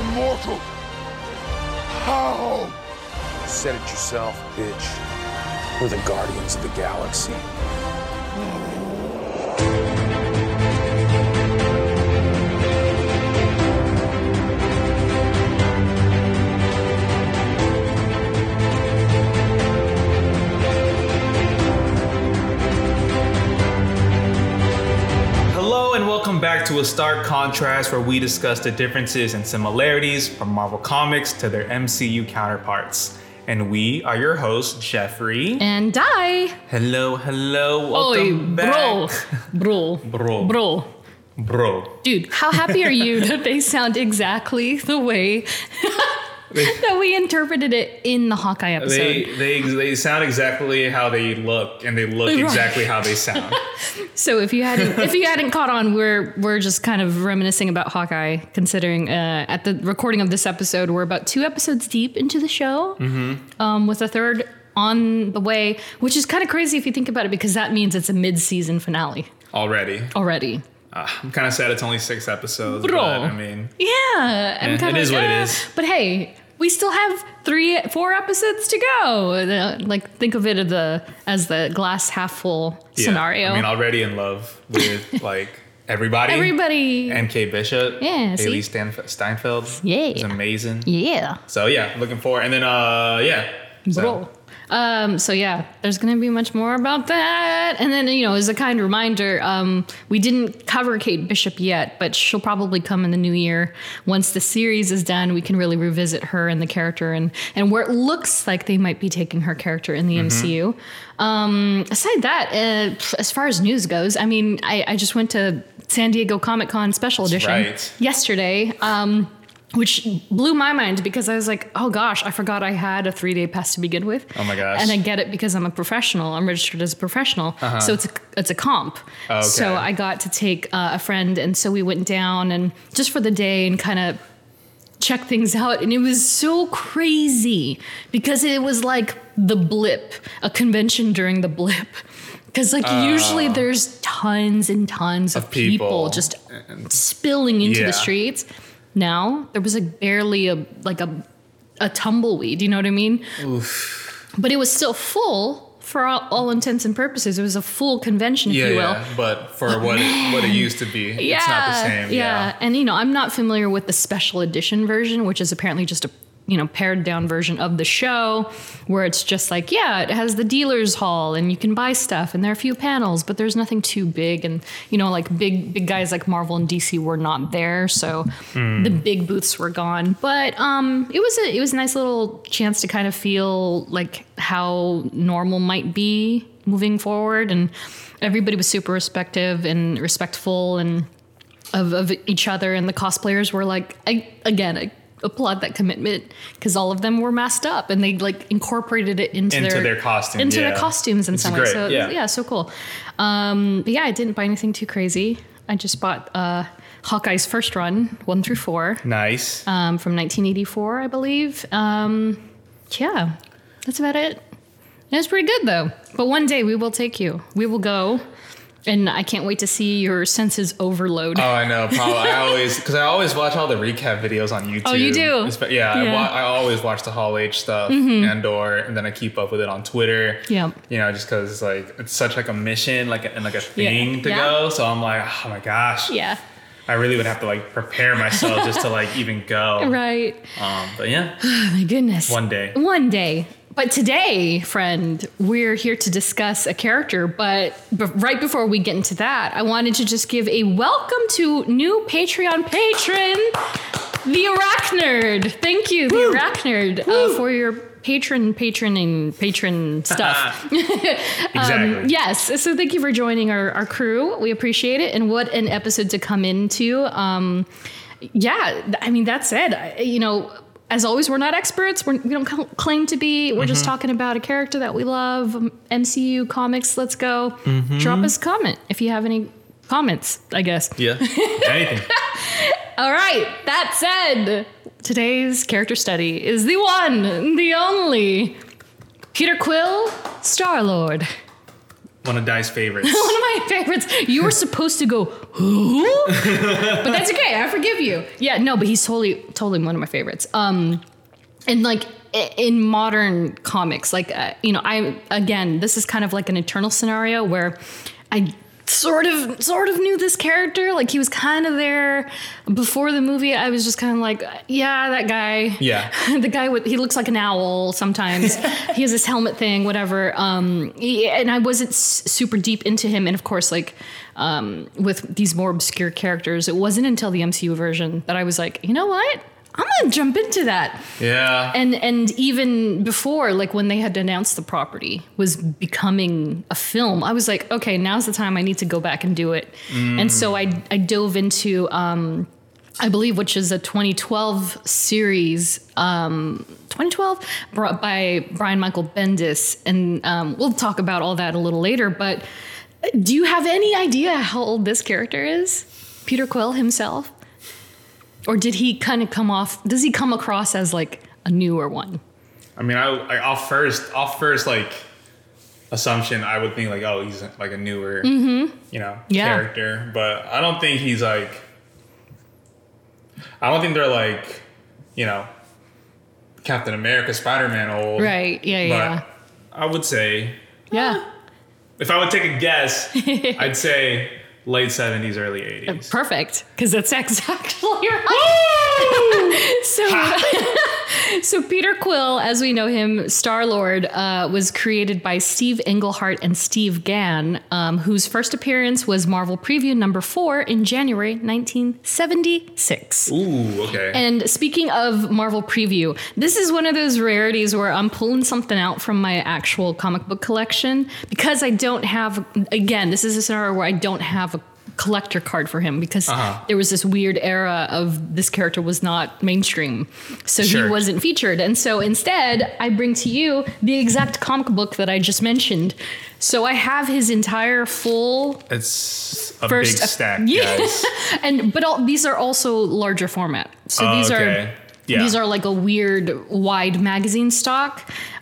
immortal? How? Said it yourself, bitch. We're the Guardians of the Galaxy. Hello and welcome back to A Stark Contrast, where we discuss the differences and similarities from Marvel Comics to their MCU counterparts. And we are your hosts, Geoffrey. And I. Hello, hello, Oi, welcome bro. back. Bro. Bro. Bro. Bro. Dude, how happy are you that they sound exactly the way that we interpreted it in the Hawkeye episode? They, they they sound exactly how they look, and they look Right. exactly how they sound. so if you hadn't if you hadn't caught on, we're we're just kind of reminiscing about Hawkeye, considering uh, at the recording of this episode, we're about two episodes deep into the show, Mm-hmm. um, with a third on the way, which is kind of crazy if you think about it, because that means it's a mid-season finale Already, already. uh, I'm kind of sad it's only six episodes, Bro. but I mean, Yeah, I'm Eh, kind it of is what it is. But hey, we still have three, four episodes to go. Uh, Like think of it as the as the glass half full yeah. scenario. I mean, already in love with like everybody. Everybody, and Bishop. Yeah, Hailee? Stanf- Steinfeld. Yeah. It's amazing. yeah, So yeah, looking forward. And then uh yeah. So, bro. Um, so yeah, there's gonna be much more about that. And then you know, as a kind reminder, um, we didn't cover Kate Bishop yet, but she'll probably come in the new year once the series is done. We can really revisit her and the character and and where it looks like they might be taking her character in the MCU. Um, aside that, uh, as far as news goes, I mean, I, I just went to San Diego Comic Con Special Edition right. yesterday. Um, which blew my mind because I was like, oh gosh, I forgot I had a three day pass to begin with. Oh my gosh. And I get it because I'm a professional. I'm registered as a professional. So it's a, it's a comp. Uh-huh. Okay. So I got to take uh, a friend, and so we went down and just for the day and kind of check things out. And it was so crazy because it was like the blip, a convention during the blip. Because like usually there's tons and tons of, Of people. people just spilling into Yeah. the streets. Now there was like barely a like a a tumbleweed. You know what I mean? Oof. But it was still full for all, all intents and purposes. It was a full convention, if Yeah, you will. yeah. But for what it, what it used to be, it's not the same. Yeah. And you know, I'm not familiar with the special edition version, which is apparently just a you know pared down version of the show where it's just like yeah it has the dealers hall and you can buy stuff and there are a few panels but there's nothing too big and you know like big big guys like marvel and dc were not there so Hmm. the big booths were gone. But um it was a it was a nice little chance to kind of feel like how normal might be moving forward. And everybody was super respective and respectful and of, of each other. And the cosplayers were like I, again applaud that commitment because all of them were masked up and they like incorporated it into, Into their, their costume, into yeah. their costumes in It's some way. so yeah. yeah so cool. Um but yeah I didn't buy anything too crazy. I just bought uh Hawkeye's first run one through four Nice. um from 1984 I believe. Um yeah that's about it. It was pretty good though. But one day we will take you. We will go and I can't wait to see your senses overload. Oh, I know. Probably. I always because I always watch all the recap videos on YouTube. Oh, you do? Yeah, I, Yeah. Mm-hmm. wa- I always watch the Hall H stuff and or and then I keep up with it on Twitter. Yeah. You know, just because it's like it's such like a mission, like a, and like a Yeah. thing to Yeah. go. So I'm like, oh my gosh. Yeah. I really would have to like prepare myself just to like even go. Right. Um, but yeah, Oh my goodness. one day. One day. But today, friend, we're here to discuss a character. But, but right before we get into that, I wanted to just give a welcome to new Patreon patron, the Arachnerd. Thank you, the Arachnerd, uh, for your patron, patroning, patron stuff. Exactly. Yes. So thank you for joining our, our crew. We appreciate it. And what an episode to come into. Um, yeah, I mean, that said, you know, as always, we're not experts. We're, we don't cl- claim to be. We're just mm-hmm. talking about a character that we love. MCU comics. Let's go. Mm-hmm. Drop us a comment if you have any comments, I guess. Yeah. Anything. All right. That said, today's character study is the one, the only Peter Quill, Star Lord. One of Dai's favorites. One of my favorites. You were supposed to go, who? but that's okay. I forgive you. Yeah, no, but he's totally, totally one of my favorites. Um, and like in modern comics, like uh, you know, I again, this is kind of like an eternal scenario where I sort of, sort of knew this character. Like he was kind of there before the movie. I was just kind of like, yeah, that guy. Yeah. the guy with he looks like an owl sometimes. he has this helmet thing, whatever. Um, he- and I wasn't s- super deep into him, and of course, like um, with these more obscure characters, it wasn't until the MCU version that I was like, you know what, I'm gonna jump into that. Yeah. And and even before, like when they had announced the property was becoming a film, I was like, okay, now's the time I need to go back and do it. And so I I dove into um, I believe, which is a 2012 series, um, 2012, brought by Brian Michael Bendis, and um, we'll talk about all that a little later. But do you have any idea how old this character is, Peter Quill himself, or did he kind of come off? Does he come across as like a newer one? I mean, I, I off first, off first, like assumption, I would think like, oh, he's like a newer, you know, Mm-hmm. Yeah. character. But I don't think he's like. I don't think they're like, you know, Captain America, Spider Man old. Right? Yeah, But yeah, I would say, yeah. if I would take a guess, I'd say late seventies, early uh, eighties. Perfect, because that's exactly right. so, so Peter Quill, as we know him, Star Lord, uh, was created by Steve Englehart and Steve Gan, um, whose first appearance was Marvel Preview number four in January 1976. Ooh, okay. And speaking of Marvel Preview, this is one of those rarities where I'm pulling something out from my actual comic book collection because I don't have, again, this is a scenario where I don't have a collector card for him because Uh-huh. there was this weird era of this character was not mainstream. So Sure. he wasn't featured. And so instead, I bring to you the exact comic book that I just mentioned. So I have his entire full it's a first big stack, Yeah. guys. and but all, these are also larger format. So Oh, these okay. are Yeah. these are like a weird wide magazine stock.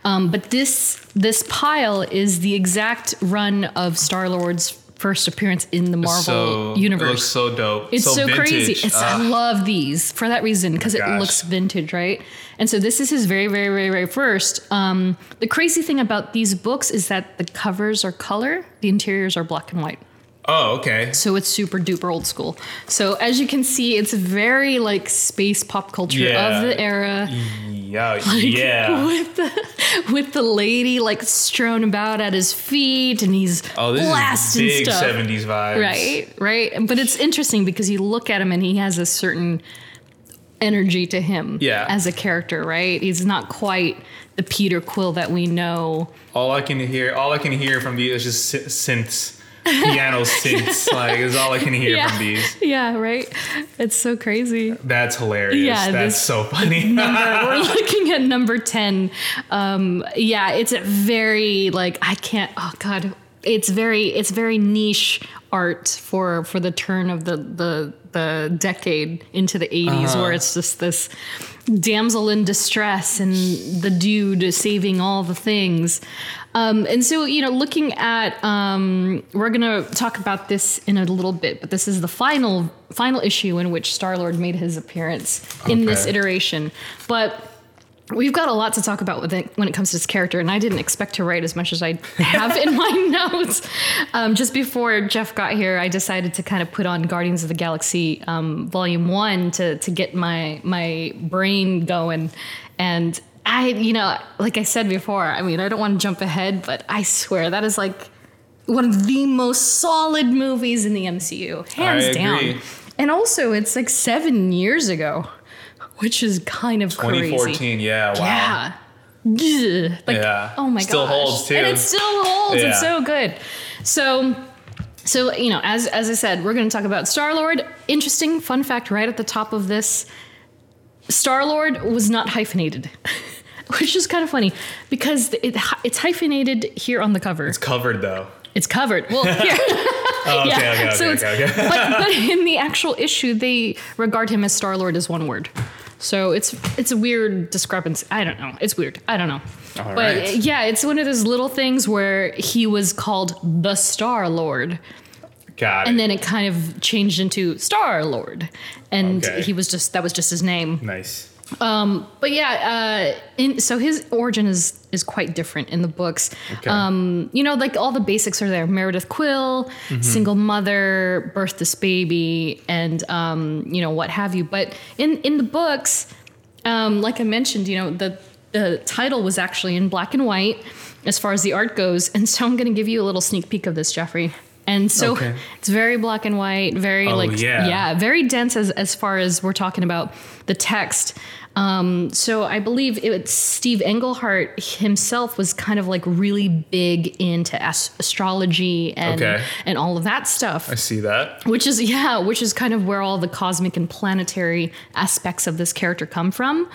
Um, but this this pile is the exact run of Star Lord's first appearance in the Marvel so, universe. It looks so dope. It's so, crazy. vintage. It's, I Ah. love these for that reason because it gosh. looks vintage, right? And so this is his very, very, very, very first. Um, the crazy thing about these books is that the covers are color, the interiors are black and white. Oh, okay. So it's super duper old school. So as you can see, it's very like space pop culture Yeah. of the era. Yeah, Like, yeah. With the with the lady like strewn about at his feet and he's Oh, this blasting is big stuff. '70s vibes. Right, right. But it's interesting because you look at him and he has a certain energy to him Yeah. as a character, right? He's not quite the Peter Quill that we know. All I can hear, all I can hear from these is just synths, piano synths. Like is all I can hear Yeah. from these. Yeah, right. It's so crazy. That's hilarious. Yeah, That's so funny. number. We're looking at number 10. Um, yeah, it's a very like I can't oh god. It's very it's very niche art for for the turn of the the the decade into the 80s where it's just this damsel in distress and the dude saving all the things. Um, and so, you know, looking at, um, we're going to talk about this in a little bit, but this is the final final issue in which Star Lord made his appearance in this iteration. But we've got a lot to talk about with it when it comes to this character, and I didn't expect to write as much as I have in my notes. Um, just before Geoff got here, I decided to kind of put on Guardians of the Galaxy um, Volume One to to get my my brain going, and I, you know, like I said before, I mean, I don't want to jump ahead, but I swear that is like one of the most solid movies in the MCU, hands I down. agree. And also, it's like seven years ago, which is kind of crazy. 2014. Yeah. Wow. Yeah. Like, Yeah. oh my god. Still gosh. holds, too. And it still holds. Yeah. It's so good. So so you know, as as I said, we're gonna talk about Star Lord. Interesting fun fact right at the top of this. Star Lord was not hyphenated. Which is kind of funny because it, it's hyphenated here on the cover. It's covered though. It's covered. Well, here. Oh, okay, yeah. okay, so okay, it's, okay, okay. but, but in the actual issue, they regard him as Star Lord as one word. So it's it's a weird discrepancy. I don't know. It's weird. I don't know. All but right. yeah, it's one of those little things where he was called the Star Lord, Got it. and then it kind of changed into Star Lord, and Okay. he was just that was just his name. nice. Um, But yeah, uh, in, so his origin is is quite different in the books. Okay. Um, you know, like all the basics are there: Meredith Quill, single mother, birth this baby, and um, you know what have you. But in in the books, um, like I mentioned, you know the the title was actually in black and white as far as the art goes, and so I'm going to give you a little sneak peek of this, Geoffrey. And so Okay. it's very black and white, very Oh, like yeah. yeah, very dense as as far as we're talking about the text. Um, so I believe it, Steve Englehart himself was kind of like really big into as- astrology and Okay. and all of that stuff I see that. which is yeah which is kind of where all the cosmic and planetary aspects of this character come from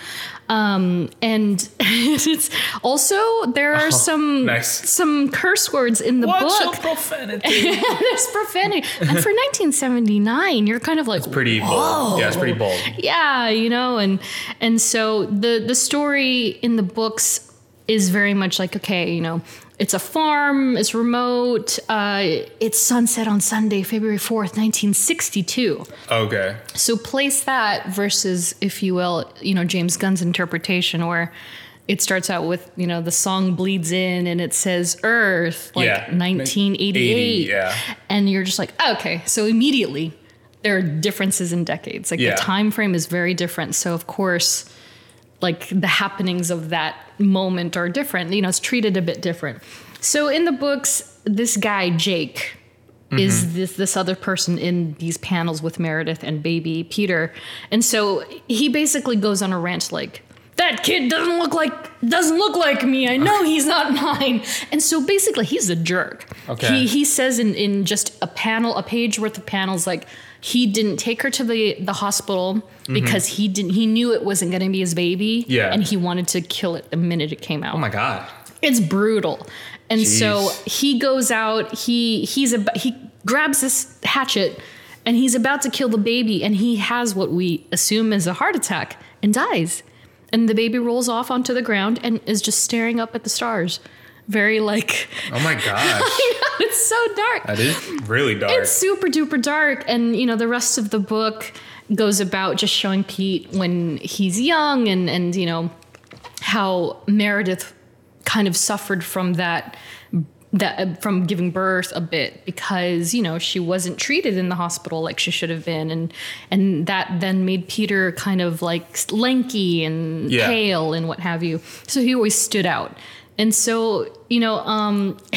um, and it's also there are some Oh, nice. some curse words in the book profanity? there's profanity and for 1979 you're kind of like pretty bold. Yeah, it's pretty bold. yeah you know and and so the the story in the books is very much like okay you know it's a farm it's remote uh, it's sunset on sunday february 4th 1962 Okay. so place that versus if you will you know james gunn's interpretation where it starts out with you know the song bleeds in and it says earth like Yeah. 1988 80, yeah. and you're just like okay so immediately there are differences in decades like Yeah. the time frame is very different so of course like the happenings of that moment are different you know it's treated a bit different so in the books this guy jake is mm-hmm. this this other person in these panels with meredith and baby peter and so he basically goes on a rant like that kid doesn't look like doesn't look like me. I know he's not mine. And so basically he's a jerk. Okay. He he says in, in just a panel, a page worth of panels, like he didn't take her to the, the hospital because he didn't he knew it wasn't gonna be his baby. Mm-hmm. Yeah. And he wanted to kill it the minute it came out. Oh my god. It's brutal. And so he goes out, he he's a he grabs this hatchet and he's about to kill the baby and he has what we assume is a heart attack and dies. And the baby rolls off onto the ground and is just staring up at the stars. Very like Oh my gosh. it's so dark. that is really dark. It's super duper dark. And, you know, the rest of the book goes about just showing Pete when he's young and, and you know, how Meredith kind of suffered from that that uh, from giving birth a bit because you know she wasn't treated in the hospital like she should have been and and that then made Peter kind of like lanky and Yeah. pale and what have you so he always stood out and so you know um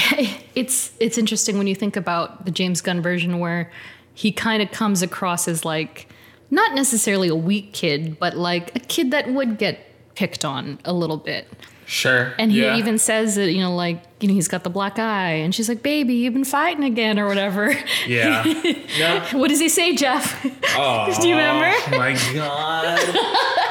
it's it's interesting when you think about the James Gunn version where he kind of comes across as like not necessarily a weak kid but like a kid that would get picked on a little bit sure. and he yeah. even says that, you know, like, you know, he's got the black eye. And she's like, baby, you've been fighting again or whatever. Yeah. no. what does he say, Geoff? Oh, Do you remember? my god.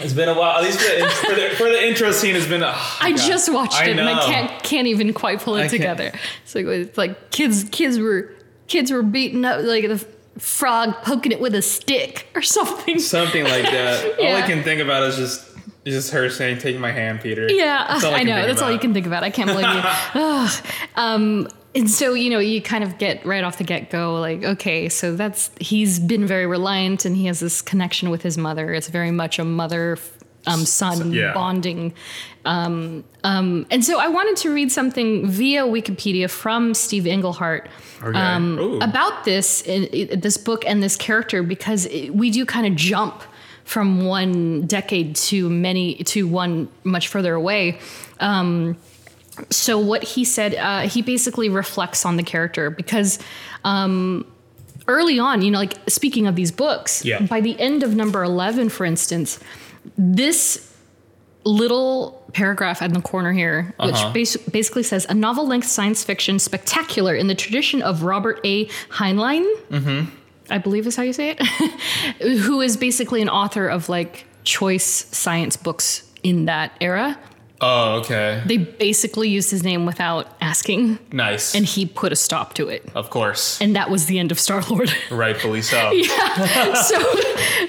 It's been a while. At least for the, for the, for the intro scene, it's been. A, I just watched I it and I can't can't even quite pull it I together. So it's like kids kids were kids were beating up like the frog poking it with a stick or something. Something like that. All I can think about is just is just her saying, "Take my hand, Peter." Yeah, I I, know. That's all you can think about. I can't believe you. Um, and so you know, you kind of get right off the get go, like, okay, so that's he's been very reliant, and he has this connection with his mother. It's very much a mother. Um, son yeah. bonding, um, um, and so I wanted to read something via Wikipedia from Steve Englehart Okay. um, about this this book and this character because it, we do kind of jump from one decade to many to one much further away. Um, so what he said, uh, he basically reflects on the character because um, early on, you know, like speaking of these books, Yeah. by the end of number eleven, for instance, this little paragraph in the corner here, which Uh-huh. bas- basically says a novel length science fiction spectacular in the tradition of Robert A. Heinlein. I believe is how you say it, who is basically an author of like choice science books in that era. Oh, okay. They basically used his name without asking, Nice. and he put a stop to it. of course. And that was the end of Star Lord. Rightfully so. yeah. so,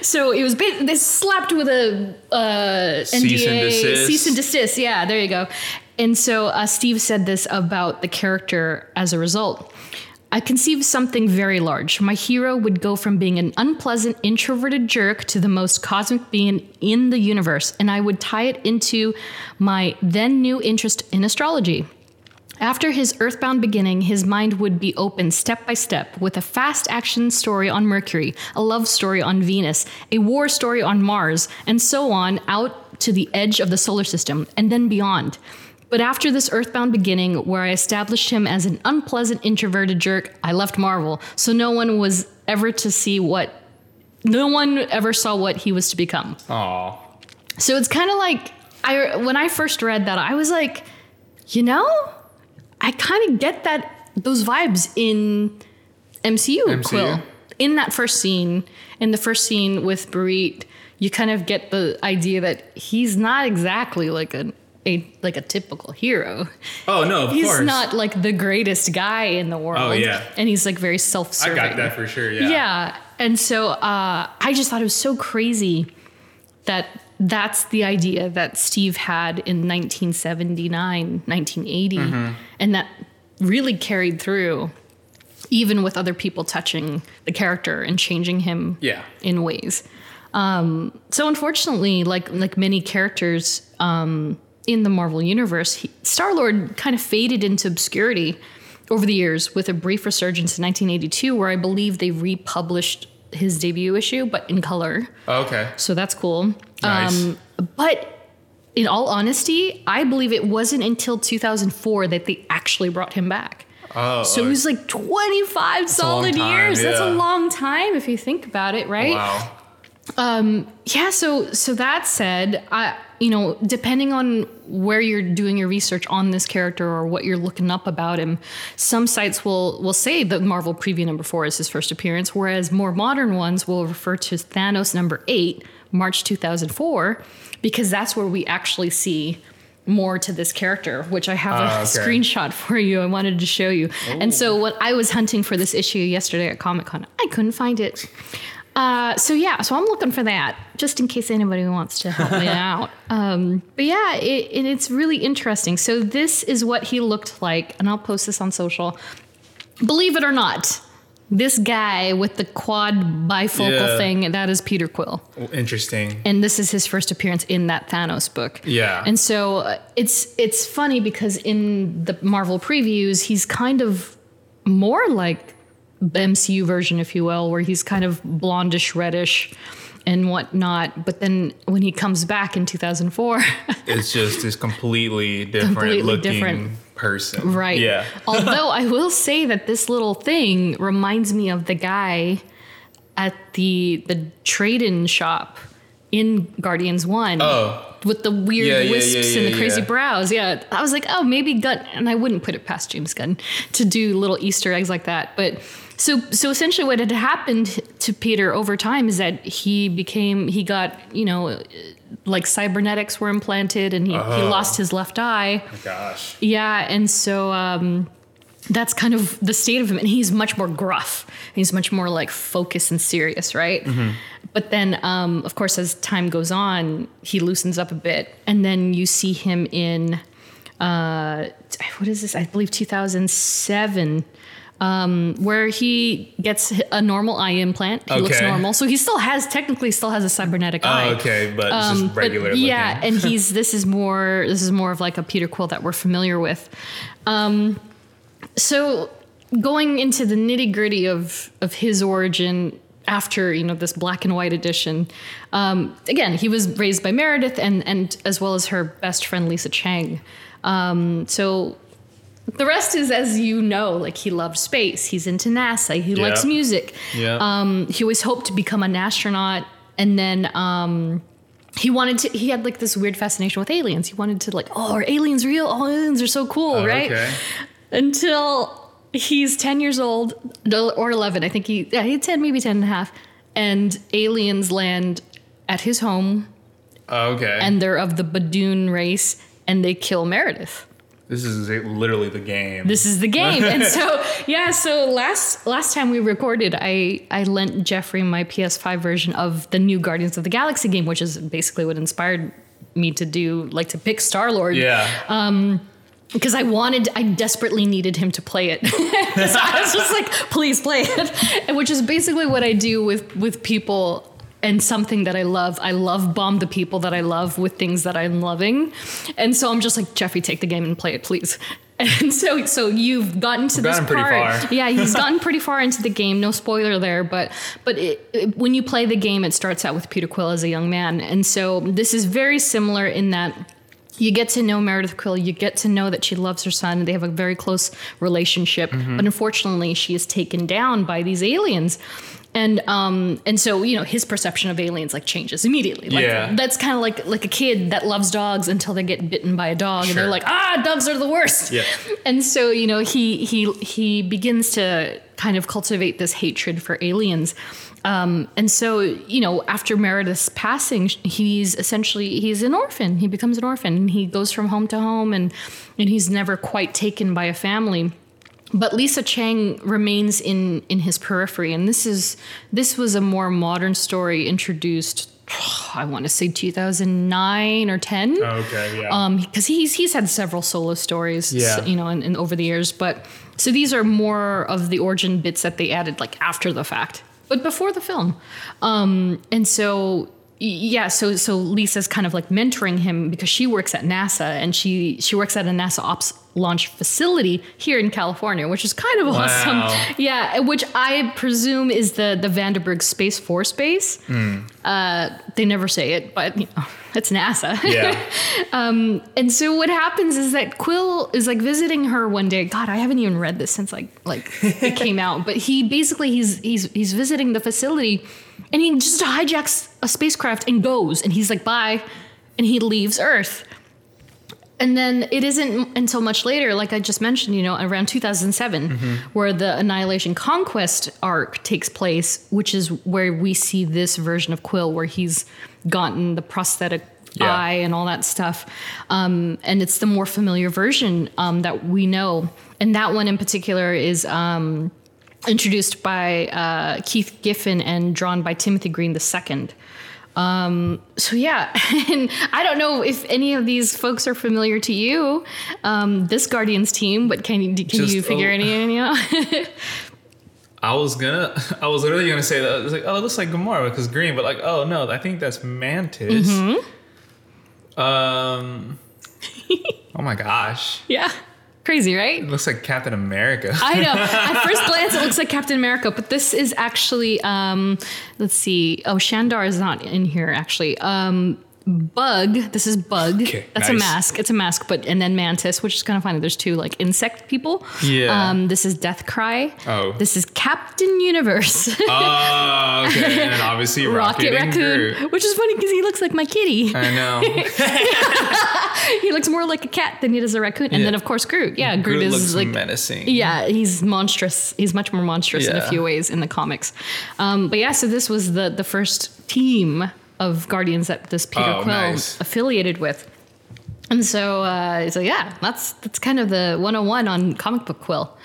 so it was ba- they slapped with a uh, Cease and NDA, desist. cease and desist. Yeah, there you go. And so uh, Steve said this about the character as a result. I conceived something very large. My hero would go from being an unpleasant, introverted jerk to the most cosmic being in the universe, and I would tie it into my then new interest in astrology. After his earthbound beginning, his mind would be opened step by step with a fast action story on Mercury, a love story on Venus, a war story on Mars, and so on out to the edge of the solar system and then beyond. But after this earthbound beginning, where I established him as an unpleasant introverted jerk, I left Marvel, so no one was ever to see what. No one ever saw what he was to become. Aw. So it's kind of like I when I first read that, I was like, you know, I kind of get that those vibes in MCU, MCU? Quill. In that first scene, in the first scene with Barit, you kind of get the idea that he's not exactly like a, a like a typical hero. Oh no, of He's course. not like the greatest guy in the world. Oh, yeah. and he's like very self-serving. I got that for sure. Yeah. Yeah. And so uh, I just thought it was so crazy that that's the idea that Steve had in 1979, 1980, Mm-hmm. and that really carried through even with other people touching the character and changing him Yeah. in ways. Um, so unfortunately, like like many characters um, in the Marvel universe, Star Lord kind of faded into obscurity over the years, with a brief resurgence in 1982, where I believe they republished his debut issue, but in color. Okay. So that's cool. Nice. Um, but in all honesty, I believe it wasn't until 2004 that they actually brought him back. Oh. So it was like 25 a solid years. That's a long time if you think about it, right? wow. Yeah, so so that said, I you know, depending on where you're doing your research on this character or what you're looking up about him, some sites will will say that Marvel Preview number 4 is his first appearance, whereas more modern ones will refer to Thanos number 8, March 2004, because that's where we actually see more to this character, which I have a Ah, okay. screenshot for you. I wanted to show you. And so when I was hunting for this issue yesterday at Comic Con, I couldn't find it. Uh, so yeah, so I'm looking for that just in case anybody wants to help me out. Um, but yeah, it, it, it's really interesting. So this is what he looked like, and I'll post this on social. Believe it or not, this guy with the quad bifocal Yeah. thing that is Peter Quill Interesting. and this is his first appearance in that Thanos book. Yeah. And so uh, it's it's funny because in the Marvel previews, he's kind of more like MCU version, if you will, where he's kind of blondish, reddish, and whatnot. But then when he comes back in 2004, It's just this completely different Completely looking different. person. right? Yeah. Although I will say that this little thing reminds me of the guy at the the trade-in shop in Guardians One. Oh. With the weird Yeah, yeah, wisps yeah, and the crazy brows. Yeah, I was like, oh, maybe Gunn, and I wouldn't put it past James Gunn to do little Easter eggs like that. But so, so essentially, what had happened to Peter over time is that he became, he got, you know, like cybernetics were implanted, and he, he Oh. lost his left eye. Gosh. Yeah, and so um, that's kind of the state of him, and he's much more gruff. He's much more like focused and serious, right? But then, um, of course, as time goes on, he loosens up a bit, and then you see him in uh, what is this? I believe 2007. Um, where he gets a normal eye implant. He looks normal. So he still has, technically, still has a cybernetic eye. Oh, okay, but Um, just but regular yeah, and he's this is more this is more of like a Peter Quill that we're familiar with. Um, so going into the nitty gritty of of his origin after you know this black and white edition, um, again he was raised by Meredith and and as well as her best friend Lisa Chang. Um, so the rest is as you know, like he loved space. He's into NASA. He likes music. Yeah. Um, he always hoped to become an astronaut, and then um, he wanted to. He had like this weird fascination with aliens. He wanted to like, oh, are aliens real? Oh, aliens are so cool, Oh, right? Okay. Until he's ten years old or eleven. I think he yeah he's ten, maybe ten and a half, and a half. And aliens land at his home Oh, okay. and they're of the Badoon race, and they kill Meredith. This is literally the game. This is the game. and so yeah, so last last time we recorded, I I lent Geoffrey my PS5 version of the new Guardians of the Galaxy game, which is basically what inspired me to do like to pick Star Lord. yeah. Um, because I wanted, I desperately needed him to play it. so I was just like, please play it, and which is basically what I do with with people and something that I love. I love bomb the people that I love with things that I'm loving, and so I'm just like, Geoffrey, take the game and play it, please. And so, so you've gotten to We've this part. Yeah, he's gotten pretty far into the game. No spoiler there, but but it, it- when you play the game, it starts out with Peter Quill as a young man, and so this is very similar in that you get to know Meredith Quill. You get to know that she loves her son. They have a very close relationship. Mm-hmm. But unfortunately, she is taken down by these aliens. And um and so you know his perception of aliens like changes immediately. Like, Yeah. that's kind of like like a kid that loves dogs until they get bitten by a dog and they're like ah dogs are the worst. Yeah. And so you know he he he begins to kind of cultivate this hatred for aliens. Um, and so you know after Meredith's passing, he's essentially he's an orphan. He becomes an orphan. And he goes from home to home, and and he's never quite taken by a family. But Lisa Chang remains in in his periphery, and this is this was a more modern story introduced. I want to say 2009 or 10 okay. Yeah. um because he's he's had several solo stories Yeah. you know and, and over the years but so these are more of the origin bits that they added like after the fact but before the film. Um and so yeah so so lisa's kind of like mentoring him because she works at nasa and she she works at a nasa ops launch facility here in california which is kind of Wow. awesome yeah which i presume is the the vandenberg space force base uh they never say it but you know it's nasa yeah. and so what happens is that Quill is like visiting her one day. God, I haven't even read this since like like it came out. But he basically he's he's he's visiting the facility, and he just hijacks a spacecraft and goes. And he's like bye, and he leaves Earth. And then it isn't until much later, like I just mentioned, you know, around 2007, where the Annihilation Conquest arc takes place, which is where we see this version of Quill, where he's gotten the prosthetic Yeah. eye and all that stuff. Um, and it's the more familiar version um, that we know. And that one in particular is um, introduced by uh, Keith Giffen and drawn by Timothy Green II. Um, so yeah, and I don't know if any of these folks are familiar to you, um, this Guardians team, but can you can Just you figure a- any any out? I was gonna, I was literally gonna say that. I was like, oh, it looks like Gamora because green, but like, oh no, I think that's Mantis. Mm-hmm. Um. oh my gosh, yeah, crazy, right? it looks like Captain America. I know. At first glance, it looks like Captain America, but this is actually, um, let's see. Oh, Shandar is not in here actually. Um, Bug. This is Bug. Okay, That's a mask. It's a mask, but and then Mantis, which is kind of funny. There's two like insect people. Yeah. Um, this is Deathcry. Oh. This is Captain Universe. oh, okay, and obviously Rocket, Rocket Raccoon, Groot. which is funny because he looks like my kitty. I know. he looks more like a cat than he does a raccoon. And Yeah. then of course Groot. Yeah, Groot, Groot is like menacing. Yeah, he's monstrous. He's much more monstrous in a few ways in the comics. Um, but yeah, so this was the the first team of Guardians that this Peter Oh, Quill nice. affiliated with. And so, uh, so yeah, that's that's kind of the 101 on comic book Quill.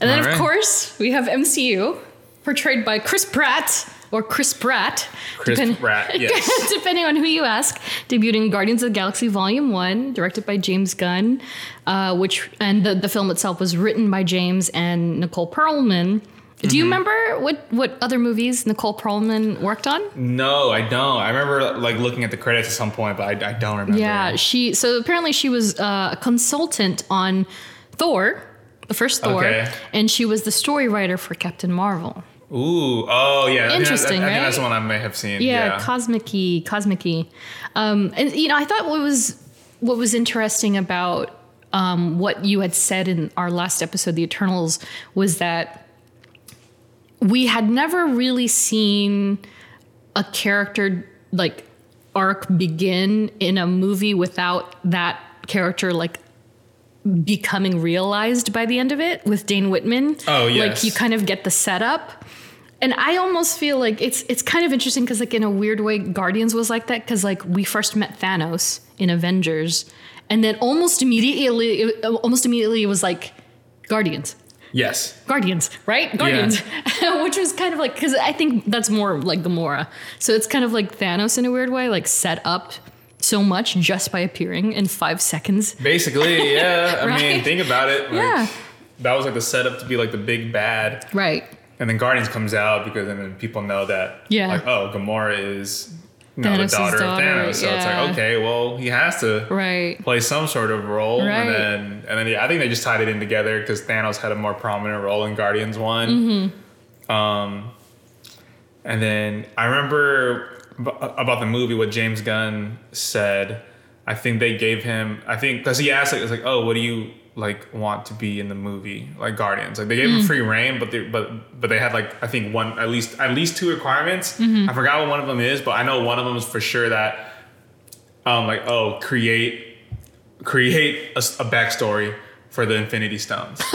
And then All of course we have MCU, portrayed by Chris Pratt or Chris Pratt. Chris depend- Pratt, yes. depending on who you ask, debuting Guardians of the Galaxy Volume One, directed by James Gunn, uh, which and the, the film itself was written by James and Nicole Perlman. Do Mm-hmm. you remember what what other movies Nicole Perlman worked on? No, I don't. I remember like looking at the credits at some point, but I, I don't remember. Yeah, she so apparently she was uh, a consultant on Thor, the first Thor, Okay. and she was the story writer for Captain Marvel. Ooh. Oh, yeah. I Interesting, I, think right? that's the one I may have seen. yeah, Yeah. cosmic-y, cosmic-y. Um, and you know, I thought what was what was interesting about um, what you had said in our last episode, The Eternals, was that we had never really seen a character like arc begin in a movie without that character like becoming realized by the end of it with Dane Whitman. Oh, Like you kind of get the setup. And I almost feel like it's it's kind of interesting because like in a weird way, Guardians was like that because like we first met Thanos in Avengers, and then almost immediately, almost immediately, it was like Guardians. Yes. Guardians, right? Guardians, which was kind of like because I think that's more like Gamora. So it's kind of like Thanos in a weird way, like set up so much just by appearing in five seconds. Basically, yeah. I mean, think about it. Like, Yeah. That was like the setup to be like the big bad. Right. And then Guardians comes out because then people know that, Yeah. like, oh, Gamora is you know, the daughter, daughter, of Thanos. So it's like, okay, well, he has to Right. play some sort of role. Right. And then, and then yeah, I think they just tied it in together because Thanos had a more prominent role in Guardians one. Mm-hmm. Um, and then I remember ab- about the movie what James Gunn said. I think they gave him. I think because he asked, like, it's like, oh, what do you like want to be in the movie, like Guardians? Like they gave him free reign, but they but but they had like I think one at least at least two requirements. I forgot what one of them is, but I know one of them is for sure that um like oh create create a backstory for the Infinity Stones.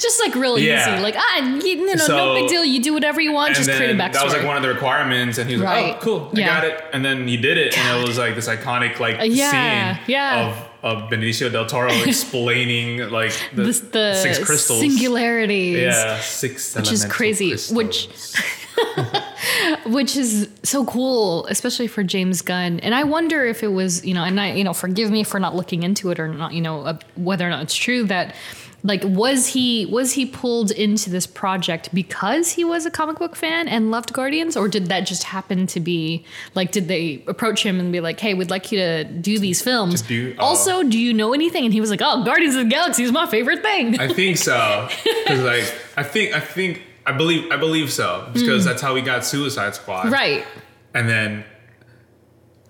Just like really Yeah. easy. Like, ah, you, know, no, So- no big deal. You do whatever you want. just create a backstory. that was like one of the requirements, and he was like, "Oh, cool, I Yeah. got it." And then he did it, and it was like this iconic like yeah, scene yeah. of of Benicio del Toro explaining like the, This- the six crystals, singularities. yeah, six, Which is crazy, crystals. which- which is so cool, especially for James Gunn. And I wonder if it was, you know, and I, you know, forgive me for not looking into it or not, you know, uh, whether or not it's true that, like, was he was he pulled into this project because he was a comic book fan and loved Guardians, or did that just happen to be like, did they approach him and be like, hey, we'd like you to do these films? Do- oh. also, do you know anything? And he was like, oh, Guardians of the Galaxy is my favorite thing. I think so because like I think I think I believe I believe so because that's how we got Suicide Squad, Mm. right. And then.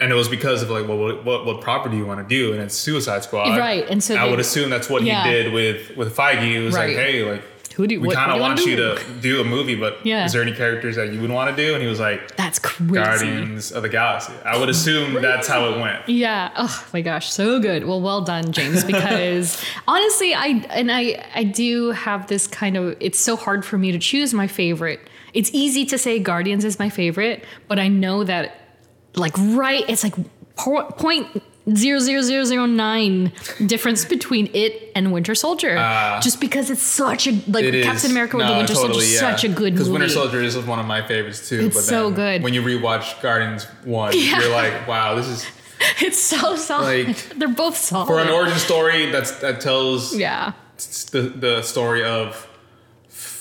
And it was because of like, well, what, what, what property you want to do, and it's Suicide Squad, Right, and so I they- would assume that's what Yeah. he did with with Feige. He was Right. like, hey, like Who do you, we kind of want you to do a movie, but Yeah. is there any characters that you would want to do? And he was like, That's crazy. Guardians of the Galaxy. I would assume that's how it went. Yeah. Oh my gosh, so good. Well, well done, James. Because honestly, I and I I do have this kind of. It's so hard for me to choose my favorite. It's easy to say Guardians is my favorite, but I know that like right, it's like point zero zero zero zero nine difference between it and Winter Soldier. Ah. just because it's such a like It is. Captain America with No, the Winter totally, Soldier is yeah. such a good Because movie. Winter Soldier is one of my favorites too. It's but so good. When you rewatch Guardians 1, Yeah. you're like, wow, this is It's so solid. Like, They're both solid. for an origin story that's that tells yeah. the, the story of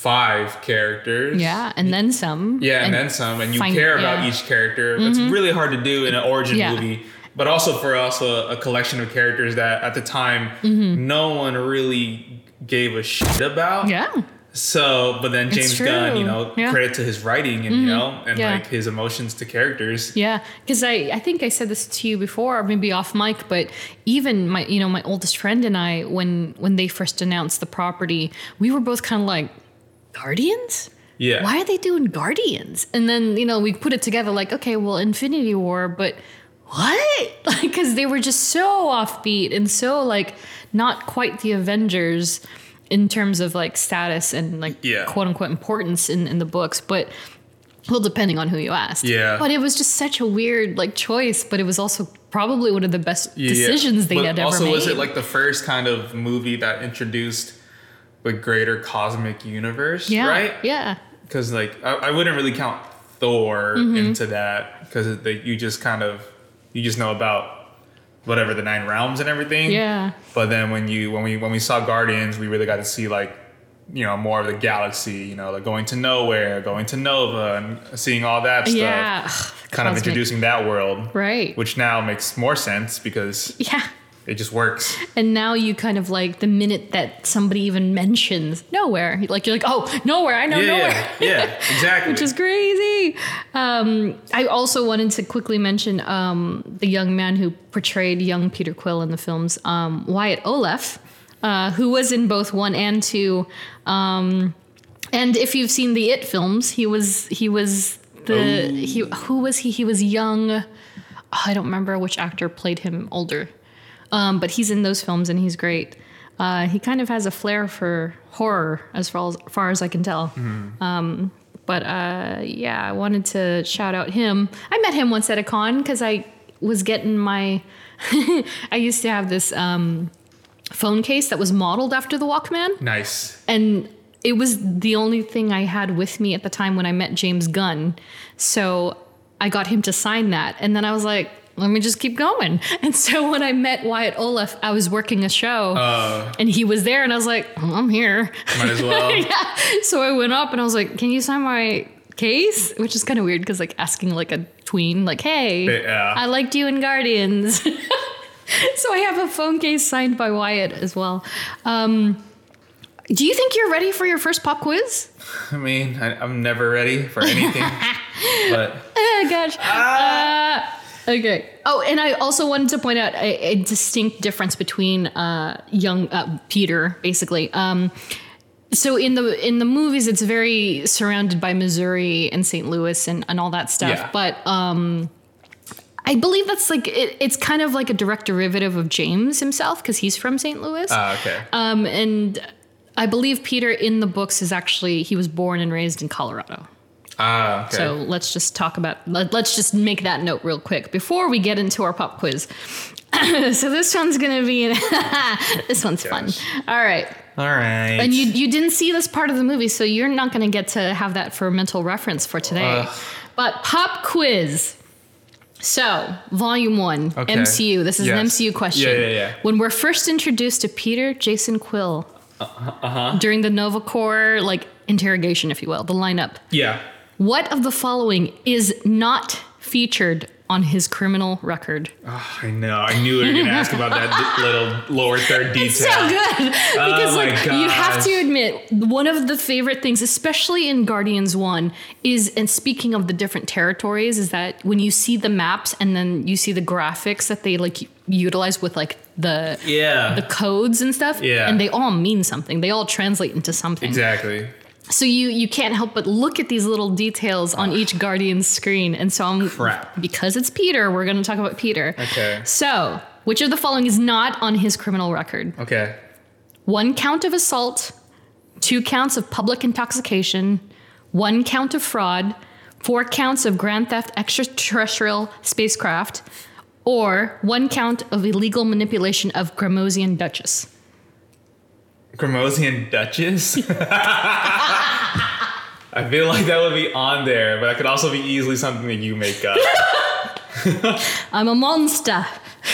five characters. Yeah, and then some. Yeah, and, then some, and you find- care about yeah. Mm-hmm. each character. It's really hard to do in an origin Yeah. movie, but also for us, a, a collection of characters that at the time no one really gave a shit about. Mm-hmm. Yeah. So, but then James Gunn, you know, Yeah. Mm-hmm. credit to his writing and you know, and Yeah. like his emotions to characters. Yeah, because I, I think I said this to you before, or maybe off mic, but even my you know my oldest friend and I, when when they first announced the property, we were both kind of like, Guardians. Yeah. Why are they doing Guardians? And then you know we put it together like, okay, well, Infinity War, but what? Like, because they were just so offbeat and so like not quite the Avengers in terms of like status and like Yeah. quote unquote importance in in the books, but well, depending on who you asked. Yeah. But it was just such a weird like choice, but it was also probably one of the best Yeah. decisions they But had ever made. also, was it like the first kind of movie that introduced the greater cosmic universe? yeah, Right? Yeah. because like I, I wouldn't really count Thor Mm-hmm. into that because you just kind of you just know about whatever the nine realms and everything. Yeah. But then when you when we when we saw Guardians, we really got to see like you know more of the galaxy. You know, like going to Knowhere, going to Nova, and seeing all that stuff. Yeah. Ugh, Kind of introducing that world, Right. which now makes more sense because yeah. It just works. And now you kind of like the minute that somebody even mentions Knowhere, like you're like, oh, Knowhere, I know Yeah, Knowhere. yeah, yeah, exactly. Which is crazy. Um, I also wanted to quickly mention um, the young man who portrayed young Peter Quill in the films, um, Wyatt Oleff, uh, who was in both one and two. Um, and if you've seen the It films, he was he was the he who was he? He was young. oh, I don't remember which actor played him older, um, but he's in those films and he's great. Uh, he kind of has a flair for horror, as far as, far as I can tell. Um, but uh, yeah, I wanted to shout out him. I met him once at a con because I was getting my. I used to have this um, phone case that was modeled after the Walkman, Nice. and it was the only thing I had with me at the time when I met James Gunn. So I got him to sign that, and then I was like. Let me just keep going. And so when I met Wyatt Oleff, I was working a show Uh, and he was there, and I was like, "Oh, I'm here. might as well. yeah. So I went up and I was like, "Can you sign my case?" Which is kind of weird because like asking like a tween, like, "Hey, Yeah. I liked you in Guardians." so I have a phone case signed by Wyatt as well. Um, do you think you're ready for your first pop quiz? I mean, I, I'm never ready for anything. but Oh gosh. Uh, okay. Oh, and I also wanted to point out a, a distinct difference between uh, young uh, Peter, basically. Um, so in the in the movies, it's very surrounded by Missouri and St. Louis and, and all that stuff. Yeah. But um, I believe that's like it, it's kind of like a direct derivative of James himself because he's from St. Louis. uh, okay. Um, and I believe Peter in the books is actually he was born and raised in Colorado. Ah, okay. So let's just talk about, let, us just make that note real quick before we get into our pop quiz. so this one's going to be, this one's fun. All right. All right. And you, you didn't see this part of the movie, so you're not going to get to have that for mental reference for today. Ugh. But pop quiz. So, volume one, Okay. MCU. This is an MCU question. Yeah, yeah, yeah. When we're first introduced to Peter Jason Quill uh-huh. during the Nova Corps, like interrogation, if you will, the lineup, yeah. What of the following is not featured on his criminal record? Oh, I know. I knew you were gonna ask about that little lower third detail. It's so good oh because Oh like you have to admit one of the favorite things, especially in Guardians One, is and speaking of the different territories, is that when you see the maps and then you see the graphics that they like utilize with like the Yeah. the codes and stuff, Yeah. and they all mean something. They all translate into something. exactly. So you you can't help but look at these little details on each Guardian's screen. And so I'm Crap. because it's Peter, we're going to talk about Peter. Okay. So, which of the following is not on his criminal record? Okay. One count of assault, two counts of public intoxication, one count of fraud, four counts of grand theft extraterrestrial spacecraft, or one count of illegal manipulation of Gramosian Duchess. Gramosian Duchess. I feel like that would be on there, but that could also be easily something that you make up. I'm a monster.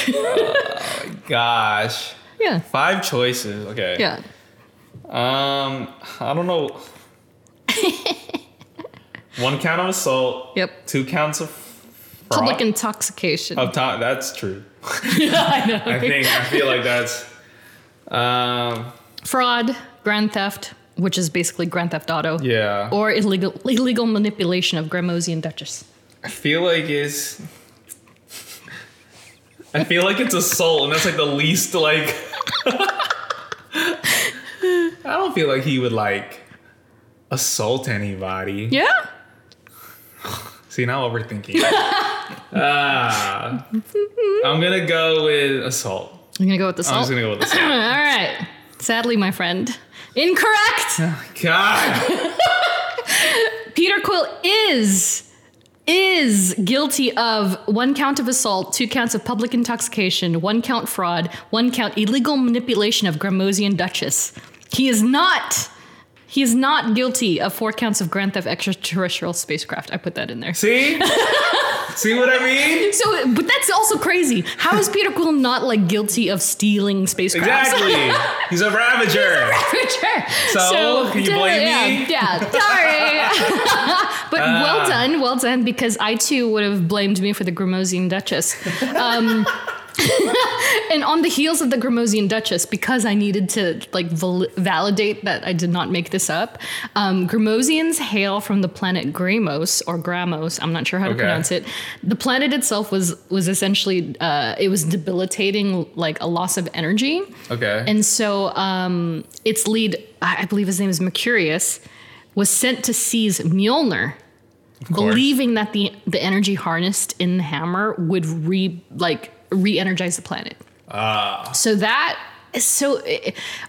Oh my gosh. Yeah. Five choices. Okay. Yeah. Um, I don't know. One count of assault. Yep. Two counts of fraud. Public intoxication. of time. That's true. yeah, I know. I think I feel like that's. Um. Fraud, grand theft, which is basically grand theft auto. Yeah. Or illegal illegal manipulation of Gramosian Duchess. I feel like it's. I feel like it's assault, and that's like the least like. I don't feel like he would like assault anybody. Yeah. See, now overthinking. ah, I'm gonna go with assault. I'm gonna go with the I'm just gonna go with assault. All right. Sadly, my friend, incorrect. Oh, God, Peter Quill is is guilty of one count of assault, two counts of public intoxication, one count fraud, one count illegal manipulation of Gramosian Duchess. He is not. He is not guilty of four counts of grand theft extraterrestrial spacecraft. I put that in there. see, see what I mean? So, but that's also crazy. How is Peter Quill not like guilty of stealing spacecraft? Exactly. He's a ravager. sure. So, can you blame yeah, me? Yeah, sorry. but well done, well done, because I too would have blamed me for the Gramosian Duchess. Um, and on the heels of the Gramosian Duchess, because I needed to like val- validate that I did not make this up, um, Gramosians hail from the planet Gramos or Gramos. I'm not sure how to Okay. pronounce it. The planet itself was was essentially uh, it was debilitating, like a loss of energy. Okay. And so um, its lead, I believe his name is Mercurius, was sent to seize Mjolnir, believing that the the energy harnessed in the hammer would re like re-energize the planet. Ah. So that is so,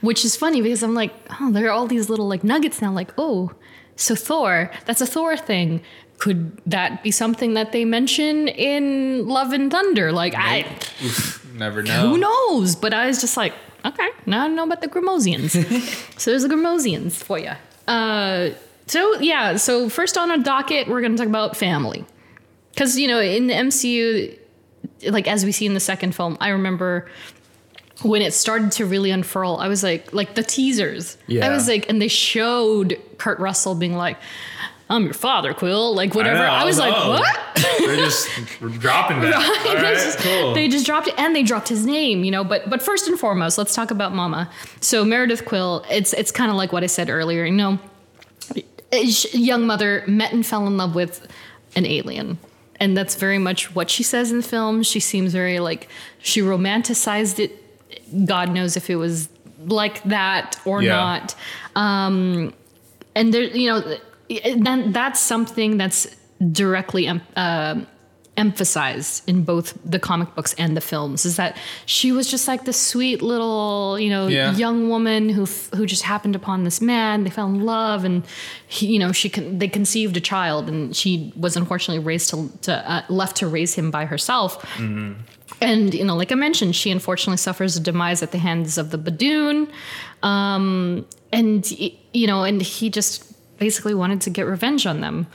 which is funny because I'm like, oh, there are all these little like nuggets now. Like, oh, So Thor, that's a Thor thing. Could that be something that they mention in Love and Thunder? Like I Never know. who knows? But I was just like, okay, now I know about the Grimosians. so there's the Grimosians for you. Uh, so yeah, so first on a docket, we're gonna talk about family, because you know in the MCU, like as we see in the second film, I remember when it started to really unfurl. I was like, like the teasers. Yeah. I was like, and they showed Kurt Russell being like. I'm your father, Quill. Like whatever. know, I, was like, oh. what? They're just dropping that. Right, just- cool. They just dropped it, and they dropped his name, you know. But but first and foremost, let's talk about Mama. So Meredith Quill. It's it's kind of like what I said earlier. You know, a young mother met and fell in love with an alien. And that's very much what she says in the film. She seems very like she romanticized it. God knows if it was like that or Yeah. not. Um, and there, you know, then that's something that's directly em- uh, emphasized in both the comic books and the films is that she was just like this sweet little you know Yeah. young woman who who just happened upon this man. They fell in love and he, you know she con- they conceived a child and she was unfortunately raised to, to uh, left to raise him by herself. And you know like i mentioned she unfortunately suffers a demise at the hands of the badoon. Um, and you know and he just basically wanted to get revenge on them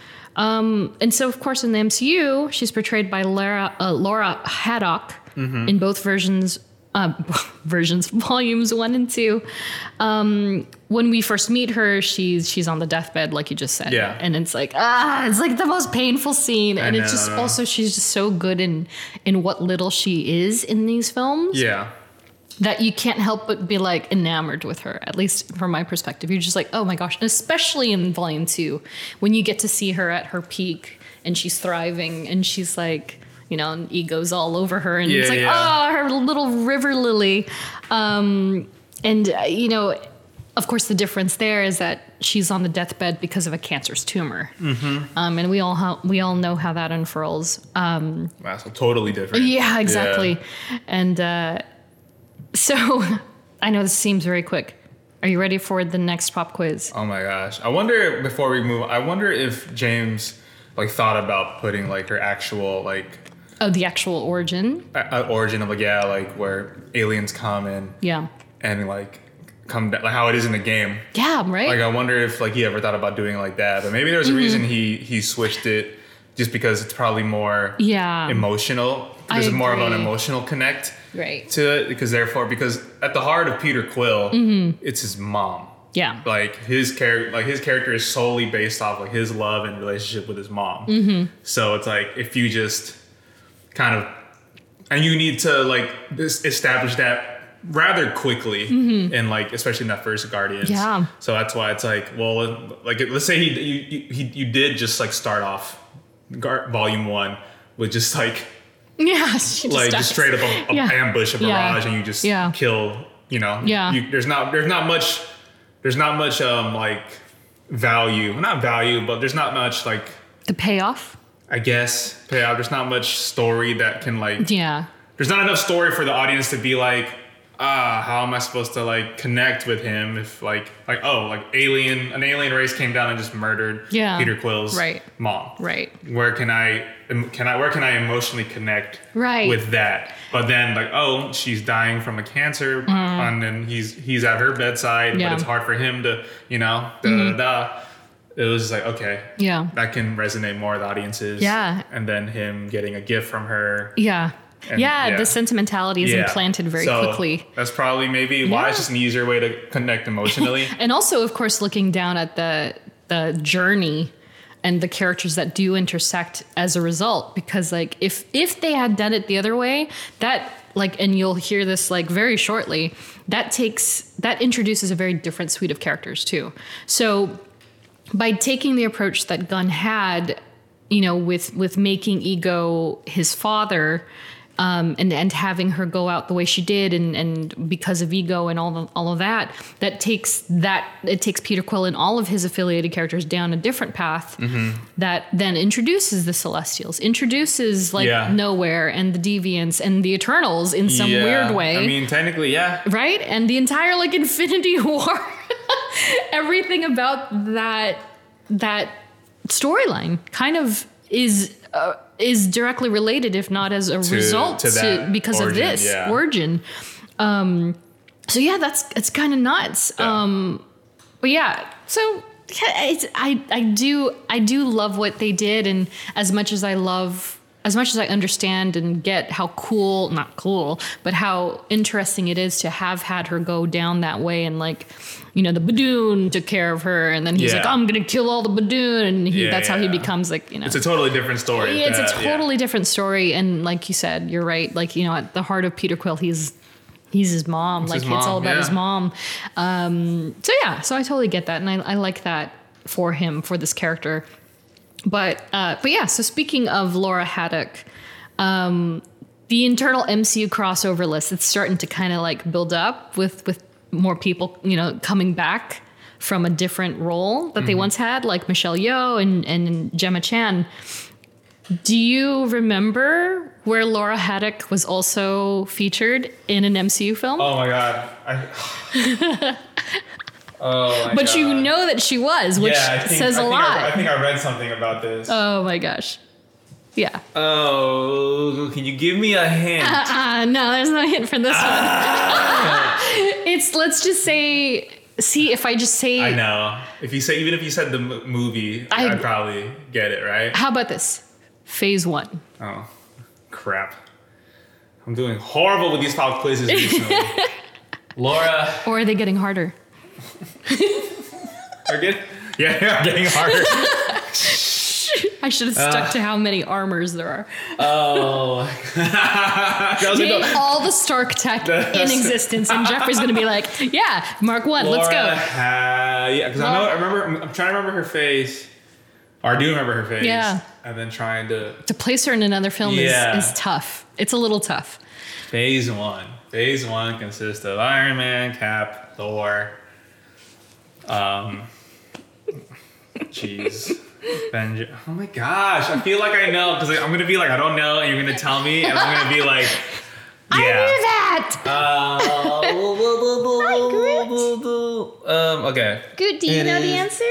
um, and so of course in the mcu she's portrayed by laura, uh, laura haddock in both versions uh, versions volumes one and two. Um, when we first meet her she's she's on the deathbed like you just said. Yeah. and it's like ah it's like the most painful scene. And it's just also she's just so good in in what little she is in these films. Yeah. That you can't help but be like enamored with her at least from my perspective you're just like oh my gosh and especially in volume two when you get to see her at her peak and she's thriving and she's like you know and ego's all over her and it's like yeah. oh her little river lily um, and uh, you know of course the difference there is that she's on the deathbed because of a cancerous tumor Mm-hmm. um, and we all how, we all know how that unfurls um, Wow, so totally different. yeah, exactly. Yeah. And uh, so I know this seems very quick. Are you ready for the next pop quiz? Oh my gosh. I wonder before we move. I wonder if James like thought about putting like her actual like Oh, the actual origin. uh, origin of like yeah like where aliens come in Yeah. and like come down like how it is in the game. Yeah, right? Like I wonder if like he ever thought about doing it like that, but maybe there's a reason he he switched it just because it's probably more yeah. emotional. There's more of an emotional connect right. to it because therefore because at the heart of Peter Quill, Mm-hmm. it's his mom. Yeah. Like his character, like his character is solely based off like his love and relationship with his mom. Mm-hmm. So it's like if you just kind of and you need to like this, establish that rather quickly and like especially in that first Guardians. Mm-hmm. Yeah. So that's why it's like well like let's say he you you, he, you did just like start off volume one with just like Yeah. She just like just straight up a, a Yeah. ambush, a Yeah. barrage, and you just Yeah. kill. You know, Yeah. You, there's not there's not much there's not much um like value, not value, but there's not much like The payoff. I guess payout. There's not much story that can like Yeah. there's not enough story for the audience to be like ah how am I supposed to like connect with him if like like oh like alien an alien race came down and just murdered Yeah. Peter Quill's Right. mom Right. where can I can I where can I emotionally connect Right. with that? But then like oh she's dying from a cancer and then he's he's at her bedside Mm-hmm. Yeah. Mm-hmm. but it's hard for him to you know da da da. da. It was just like okay Yeah. that can resonate more with audiences. Yeah. and then him getting a gift from her. Yeah. And- yeah, yeah. The sentimentality is Yeah. implanted very So, quickly. That's probably maybe why Yeah. it's just an easier way to connect emotionally. and also of course looking down at the the journey and the characters that do intersect as a result because like if if they had done it the other way that like and you'll hear this like very shortly that takes that introduces a very different suite of characters too so by taking the approach that Gunn had, you know, with with making Ego his father, um, and and having her go out the way she did, and and because of Ego and all of, all of that, that takes that it takes Peter Quill and all of his affiliated characters down a different path. That then introduces the Celestials, introduces like Yeah. Knowhere and the Deviants and the Eternals in some Yeah. weird way I mean, technically, yeah. right? And the entire like Infinity War, everything about that that storyline kind of is uh, is directly related, if not as a result to to, because origin, of this yeah. origin. Um, so yeah, that's it's kind of nuts. Yeah. Um, but yeah, so yeah, I I do I do love what they did, and as much as I love. As much as I understand and get how cool, not cool, but how interesting it is to have had her go down that way and like, you know, the Badoon took care of her and then he's Yeah. like, I'm gonna kill all the Badoon and he, Yeah, that's how he becomes like, you know. It's a totally different story. Yeah, it's a Uh, yeah. totally different story, and like you said, you're right. Like you know, at the heart of Peter Quill, he's he's his mom. like his it's all mom, about his mom. Um, so yeah, so I totally get that, and I, I like that for him for this character. But uh, but yeah, so speaking of Laura Haddock. Um, the internal MCU crossover list it's starting to kind of like build up with with more people you know coming back from a different role that they Mm-hmm. once had like Michelle Yeoh and and Gemma Chan. Do you remember where Laura Haddock was also featured in an MCU film? Oh my god. I, oh my but you know that she was, which yeah, think, says I a lot. I, I think I read something about this. oh my gosh. Yeah. oh, can you give me a hint? Uh, no, there's no hint for this Ah. one. it's let's just say. See if I just say. I know. If you say even if you said the m- movie, I- I, would probably get it right. How about this? Phase one. Oh, crap! I'm doing horrible with these pop quizzes recently. Laura, Or are they getting harder? Are good? Yeah, yeah, getting harder. I should have stuck to how many armors there are. Oh, that was like Name all the Stark tech in existence, and Geoffrey's gonna be like, "Yeah, Mark One, let's Laura go." Ha- yeah, because I know. I remember. I'm, I'm trying to remember her face. Or I do remember her face. Yeah. And then trying to To place her in another film Yeah. is, is tough. It's a little tough. phase one. Phase one consists of Iron Man, Cap, Thor. Um. Jeez. Avenger. Oh my gosh! I feel like I know because I'm gonna be like I don't know, and you're gonna tell me, and I'm gonna be like, yeah. I yeah. knew that. Uh, um. Okay. Good. Do you It know the answer?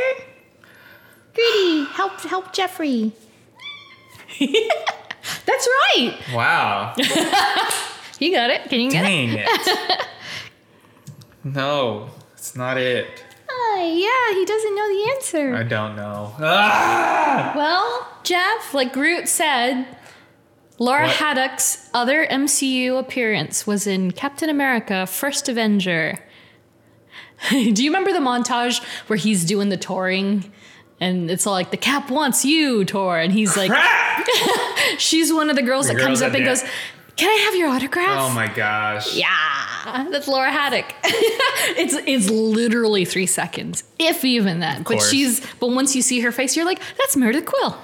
Goody, help help Geoffrey. That's right. Wow. You got it. Can you get it? Dang it. no, it's not it. Oh, yeah, he doesn't know the answer. I don't know. Ah! Well, Geoff, like Groot said, Laura What? Haddock's other MCU appearance was in Captain America: First Avenger. Do you remember the montage where he's doing the touring? And it's all like the Cap wants you tour, and he's like, she's one of the girls The that comes up and goes, "Can I have your autograph?" Oh my gosh. Yeah, that's Laura Haddock. it's it's literally three seconds, if even that. But she's but once you see her face, you're like, that's Meredith Quill.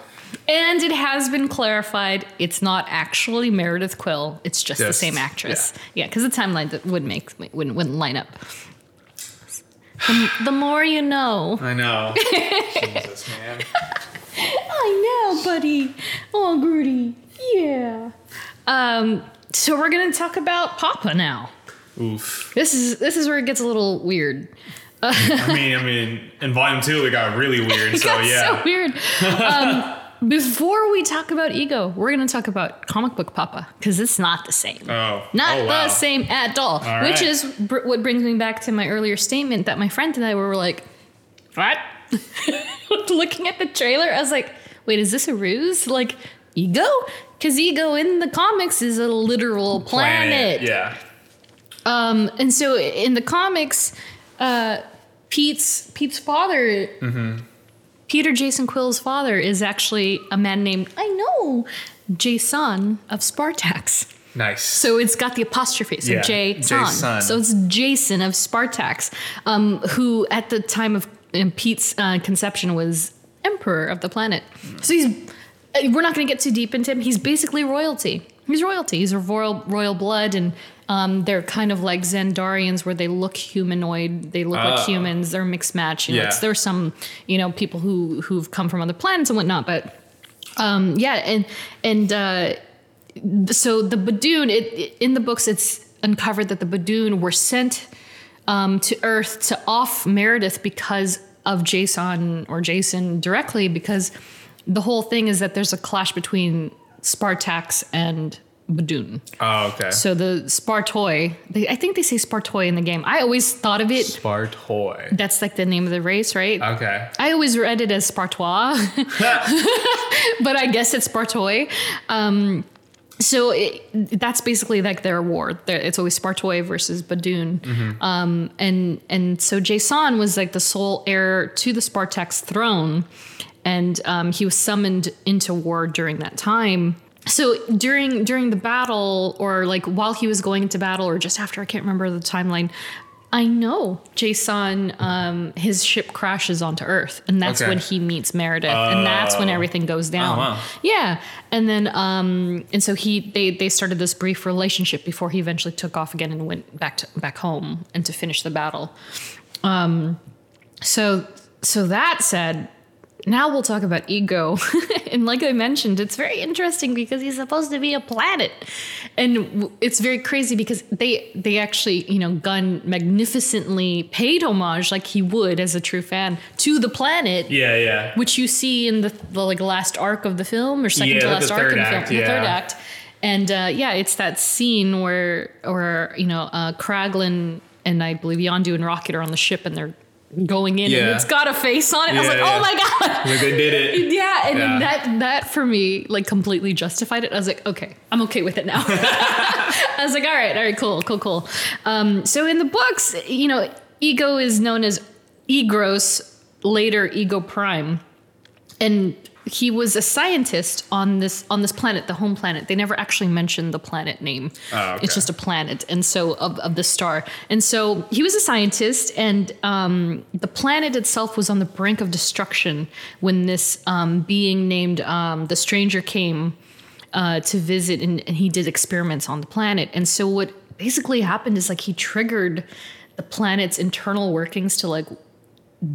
And it has been clarified it's not actually Meredith Quill. It's just, the same actress. Yeah, because the timeline that would make wouldn't wouldn't line up. The, the more you know. I know. Jesus, man. I know, buddy. Oh, Grudy. Yeah. Um. So we're gonna talk about Papa now. Oof. This is this is where it gets a little weird. I mean, I mean, in volume two, it got really weird. So yeah. so weird. Um, before we talk about ego, we're gonna talk about comic book Papa because it's not the same. Oh. Not oh, wow. the same at all. All which is br- what brings me back to my earlier statement that my friend and I were like, "What?" Looking at the trailer, I was like, "Wait, is this a ruse? Like ego? Because ego in the comics is a literal planet. Yeah. Um, and so in the comics, uh, Pete's Pete's father, Peter Jason Quill's father, is actually a man named I know Jason of Spartax. Nice. So it's got the apostrophe, so Yeah, Jason. Jason. So it's Jason of Spartax, um, who at the time of um, Pete's uh, conception was emperor of the planet. So he's. Uh, We're not going to get too deep into him. He's basically royalty. He's royalty. He's a royal royal blood, and um, they're kind of like Xandarians, where they look humanoid. They look like Oh. humans. They're mixed match. You know, Yeah. it's, there's some you know people who who've come from other planets and whatnot, but um, yeah, and and uh, so the Badoon, it, it- in the books, it's uncovered that the Badoon were sent um, to Earth to off Meredith because of Jason or Jason directly because the whole thing is that there's a clash between Spartax and Badoon. Oh, okay. So the Spartoi, they, I think they say Spartoi in the game. I always thought of it. Spartoi. That's like the name of the race, right? Okay. I always read it as Spartois, but I guess it's Spartoi. Um, so it, that's basically like their war. It's always Spartoi versus Badoon, um, and and so Jason was like the sole heir to the Spartax throne, and um, he was summoned into war during that time. So during during the battle, or like while he was going into battle, or just after, I can't remember the timeline. I know Jason, um, his ship crashes onto Earth, and that's Okay. when he meets Meredith, and that's when Oh. everything goes down. wow. Yeah, and then um, and so he they they started this brief relationship before he eventually took off again and went back to back home and to finish the battle. Um, so so that said, now we'll talk about ego, and like I mentioned, it's very interesting because he's supposed to be a planet, and it's very crazy because they they actually you know Gunn magnificently paid homage like he would as a true fan to the planet Yeah, yeah. which you see in the, the like last arc of the film or second Yeah, to last arc in the film, act, the third act. And uh, yeah, it's that scene where, where you know, uh, Kraglin and I believe Yondu and Rocket are on the ship and they're going in, and it's got a face on it. I was like, yeah. oh my god. Like they did it. Yeah, and then Yeah. that that for me like completely justified it. I was like, okay, I'm okay with it now. I was like, all right, all right, cool, cool, cool. Um, so in the books, you know, ego is known as Egros, later Ego Prime, and he was a scientist on this on this planet, the home planet. They never actually mentioned the planet name. Oh, okay. It's just a planet, and so of, of the star. And so he was a scientist, and um, the planet itself was on the brink of destruction when this um, being named um, the Stranger came uh, to visit, and, and he did experiments on the planet. And so what basically happened is like he triggered the planet's internal workings to like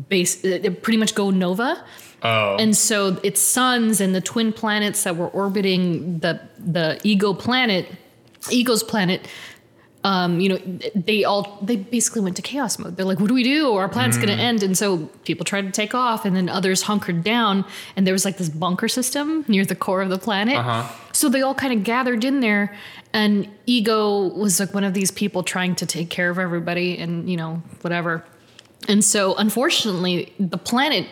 base uh, pretty much go nova. Oh. And so its suns and the twin planets that were orbiting the the ego planet, ego's planet, um, you know, they all they basically went to chaos mode. They're like, "What do we do? Our planet's going to end." And so people tried to take off, and then others hunkered down. And there was like this bunker system near the core of the planet. Uh-huh. So they all kind of gathered in there, and ego was like one of these people trying to take care of everybody, and you know, whatever. And so, unfortunately, the planet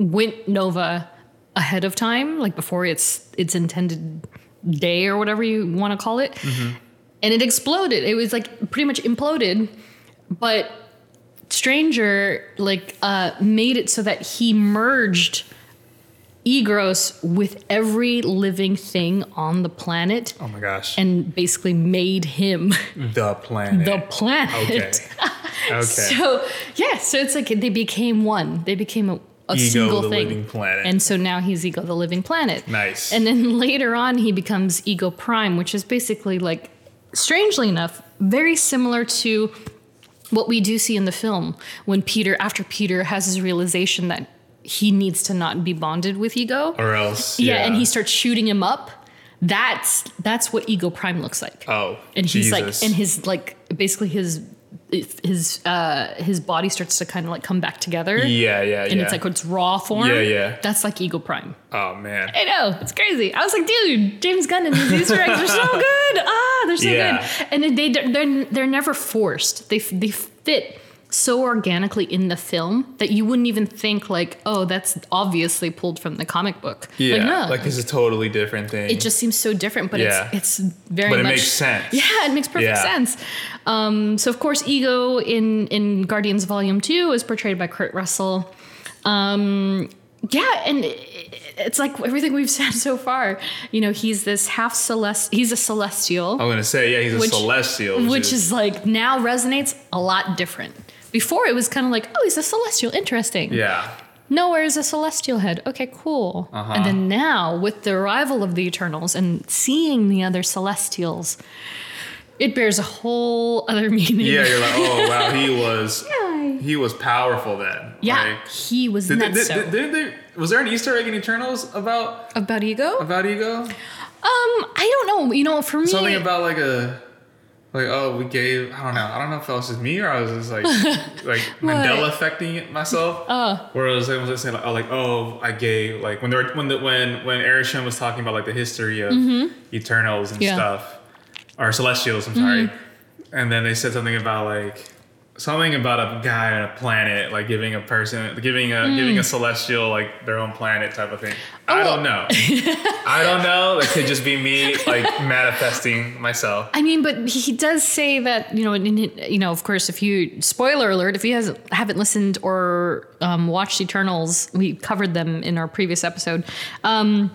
went nova ahead of time, like before its its intended day or whatever you want to call it, and it exploded. It was like pretty much imploded, but Stranger like uh, made it so that he merged Egros with every living thing on the planet. oh my gosh. And basically made him the planet. the planet. Okay. Okay. So yeah, so it's like they became one. They became a, a Ego, single the thing. living planet. And so now he's Ego, the living planet. Nice. And then later on, he becomes Ego Prime, which is basically like, strangely enough, very similar to what we do see in the film when Peter, after Peter has his realization that he needs to not be bonded with Ego. or else. yeah, and he starts shooting him up. That's that's what Ego Prime looks like. Oh. and he's Jesus. like, and his like basically his his uh his body starts to kind of like come back together. Yeah, yeah, And yeah. it's like its raw form. Yeah, yeah. That's like Ego Prime. Oh man. I know it's crazy. I was like, dude, James Gunn and these Easter eggs are so good. Ah, they're so Yeah. good. And they they're they're never forced. They they fit so organically in the film that you wouldn't even think like, oh, that's obviously pulled from the comic book. Yeah. like, no. Like, is a totally different thing. it just seems so different, but Yeah. it's it's very But it much makes sense. Yeah, it makes perfect Yeah. sense. Um, so of course, Ego in in Guardians Volume Two is portrayed by Kurt Russell. Um, yeah, and it's like everything we've said so far. You know, he's this half celest. He's a celestial, I'm gonna say, yeah, he's a Which- celestial. which is like now resonates a lot different. Before it was kind of like, oh, he's a celestial, interesting. Yeah. Knowhere is a celestial head. Okay, cool. Uh-huh. And then now, with the arrival of the Eternals and seeing the other celestials, it bears a whole other meaning. Yeah, you're like, oh wow, he was he was powerful then. Yeah, Like, he was did, nuts. did, did, did there, was there an Easter egg in Eternals about about ego? About ego? Um, I don't know. You know, for me, Something about like a like oh we gave I don't know I don't know if that was just me or I was just like like Mandela affecting it myself. Oh. Where I was like was I saying like oh like oh I gave like when they were when the when when Arishem was talking about like the history of Eternals and Mm-hmm. Yeah. Mm-hmm. stuff or Celestials I'm sorry, and then they said something about like something about a guy on a planet like giving a person giving a giving a celestial like their own planet type of thing. I Oh. don't know. I don't know. it could just be me like manifesting myself. I mean, but he does say that you know, in, you know, of course, if you spoiler alert, if you hasn't haven't listened or um, watched Eternals, we covered them in our previous episode. Um,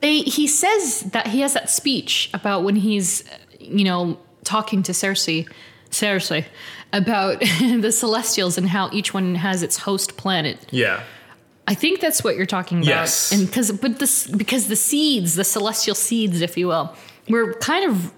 they he says that he has that speech about when he's you know talking to Sersi, Sersi about the Celestials and how each one has its host planet. Yeah. I think that's what you're talking about. Yes. And because but this because the seeds, the celestial seeds, if you will, were kind of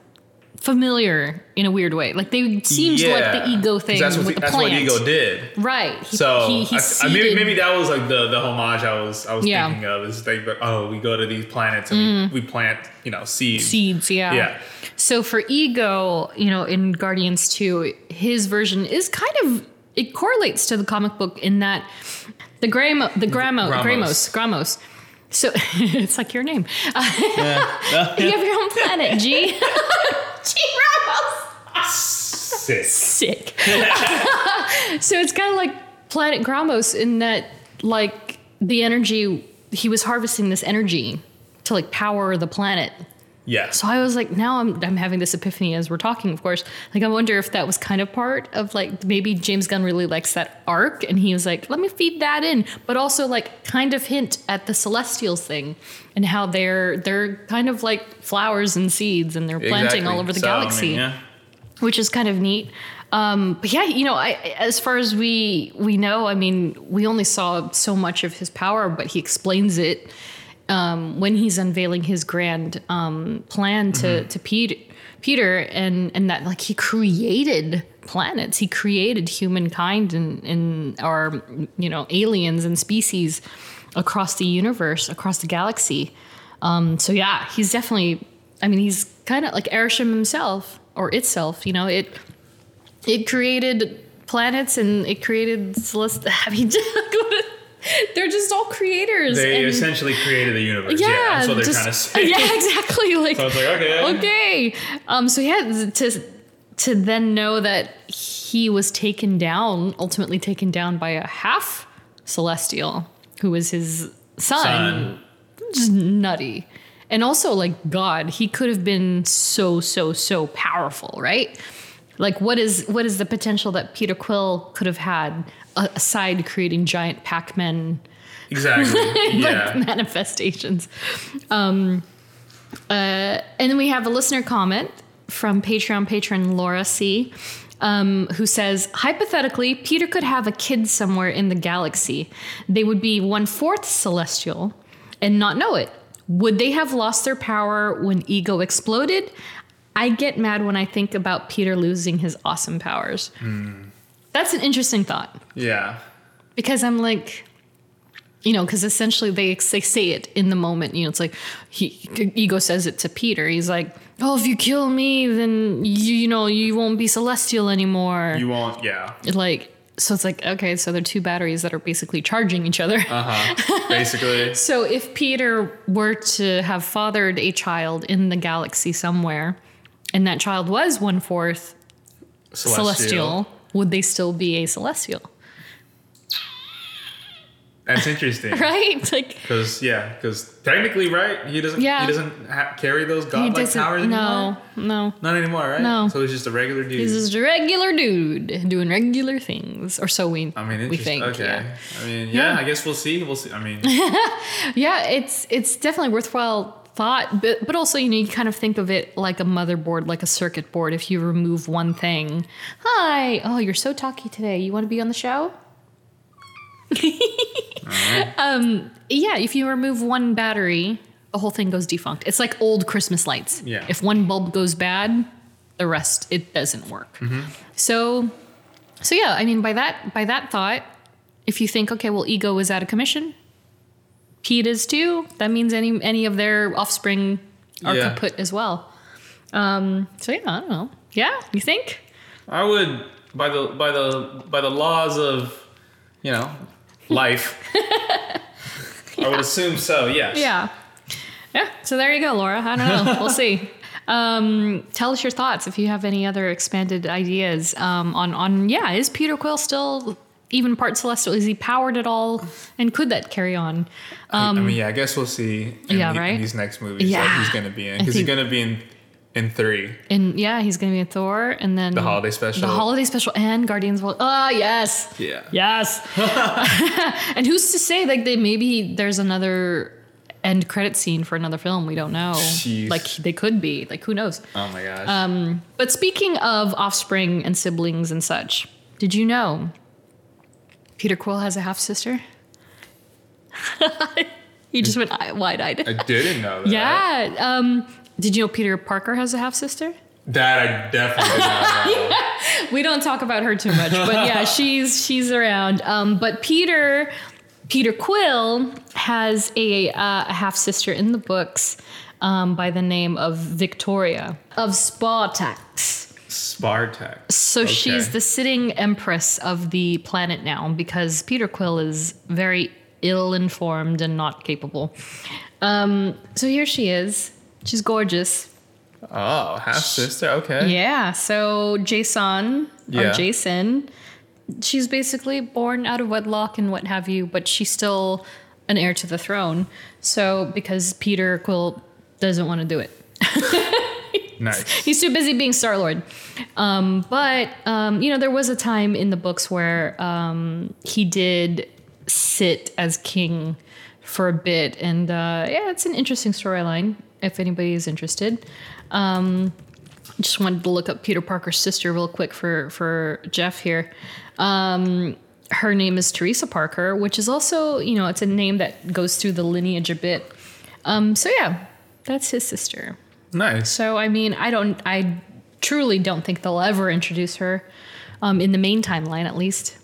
familiar in a weird way. Like they seemed like the ego thing That's what, with the, the that's plant. what ego did. Right. He, So he, he I, I, maybe seeded- maybe that was like the the homage I was I was Yeah. Mm. thinking of is like oh we go to these planets and we, we plant you know seeds. seeds, yeah. Yeah. So for ego, you know, in Guardians 2, his version is kind of it correlates to the comic book in that the Gramo, the Gramo, Gramos. Gramos, Gramos. So it's like your name. you have your own planet, G. G Sick. Sick. so it's kind of like Planet Gramos in that, like, the energy, he was harvesting this energy to, like, power the planet. Yes. So I was like, now I'm, I'm having this epiphany as we're talking, of course. Like, I wonder if that was kind of part of like maybe James Gunn really likes that arc, and he was like, let me feed that in, but also like kind of hint at the Celestials thing and how they're they're kind of like flowers and seeds, and they're planting Exactly. all over the So, I mean, galaxy, yeah. which is kind of neat. Um, but yeah, you know, I, as far as we we know, I mean, we only saw so much of his power, but he explains it um, when he's unveiling his grand um, plan to to Peter, Peter, and and that like he created planets, he created humankind and and our you know aliens and species across the universe, across the galaxy. Um, so yeah, he's definitely. I mean, he's kind of like Arishem himself or itself. You know, it it created planets and it created celestial. I mean, they're just all creators. They and- essentially created the universe. Yeah, yeah, that's what they're just- trying to say. Yeah, exactly. Like, So it's like, okay. okay. Um, so yeah, to to then know that he was taken down, ultimately taken down by a half celestial who was his son, Son. just nutty. And also like God, he could have been so so so powerful, right? Like what is what is the potential that Peter Quill could have had aside creating giant Pac-Men Exactly. Yeah. like manifestations. Um, uh, and then we have a listener comment from Patreon patron Laura C. Um, who says, hypothetically, Peter could have a kid somewhere in the galaxy. They would be one fourth celestial and not know it. Would they have lost their power when ego exploded? I get mad when I think about Peter losing his awesome powers. That's an interesting thought yeah. because I'm like, you know, because essentially they they say it in the moment. You know, it's like he ego says it to Peter. He's like, "Oh, if you kill me, then you you know you won't be celestial anymore." You won't. Yeah. like, so it's like okay, so they're two batteries that are basically charging each other. Uh huh. Basically. So if Peter were to have fathered a child in the galaxy somewhere, and that child was one fourth celestial, would they still be a celestial? That's interesting. Right? Like. Because yeah, because technically, right? He doesn't. Yeah. He doesn't ha- carry those godlike powers anymore. no, no. Not anymore, right? No. So he's just a regular dude. He's just a regular dude doing regular things, or so we. I mean, we think. okay. Yeah. I mean, yeah, Yeah. I guess we'll see. We'll see. I mean, yeah, it's it's definitely worthwhile thought, but but also you know you kind of think of it like a motherboard, like a circuit board. If you remove one thing, hi, oh you're so talky today. You want to be on the show? Um, yeah, if you remove one battery, the whole thing goes defunct. It's like old Christmas lights. Yeah. If one bulb goes bad, the rest it doesn't work. So, so yeah, I mean by that by that thought, if you think okay, well, ego is out of commission, Pete is too. That means any any of their offspring are Yeah. kaput as well. Um, so yeah, I don't know. Yeah, you think? I would by the by the by the laws of you know life. I would assume so. Yes. Yeah. Yeah. So there you go, Laura. I don't know. we'll see. Um, tell us your thoughts if you have any other expanded ideas um, on on yeah. Is Peter Quill still even part celestial? Is he powered at all? And could that carry on? I- I mean, yeah. I guess we'll see. In yeah, the- right? In these next movies Yeah. that he's going to be in because he's going to be in in three. And yeah, he's gonna be in Thor, and then The holiday special. the holiday special, and Guardians. Will ah yes, Yeah. yes. and who's to say like they maybe there's another end credit scene for another film? We don't know. Jeez. Like they could be. Like who knows? Oh my gosh. Um, but speaking of offspring and siblings and such, did you know Peter Quill has a half sister? he just went wide eyed. I didn't know that. Yeah. Um, did you know Peter Parker has a half sister? That I definitely know. We don't talk about her too much, but yeah, she's she's around. Um, but Peter Peter Quill has a, uh, a half sister in the books um, by the name of Victoria of Spartax. Spartak. So Okay. she's the sitting empress of the planet now because Peter Quill is very ill informed and not capable. Um, so here she is. She's gorgeous. Oh, half sister. Okay. Yeah. So Jason or Jason, she's basically born out of wedlock and what have you, but she's still an heir to the throne. So because Peter Quill doesn't want to do it. Nice. He's too busy being Star Lord. Um, but um, you know, there was a time in the books where um, he did sit as king for a bit, and uh, yeah, it's an interesting storyline. If anybody is interested, um, just wanted to look up Peter Parker's sister real quick for for Geoff here. Um, her name is Teresa Parker, which is also you know it's a name that goes through the lineage a bit. Um, so yeah, that's his sister. Nice. So I mean, I don't, I truly don't think they'll ever introduce her um, in the main timeline, at least.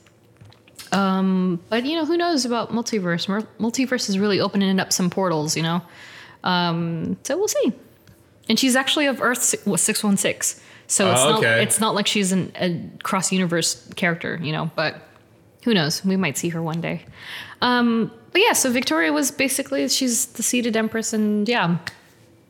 Um, but you know, who knows about multiverse? Multiverse is really opening up some portals, you know. Um, so we'll see. And she's actually of Earth six one six, so it's Oh, not it's not like she's an, a cross universe character, you know. But who knows? We might see her one day. Um, but yeah, so Victoria was basically she's the seated empress, and yeah,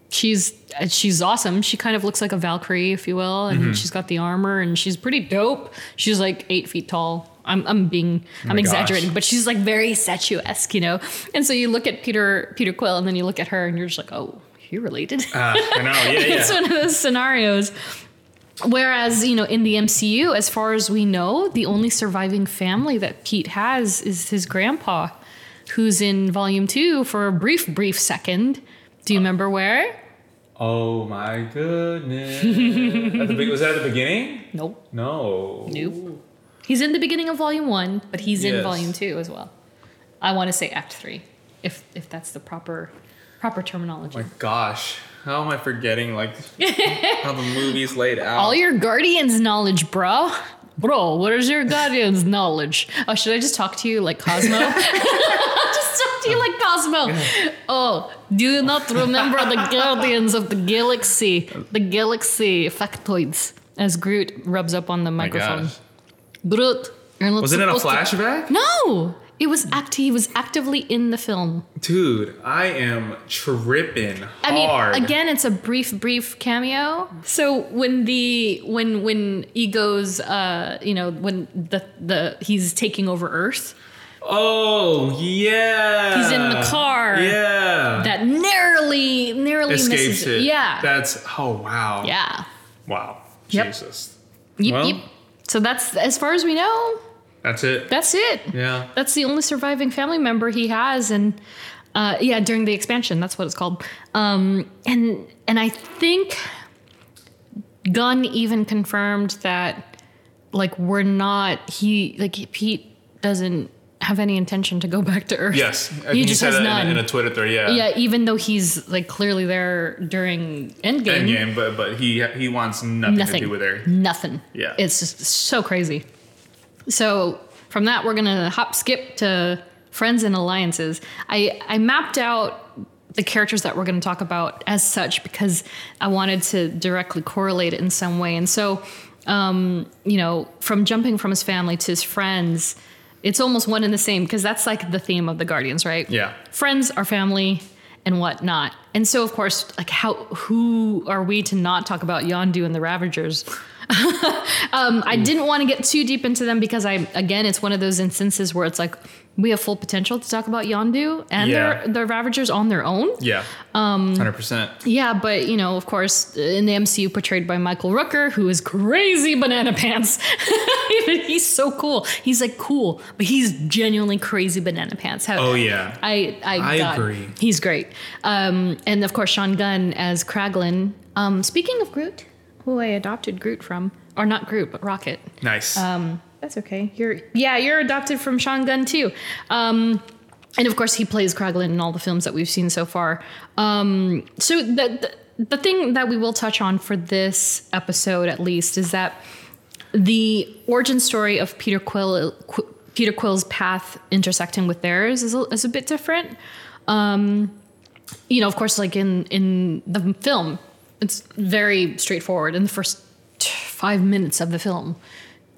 she's uh, she's awesome. She kind of looks like a Valkyrie, if you will, and Mm-hmm. she's got the armor, and she's pretty dope. She's like eight feet tall. I'm I'm being I'm Oh exaggerating, gosh. but she's like very statuesque, you know. And so you look at Peter Peter Quill, and then you look at her, and you're just like, oh, you're related. Ah, I know. Yeah, yeah. it's one of those scenarios. Whereas, you know, in the MCU, as far as we know, the only surviving family that Pete has is his grandpa, who's in volume two for a brief, brief second. Do you remember where? Oh my goodness. at the, was that at the beginning? Nope. No. Nope. He's in the beginning of volume one, but he's in volume two as well. I want to say act three, if if that's the proper proper terminology. Oh my gosh. How am I forgetting like how the movie's laid out? All your Guardians knowledge, bro. Bro, what is your Guardians knowledge? Oh, should I just talk to you like Cosmo? just talk to you like Cosmo. Oh, do you not remember the Guardians of the Galaxy? The Galaxy factoids. As Groot rubs up on the microphone. Wasn't Was it in a supposed to- flashback? No, it was act. He was actively in the film. Dude, I am tripping I mean, again, it's a brief, brief cameo. So when the when when Ego's, uh, you know, when the the he's taking over Earth, Oh yeah. He's in the car. Yeah. that narrowly, narrowly escapes misses it. Yeah, That's oh wow. yeah, Wow. Yep. Jesus. yep, Well- yep. So that's as far as we know. That's it. That's it. yeah. That's the only surviving family member he has, and uh, yeah, during the expansion, that's what it's called. Um, and and I think Gunn even confirmed that like we're not he like Pete doesn't have any intention to go back to Earth. Yes. He you just has none. in, a, in a Twitter thread. Yeah. yeah, even though he's like clearly there during Endgame. Endgame, but but he he wants nothing, Nothing. to do with her. Nothing. Yeah. It's just so crazy. So from that, we're gonna hop skip to friends and alliances. I I mapped out the characters that we're going to talk about as such because I wanted to directly correlate it in some way. And so, um, you know, from jumping from his family to his friends, it's almost one and the same because that's like the theme of the Guardians, right? Yeah. Friends are family and whatnot. And so, of course, like how who are we to not talk about Yondu and the Ravagers? um, I didn't want to get too deep into them because I, again, it's one of those instances where it's like we have full potential to talk about Yondu and Yeah. their the Ravagers on their own. Yeah. Um. Hundred percent. Yeah, but you know, of course, in the MCU portrayed by Michael Rooker, who is crazy banana pants. he's so cool. He's like cool, but he's genuinely crazy banana pants. How, Oh yeah. I I, I got- agree. He's great. Um, and of course, Sean Gunn as Kraglin. Um, speaking of Groot, who I adopted Groot from, or not Groot, but Rocket. nice. Um, that's okay. You're yeah, you're adopted from Sean Gunn too. Um, and of course, he plays Kraglin in all the films that we've seen so far. Um, so the, the the thing that we will touch on for this episode, at least, is that the origin story of Peter Quill, Qu- Peter Quill's path intersecting with theirs is a, is a bit different. Um, you know, of course, like in in the film, it's very straightforward. In the first five minutes of the film,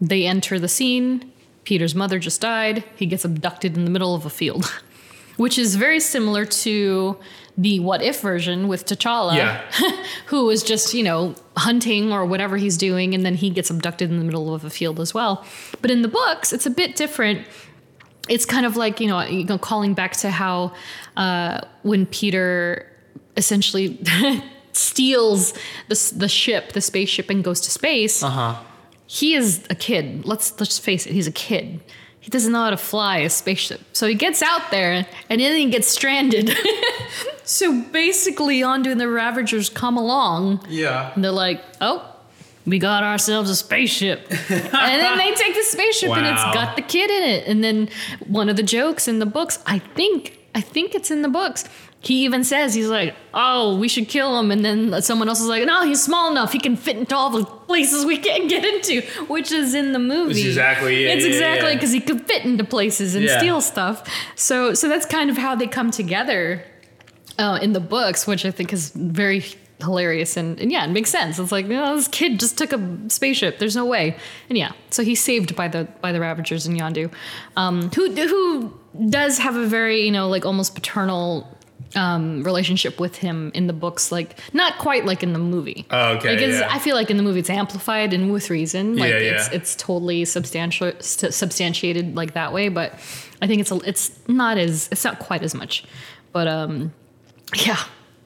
they enter the scene. Peter's mother just died. He gets abducted in the middle of a field, which is very similar to the what if version with T'Challa, Yeah. who is just, you know, hunting or whatever he's doing, and then he gets abducted in the middle of a field as well. But in the books, it's a bit different it's kind of like you know, you know calling back to how uh, when Peter essentially steals the the ship, the spaceship, and goes to space. uh huh. He is a kid. Let's let's face it. He's a kid. He doesn't know how to fly a spaceship, so he gets out there and then he gets stranded. so basically, Yondu and the Ravagers come along Yeah. and they're like, oh, we got ourselves a spaceship. and then they take the spaceship and it's got the kid in it. And then one of the jokes in the books, I think, I think it's in the books. He even says, he's like, oh, we should kill him. And then someone else is like, no, he's small enough. He can fit into all the places we can't get into, which is in the movie. It's exactly- yeah, It's yeah, exactly yeah. because he could fit into places and Yeah. steal stuff. So, so that's kind of how they come together uh, in the books, which I think is very hilarious and, and yeah, it makes sense. It's like, you know, this kid just took a spaceship. There's no way. And yeah, so he's saved by the by the Ravagers in Yondu, um, who who does have a very you know like almost paternal. Um, relationship with him in the books, like not quite like in the movie. Oh, okay, Because yeah. I feel like in the movie it's amplified and with reason. Like Yeah, it's yeah. it's totally substantial st- substantiated like that way. But I think it's a, it's not as it's not quite as much. But um, yeah,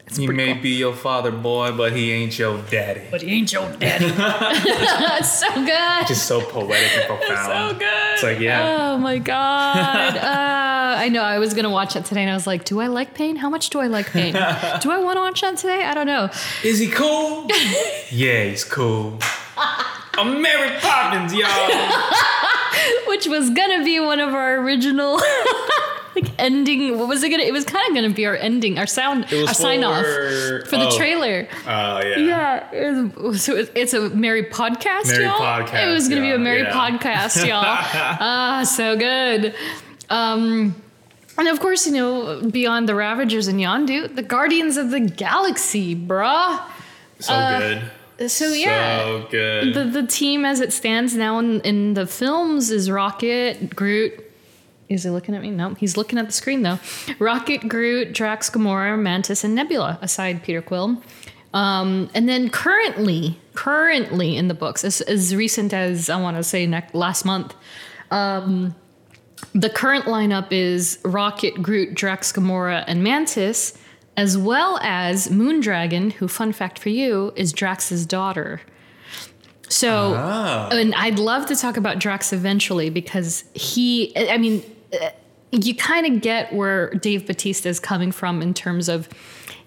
it's He may cool. be your father, boy, but he ain't your daddy. But he ain't your daddy. That's so good. Just so poetic and profound. so good. It's like, yeah. Oh my god. uh, I know. I was gonna watch it today, and I was like, "Do I like pain? How much do I like pain? do I want to watch that today? I don't know." Is he cool? yeah, he's cool. I'm Mary Poppins, y'all. Which was gonna be one of our original. Like ending, what was it gonna? It was kind of gonna be our ending, our sound, our sign off for- for the oh. trailer. Oh, yeah. Yeah, it was- so it- it's a merry podcast, Mary y'all. podcast, it was gonna be a y'all, yeah. podcast, y'all. ah, so good. Um, and of course, you know, beyond the Ravagers and Yondu, the Guardians of the Galaxy, bruh. So good. So yeah, So good. the the team as it stands now in, in the films is Rocket, Groot. Is he looking at me? No, he's looking at the screen though. Rocket, Groot, Drax, Gamora, Mantis, and Nebula, aside Peter Quill. Um, and then currently, currently in the books, as, as recent as I want to say next, last month, um, the current lineup is Rocket, Groot, Drax, Gamora, and Mantis, as well as Moondragon, who, fun fact for you, is Drax's daughter. So, Ah. and I'd love to talk about Drax eventually because he, I mean, you kind of get where Dave Bautista is coming from in terms of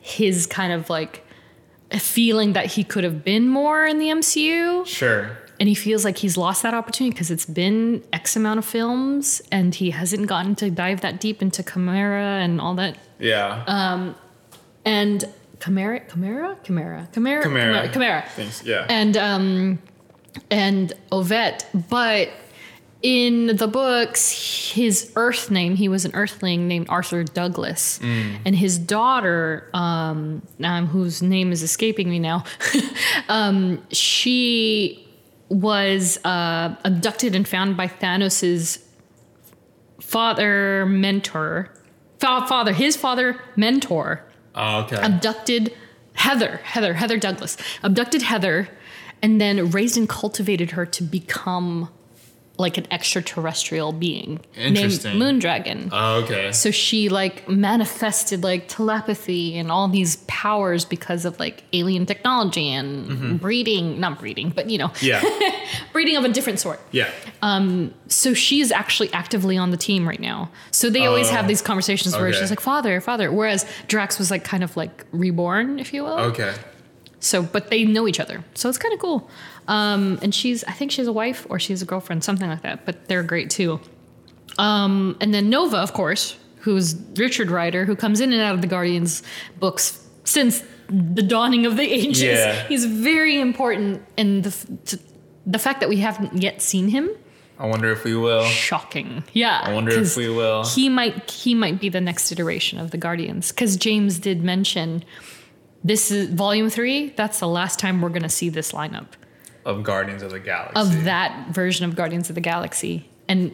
his kind of like feeling that he could have been more in the MCU Sure. and he feels like he's lost that opportunity because it's been X amount of films and he hasn't gotten to dive that deep into Kamaria and all that. Yeah. Uh, And Kamaria, Kamaria, Kamaria, Kamaria, Kamaria. Kamaria. Things, yeah. And um, and Ovette, but in the books, his Earth name, he was an Earthling named Arthur Douglas. And his daughter, um, um, whose name is escaping me now, um, she was uh, abducted and found by Thanos's father mentor. fa- Father, his father mentor Oh, okay. abducted Heather, Heather, Heather Douglas, abducted Heather, and then raised and cultivated her to become like an extraterrestrial being named Interesting. Moondragon. oh, okay. so she like manifested like telepathy and all these powers because of like alien technology and breeding, not breeding, but you know, Yeah. breeding of a different sort. Yeah. Um. So she's actually actively on the team right now. So they always Oh, have these conversations where she's like, "Father, father," whereas Drax was like kind of like reborn, if you will. Okay. So, but they know each other, so it's kind of cool. Um, and she's, I think she's a wife or she's a girlfriend, something like that. But they're great too. Um, and then Nova, of course, who's Richard Rider, who comes in and out of the Guardians books since the dawning of the ages. Yeah. He's very important, and the f- t- the fact that we haven't yet seen him I wonder if we will. shocking. Yeah. I wonder if we will. He might he might be the next iteration of the Guardians cuz James did mention this is volume 3, that's the last time we're going to see this lineup Of Guardians of the Galaxy. of that version of Guardians of the Galaxy. And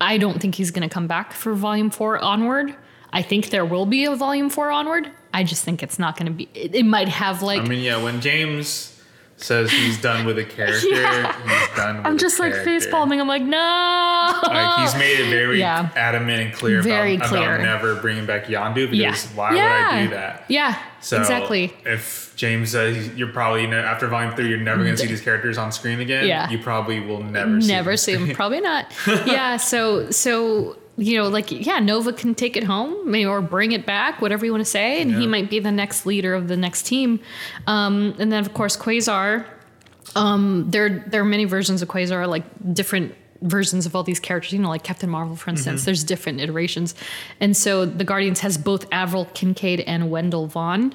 I don't think he's going to come back for volume 4 onward. I think there will be a volume 4 onward. I just think it's not going to be it, it might have like I mean, yeah, when James says he's done with a character, Yeah. he's done with I'm just like face palming. I'm like, no. Like he's made it very Yeah. adamant and clear Very about, clear. about never bringing back Yondu because yeah. why would I do that? Yeah. So exactly. If James says you're probably you know, after Volume Three, you're never going to see these characters on screen again. Yeah. You probably will never. see never them. see him probably not yeah so so you know like yeah nova can take it home or bring it back whatever you want to say and he might be the next leader of the next team. Um, and then of course quasar um, there there are many versions of quasar like different versions of all these characters you know like captain marvel for instance there's different iterations. And so the guardians has both avril kincaid and wendell vaughn.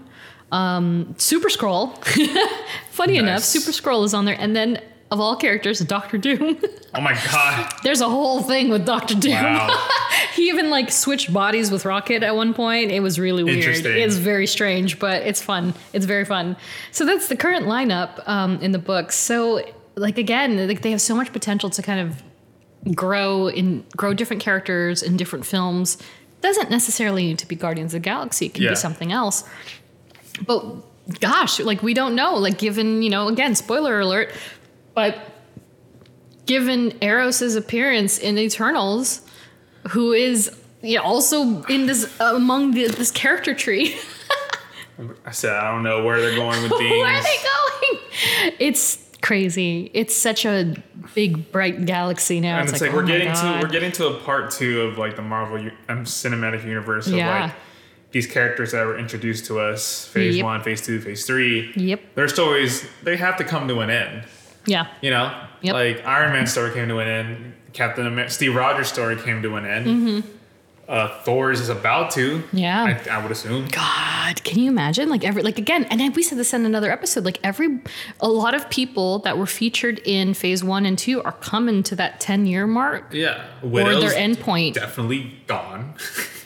Um, Super-Skrull funny enough Nice. Super-Skrull is on there. And then of all characters dr doom Oh my god! There's a whole thing with Doctor Doom. Wow. he even like switched bodies with Rocket at one point. It was really weird. Interesting. It's very strange, but it's fun. It's very fun. So that's the current lineup um, in the books. So like again, like they have so much potential to kind of grow in grow different characters in different films. Doesn't necessarily need to be Guardians of the Galaxy. It can Yeah. be something else. But gosh, like we don't know. Like given you know again, spoiler alert, but given Eros's appearance in Eternals, who is yeah, also in this among the, this character tree. I said I don't know where they're going with things. Where are they going? It's crazy. It's such a big bright galaxy now. And it's, like, oh we're my getting to we're getting to a part two of like the Marvel u- um, cinematic universe of Yeah. like these characters that were introduced to us phase Yep. one, phase two, phase three. Yep. Their stories they have to come to an end. Yeah. You know, Yep. like Iron Man's story came to an end. Captain Amer- Steve Rogers' story came to an end. Uh, Thor's is about to. Mm-hmm. Yeah. I, I would assume. God, can you imagine? Like every like again, and we said this in another episode. Like every a lot of people that were featured in phase one and two are coming to that ten year mark Yeah, or their end point. definitely gone.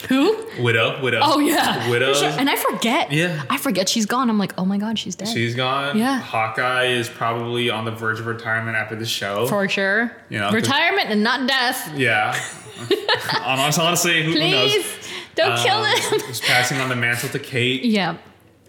Who? Widow, Widow. Oh yeah, Widow. Sure. And I forget. Yeah. I forget she's gone. I'm like, oh my god, she's dead. She's gone. Yeah. Hawkeye is probably on the verge of retirement after the show. for sure. You know, retirement and not death. yeah. Honest- Honestly, who, who knows? Please don't kill Um, him. He's passing on the mantle to Kate, yeah.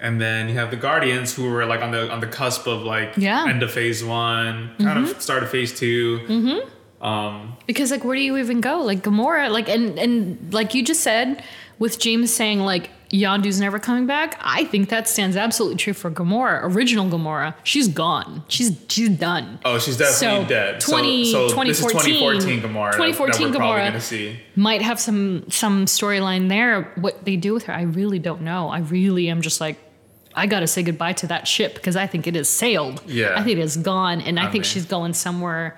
and then you have the Guardians, who were like on the on the cusp of like Yeah. Mm-hmm. end of phase one, kind of start of phase 2 Mm-hmm. Um, Because like, where do you even go? Like Gamora, like, and and like you just said, with James saying like Yondu's never coming back. I think that stands absolutely true for Gamora, original Gamora. She's gone. She's she's done. oh, she's definitely So, dead. 20 so, so this is 2014 2014 Gamora. 2014 that Gamora. Might have some some storyline there. What they do with her, I really don't know. I really am just like. I gotta say goodbye to that ship because I think it has sailed. Yeah. I think it is gone, and I, I think mean- she's going somewhere.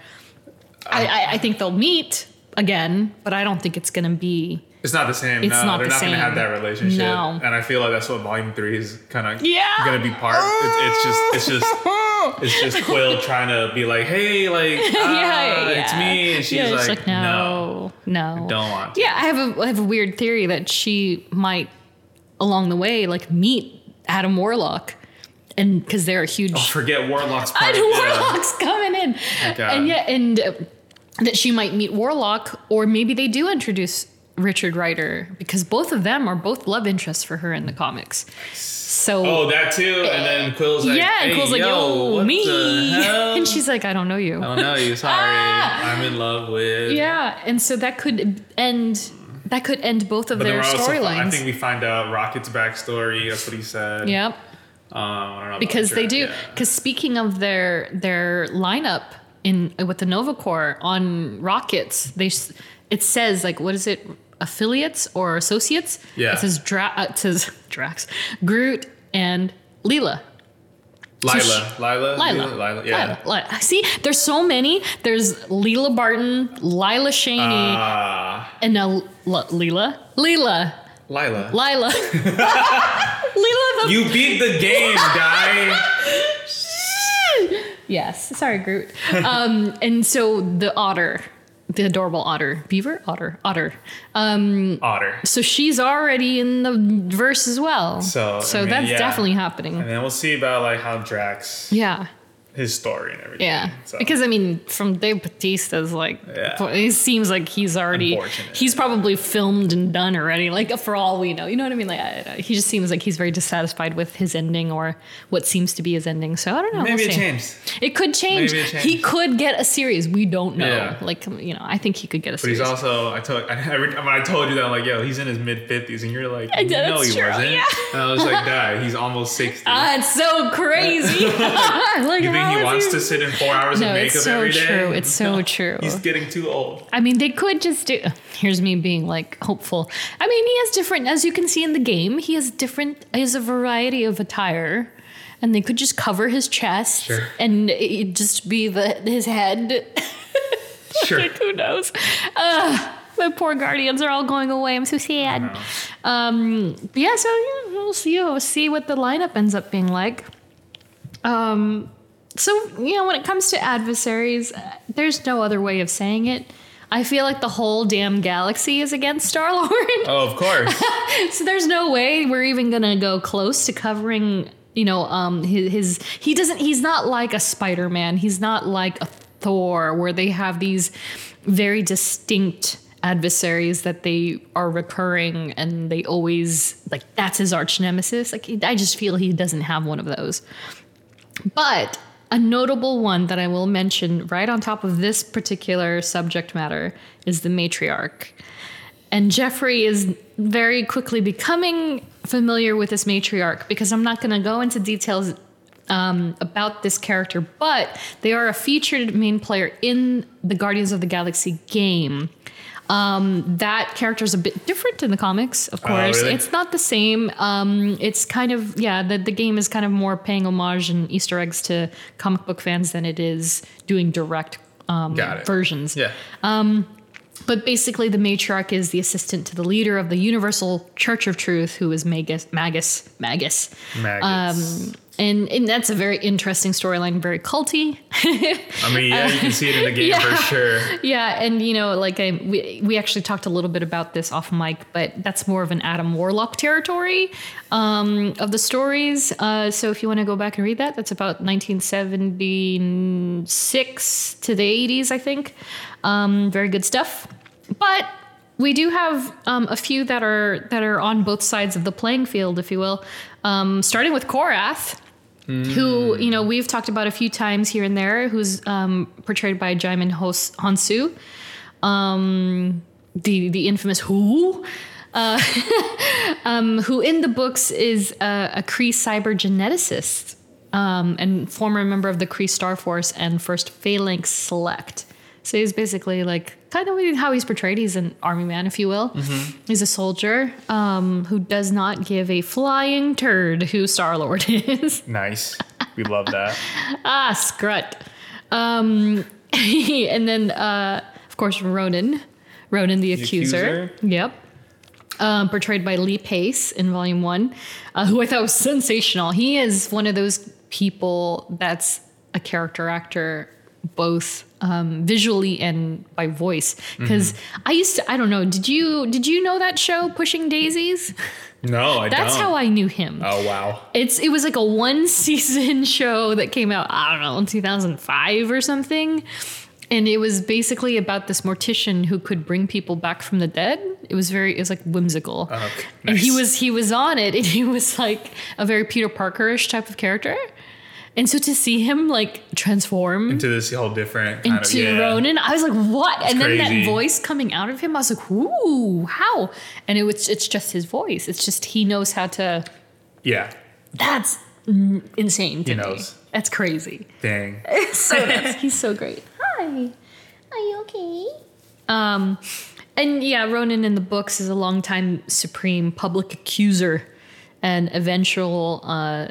I, I, I think they'll meet again, but I don't think it's gonna be. It's not the same. It's no, not they're the not going to have that relationship. No. And I feel like that's what Volume Three is kind of Yeah. going to be part. It's, it's just, it's just, Quill. It's just Quill trying to be like, hey, like, ah, it's me. And she's Yeah, like, it's no. no, no, don't want to. Yeah, I have a I have a weird theory that she might, along the way, like meet Adam Warlock, and because they're a huge. Oh, forget Warlock's part. Adam. Warlock's coming in, God. and yeah, and that she might meet Warlock, or maybe they do introduce Richard Rider because both of them are both love interests for her in the comics. So Oh, that too. And then Quill's like, yeah, and hey, Quill's like, yo, what me, and she's like, I don't know you. I don't know you. Sorry, Ah! I'm in love with. Yeah, and so that could end. That could end both of But their we're I think we find out Rocket's backstory. That's what he said. Yep, Um, I don't know because they do. yeah. Because speaking of their their lineup in with the Nova Corps on rockets, they it says like what is it affiliates or associates? Yeah. it says Dra- uh, it says Drax, Groot, and Leela. Lila. she- Lila. Lila. Lila. Yeah. Lila. Lila. See, there's so many. There's Leela Barton, Lila Cheney, Ah, and now L- Leela. Leela. Lila. Lila. Leela the You beat the game, guy. Yes, sorry, Groot. Um, and so the otter, the adorable otter, beaver, otter, otter. Um, Otter. so she's already in the verse as well. So, so I mean, that's yeah. definitely happening. And then we'll see about like how Drax, Yeah, his story and everything. yeah. So. Because I mean, from Dave Bautista's like, Yeah. it seems like he's already, he's probably filmed and done already. Like for all we know, you know what I mean? Like I, he just seems like he's very dissatisfied with his ending or what seems to be his ending. So I don't know. maybe we'll it see. changed. It could change. Maybe it He could get a series. We don't know. Yeah. Like you know, I think he could get a But series. he's also, I told, I, when I told you that, I'm like, yo, he's in his mid 50s. And you're like, I know, no, he true, wasn't. yeah. And I was like, Dad, he's almost 60. ah, it's so crazy. like, you think how he wants to sit in four hours No, of makeup it's so every day? true. It's so No, true. He's getting too old. I mean, they could just do. Here's me being like hopeful. I mean, he has different, as you can see in the game. He has different. He has a variety of attire, and they could just cover his chest Sure. and it just be the his head. Sure. like, who knows? Uh, my poor guardians are all going away. I'm so sad. Um, yeah, so yeah, we'll see. We'll see what the lineup ends up being like. Um, so you know, when it comes to adversaries, uh, there's no other way of saying it. I feel like the whole damn galaxy is against Star Lord. Oh, of course. so there's no way we're even gonna go close to covering. You know, um, his, his he doesn't. He's not like a Spider-Man. He's not like a Thor, where they have these very distinct adversaries that they are recurring and they always like that's his arch nemesis. Like I just feel he doesn't have one of those. But a notable one that I will mention right on top of this particular subject matter is the matriarch. And Geoffrey is very quickly becoming familiar with this matriarch because I'm not going to go into details um, about this character, but they are a featured main player in the Guardians of the Galaxy game. Um, that character is a bit different in the comics, of course. really? It's not the same. Um, it's kind of yeah. The the game is kind of more paying homage and Easter eggs to comic book fans than it is doing direct um, versions. yeah. But basically, the matriarch is the assistant to the leader of the Universal Church of Truth, who is Magus. Magus. Magus. Maggots. And, and that's a very interesting storyline, very culty. I mean, yeah, you can see it in the game Yeah. for sure. yeah, and you know, like I, we we actually talked a little bit about this off mic, but that's more of an Adam Warlock territory um, of the stories. Uh, so if you want to go back and read that, that's about 1976 to the 80s, I think. Um, very good stuff. But we do have um, a few that are that are on both sides of the playing field, if you will. Um, starting with Korath who you know we've talked about a few times here and there, who's um, portrayed by Djimon Hos- Hounsou, um, the the infamous Who, uh, um, who in the books is a, a Kree cyber geneticist um, and former member of the Kree Star Force and first Phalanx Select. So he's basically like kind of how he's portrayed. He's an army man, if you will. He's a soldier um, who does not give a flying turd who Star Lord is. Nice. We love that. ah, Scrut. Um, and then, uh, of course, Ronan. Ronan the, accuser. Accuser? Yep. Um, portrayed by Lee Pace in Volume 1, uh, who I thought was sensational. He is one of those people that's a character actor both um, visually and by voice. Because I used to I don't know did you did you know that show Pushing Daisies? No, I that's don't. how I knew him. Oh wow. it's it was like a one season show that came out I don't know in 2005 or something. And it was basically about this mortician who could bring people back from the dead. It was very it was like whimsical. Okay, and he was he was on it and he was like a very Peter Parkerish type of character and so to see him like transform Into this whole different kind into of yeah. Ronan. I was like, what? and then crazy. that voice coming out of him, I was like, ooh, how? And it was it's just his voice. It's just he knows how to Yeah. that's insane to He me. knows. That's crazy. Dang. It's so nuts. He's so great. Hi. Are you okay? Um and yeah, Ronan in the books is a longtime supreme public accuser and eventual uh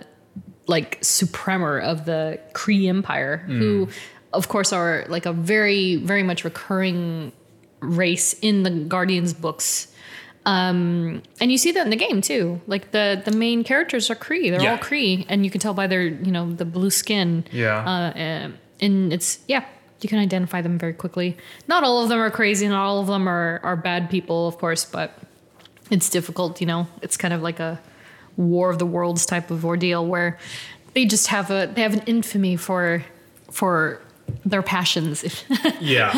like supremor of the Kree Empire, who of course are like a very, very much recurring race in the Guardians books. Um, and you see that in the game too. Like the the main characters are Kree. They're Yeah. all Kree, and you can tell by their you know the blue skin. Yeah. Uh, and- and it's yeah, you can identify them very quickly. Not all of them are crazy, not all of them are are bad people, of course, but it's difficult. You know, it's kind of like a war of the worlds type of ordeal where they just have a they have an infamy for for their passions. Yeah.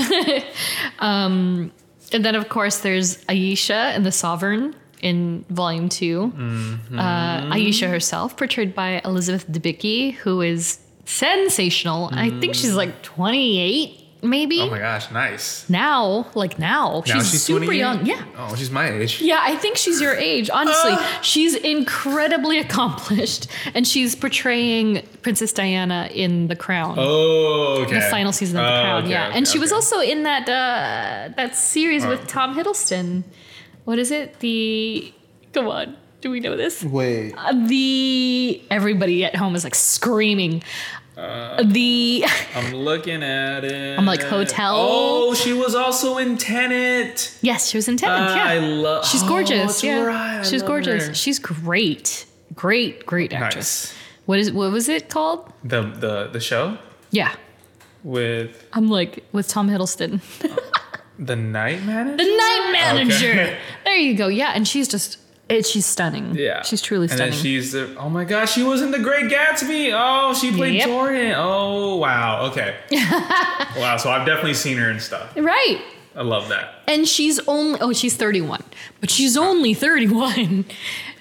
um, And then, of course, there's Ayesha and the Sovereign in Volume 2. Mm-hmm. Uh, Ayesha herself, portrayed by Elizabeth Debicki, who is sensational. I think she's like 28, maybe. Oh my gosh, nice. now, like now, Now she's, she's super 28? young. Yeah. Oh, she's my age. Yeah, I think she's your age. Honestly, she's incredibly accomplished, and she's portraying Princess Diana in The Crown Oh, okay. the final season of The Oh, Crown. okay, yeah, okay, and she was also in that uh, that series Oh. with Tom Hiddleston. What is it? The come on, do we know this? Wait. Uh, the everybody at home is like screaming. The I'm looking at it. I'm like, Hotel? Oh, she was also in Tenet. yes, she was in Tenet. Ah, I yeah, love. she's Oh, gorgeous. that's yeah, right, she's gorgeous. her. She's great, great, great actress. Nice. What is what was it called? The the the show Yeah, with I'm like with Tom Hiddleston. the night manager. The night manager. Okay. There you go. Yeah, and she's just it, she's stunning. Yeah, she's truly And stunning. then she's the. Oh my gosh, she was in The Great Gatsby. Oh, she played Yep. Jordan. Oh wow. Okay. wow. So I've definitely seen her and stuff. right. I love that. And she's only oh she's 31, but she's only 31.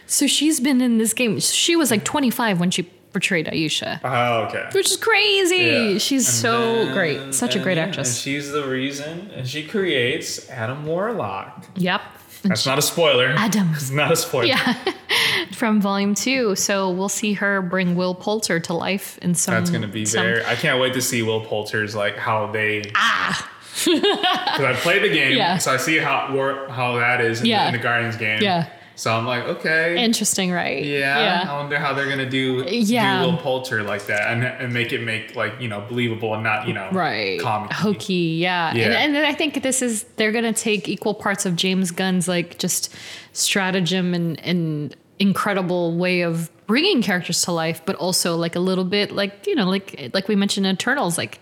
So she's been in this game. She was like 25 when she portrayed Ayesha, Oh, okay. which is crazy. Yeah. She's And so then- great, such a great yeah, And actress. she's the reason, and she creates Adam Warlock. Yep. That's not a spoiler. Adam. It's not a spoiler. Yeah, from volume two. So we'll see her bring Will Poulter to life in some. That's gonna be some- very. I can't wait to see Will Poulter's like how they. Ah. Because I played the game, Yeah. so I see how how that is in, Yeah. the, in the Guardians game. Yeah. So I'm like, okay. Interesting, right? yeah, I wonder how they're gonna do Yeah. do Will Poulter like that and, and make it make like you know believable and not you know right comic hokey yeah, Yeah. And, and then i think this is they're gonna take equal parts of james gunn's like just stratagem and and incredible way of bringing characters to life but also like a little bit like you know like like we mentioned in eternals like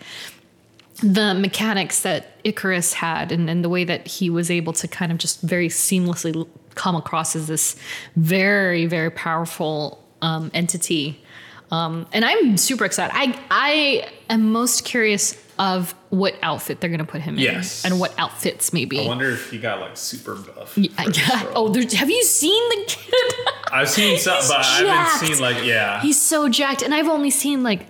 the mechanics that Ikaris had and, and the way that he was able to kind of just very seamlessly come across as this very, very powerful um, entity. Um, and I'm super excited. I, I am most curious of what outfit they're going to put him in Yes. and what outfits maybe. I wonder if he got like super buff. Yeah, yeah. Oh, have you seen the kid? I've seen some, He's but I haven't seen like yeah. He's so jacked, and I've only seen like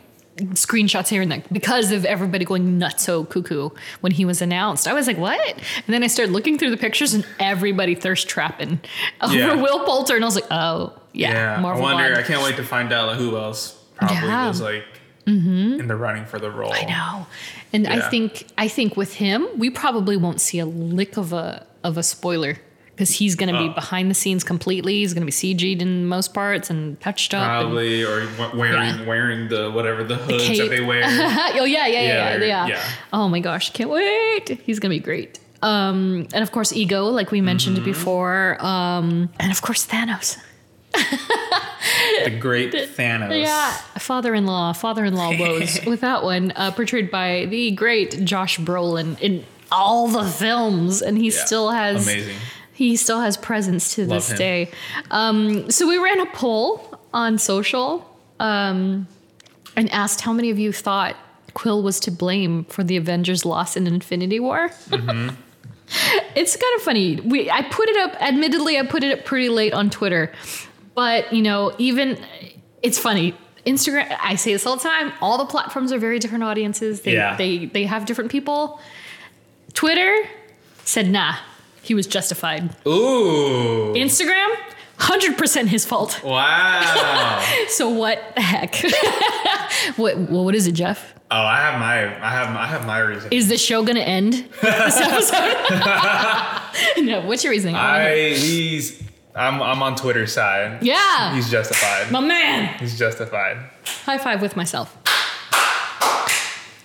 screenshots here and there because of everybody going nuts so cuckoo when he was announced. I was like, what? And then I started looking through the pictures and everybody thirst trapping over Yeah. Will Poulter, and I was like, oh yeah, yeah, Marvel. I wonder. Bond. I can't wait to find out who else probably Yeah. was like mm-hmm. in the running for the role. I know, and I think I think with him, we probably won't see a lick of a of a spoiler. Because he's going to be Oh. behind the scenes completely. He's going to be CG'd in most parts and touched up. and- Probably or wearing Yeah. wearing the whatever the hoods cape. that they wear. oh yeah, yeah, yeah, yeah, yeah. Oh my gosh, can't wait. He's gonna be great. Um, and of course, Ego, like we mentioned Mm-hmm. before. Um, and of course, Thanos. the great Thanos. Yeah, father-in-law, father-in-law woes with that one, uh, portrayed by the great Josh Brolin in all the films, and he Yeah, still has amazing. He still has presence to Love this him. day. Um, so we ran a poll on social um, and asked how many of you thought Quill was to blame for the Avengers' loss in Infinity War. Mm-hmm. it's kind of funny. We I put it up. Admittedly, I put it up pretty late on Twitter, but you know, even it's funny. Instagram. I say this all the time. All the platforms are very different audiences. They Yeah. they they have different people. Twitter said nah. He was justified. Ooh. Instagram, 100% his fault. Wow. So what the heck? what well, what is it, Geoff? oh, I have my I have I have my reason. Is the show gonna end this episode? no, what's your reasoning? I he's, I'm I'm on Twitter's side. yeah, He's justified. my man. He's justified. High five with myself.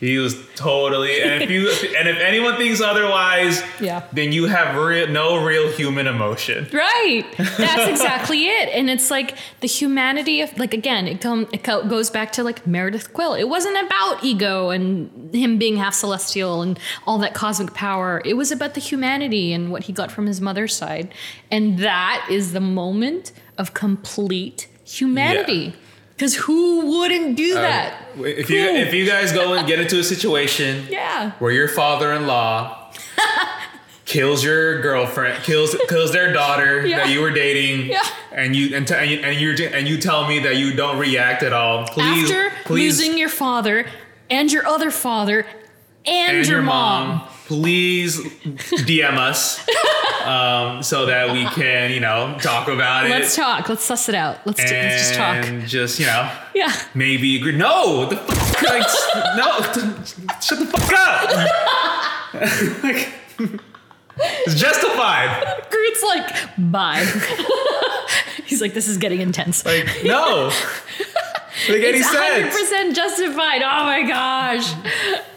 He was totally and if you and if anyone thinks otherwise, Yeah. then you have real, no real human emotion. Right. That's exactly it. And it's like the humanity of like again, it come it goes back to like Meredith Quill. It wasn't about ego and him being half celestial and all that cosmic power. It was about the humanity and what he got from his mother's side. And that is the moment of complete humanity. Cuz who wouldn't do um, that? If you if you guys go and get into a situation Yeah. where your father-in-law kills your girlfriend, kills kills their daughter Yeah. that you were dating, Yeah. and you and, t- and you and you and you tell me that you don't react at all. Please, After please, losing your father and your other father and, and your, mom. Please DM us um, so that we can you know talk about it. Let's talk. Let's suss it out. Let's, do, let's just talk. And just you know, Yeah. maybe agree. No, the fuck? Like, no, shut the fuck up. like, it's justified. Groot's like, bye. He's like, this is getting intense. Like, no. Like any it's sense. 100% justified. Oh my gosh.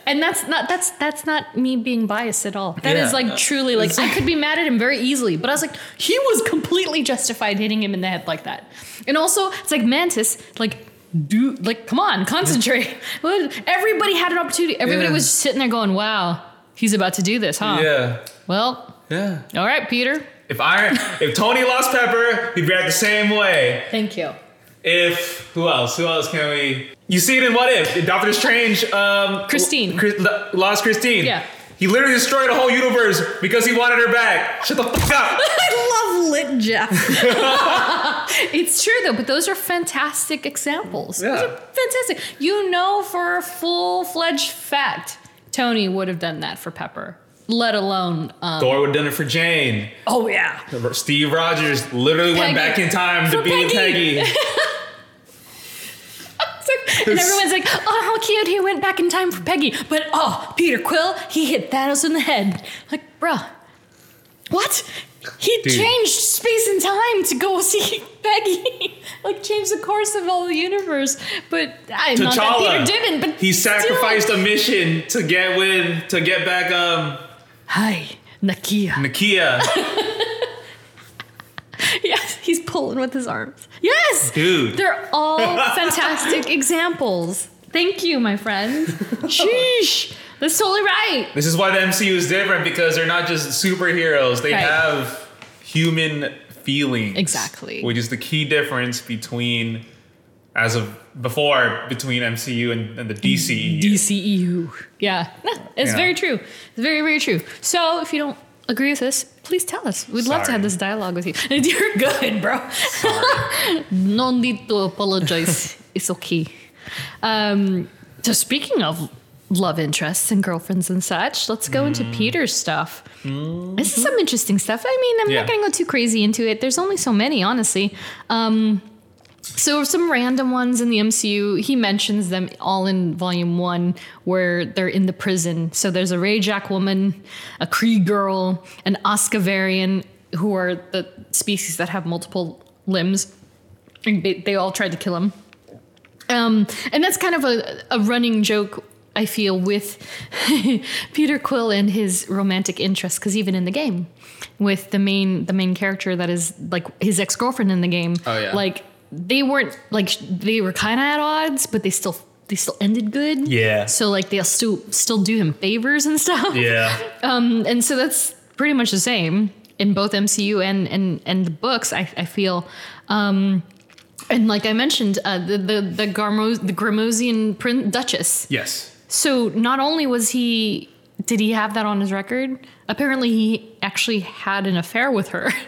And that's not that's that's not me being biased at all. That is Yeah. like truly like I could be mad at him very easily, but I was like, he was completely justified hitting him in the head like that. And also, it's like Mantis, like do like come on, concentrate. Everybody had an opportunity. Everybody Yeah. was sitting there going, "Wow, he's about to do this, huh?" Yeah. Well, Yeah. all right, Peter. If Iron, if Tony lost Pepper, he'd react the same way. Thank you. If who else? Who else can we? You see it in What If? Doctor Strange. Um, Christine. Chris, lost Christine. Yeah. He literally destroyed a whole universe because he wanted her back. Shut the fuck up. I love lit Geoff. it's true though, but those are fantastic examples. Those Yeah. are fantastic. You know for a full fledged fact, Tony would have done that for Pepper. Let alone, um, Thor would have done it for Jane. oh yeah, Steve Rogers literally went back in time to For be with Peggy. Peggy. And everyone's like, "Oh, how cute! He went back in time for Peggy." But oh, Peter Quill, he hit Thanos in the head. Like, bruh, what? He Dude. changed space and time to go see Peggy. like, changed the course of all the universe. But I not that Peter didn't. But He still. sacrificed a mission to get with to get back um Hi, Nakia. Nakia. yes, he's pulling with his arms. Yes, Dude. They're all fantastic examples. Thank you, my friend. Sheesh. That's totally right. This is why the MCU is different because they're not just superheroes. They Right. have human feelings. Exactly. Which is the key difference between as of before between MCU and, and the DCEU. DCEU. Yeah, No, it's Yeah. very true. It's very, very true. So if you don't agree with this, please tell us. We'd love to have this dialogue with you. You're good, bro. no need to apologize. it's okay. Um, so speaking of love interests and girlfriends and such, let's go into Peter's stuff. This is some interesting stuff. I mean, I'm Yeah. not going to go too crazy into it. There's only so many, honestly. Um, so some random ones in the MCU, he mentions them all in volume one where they're in the prison. So there's a Rayjack woman, a Kree girl, an Oscavarian, who are the species that have multiple limbs. And they, they all tried to kill him. Um, and that's kind of a, a running joke, I feel, with Peter Quill and his romantic interest. Because even in the game, with the main the main character that is like his ex girlfriend in the game, Oh, yeah. like they weren't like they were kind of at odds, but they still they still ended good. Yeah. So like they'll still still do him favors and stuff. Yeah. um, and so that's pretty much the same in both MCU and and and the books. I, I feel, um, and like I mentioned, uh, the the the, Garmo- the Gramosian Prin- Duchess. Yes. So not only was he did he have that on his record, apparently he actually had an affair with her.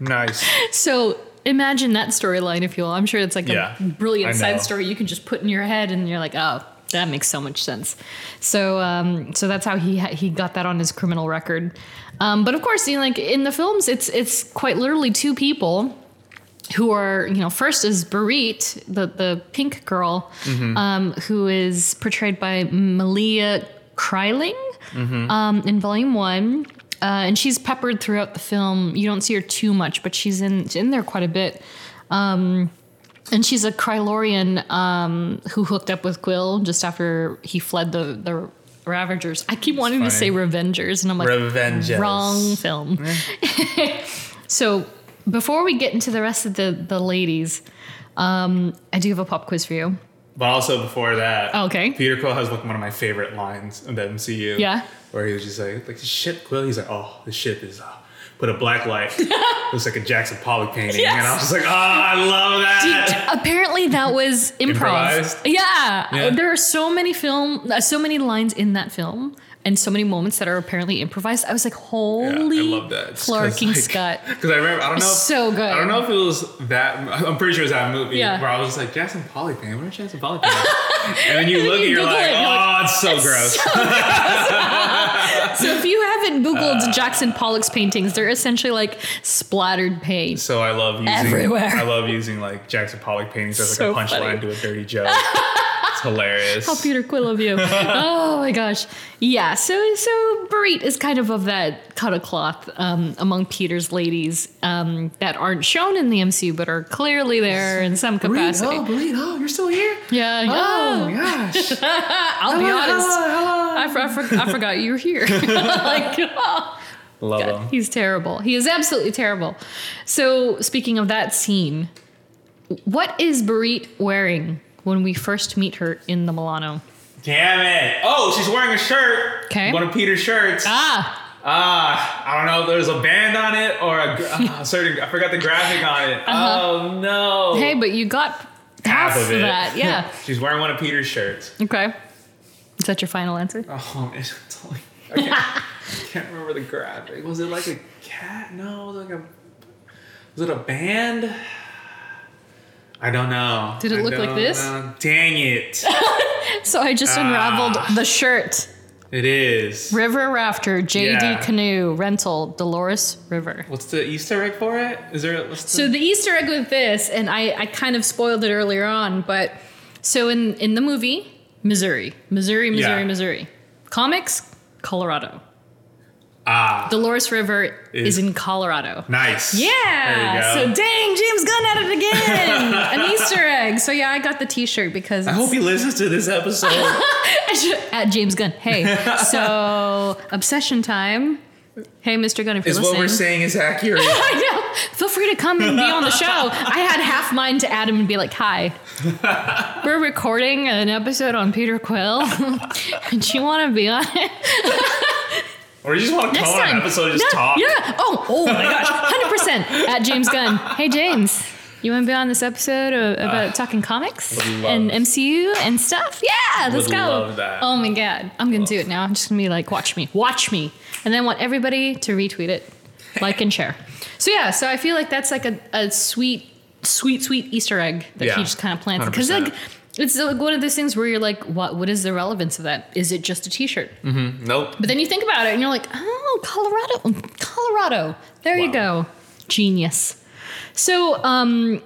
Nice. so imagine that storyline, if you will. I'm sure it's like Yeah, a brilliant side story you can just put in your head, and you're like, oh, that makes so much sense. So, um, so that's how he ha- he got that on his criminal record. Um, but of course, you know, like in the films, it's it's quite literally two people who are you know first is Bereet, the the pink girl, Mm-hmm. um, who is portrayed by Melia Kreiling Mm-hmm. um, in Volume One. Uh, and she's peppered throughout the film. You don't see her too much, but she's in in there quite a bit. Um, and she's a Krylorian um, who hooked up with Quill just after he fled the the Ravagers. I keep wanting to say Revengers, and I'm like, Revengers. wrong film. so before we get into the rest of the the ladies, um, I do have a pop quiz for you. But also before that, Oh, okay. Peter Quill has like one of my favorite lines in the MCU. Yeah. Where he was just like, like the ship Quill. He's like, oh, the ship is uh, put a black light. looks like a Jackson Pollock painting, Yes. and I was like, oh, I love that. Dude, apparently that was improv. Improvised? Yeah. Yeah. there are so many film, uh, so many lines in that film, and so many moments that are apparently improvised. I was like, Yeah, holy, I love that. Flarking Scott. Because I remember, I don't know. If, So good. I don't know if it was that. I'm pretty sure it was that movie Yeah. where I was just like Jackson Pollock painting. What are Jackson Pollock painting? and then you look You and you're like, it, you're oh, like, it's so gross. So if you haven't Googled Uh. Jackson Pollock's paintings, they're essentially like splattered paint. So I love using Everywhere. I love using like Jackson Pollock paintings as So like a punchline to a dirty joke. it's hilarious. How Peter Quill of you. oh my gosh. Yeah, so so Bereet is kind of of that cut of cloth um, among Peter's ladies um, that aren't shown in the MCU but are clearly there in some capacity. Breed, oh, you're still here? Yeah, yeah. Oh gosh. I'll be honest. I, for, I, for, I forgot you were here. like, oh, Love God, him. he's terrible. He is absolutely terrible. So, speaking of that scene, what is Bereet wearing when we first meet her in the Milano? Damn it. Oh, she's wearing a shirt. 'Kay. One of Peter's shirts. Ah, Ah, I don't know if there's a band on it or a uh, certain. I forgot the graphic on it. Oh no. Uh-huh. hey, but you got half, half of it. that. Yeah. She's wearing one of Peter's shirts. okay. Is that your final answer? Oh, it's only, I can't, I can't remember the graphic. Was it like a cat? No, was like a. Was it a band? I don't know. Did it I look like this? know. Dang it! So I just ah. unraveled the shirt. It is. River Rafter, JD Yeah. Canoe, rental, Dolores River. What's the Easter egg for it? Is there? The, So the Easter egg with this, and I, I kind of spoiled it earlier on, but so in, in the movie, Missouri, Missouri, Missouri, Yeah. Missouri. Comics, Colorado. Ah, Dolores River is, Is- in Colorado. nice. Yeah. There you go. So dang, James Gunn at it again. An Easter egg. So yeah, I got the T-shirt because I hope he listens to this episode. at James Gunn. Hey, so obsession time. Hey, Mr. Gunn, if you're is listening. what we're saying is accurate. I know. Feel free to come and be on the show. I had half mine to Adam and be like, "Hi, we're recording an episode on Peter Quill. Do you want to be on it or you just want to next come on time?" an episode and just yeah, talk. Yeah. Oh, oh my gosh, hundred percent at James Gunn. Hey, James. You want to be on this episode of, ah. about talking comics and. MCU and stuff? Yeah, let's Would go. love that. Oh my god, I'm gonna do it now. I'm just gonna be like, watch me, watch me, and then want everybody to retweet it, like and share. So yeah, so I feel like that's like a, a sweet, sweet, sweet Easter egg that Yeah, he just kind of plants because like it's like one of those things where you're like, what? What is the relevance of that? Is it just a T-shirt? Nope. But then you think about it and you're like, oh, Colorado, Colorado. There you go. Genius. So um,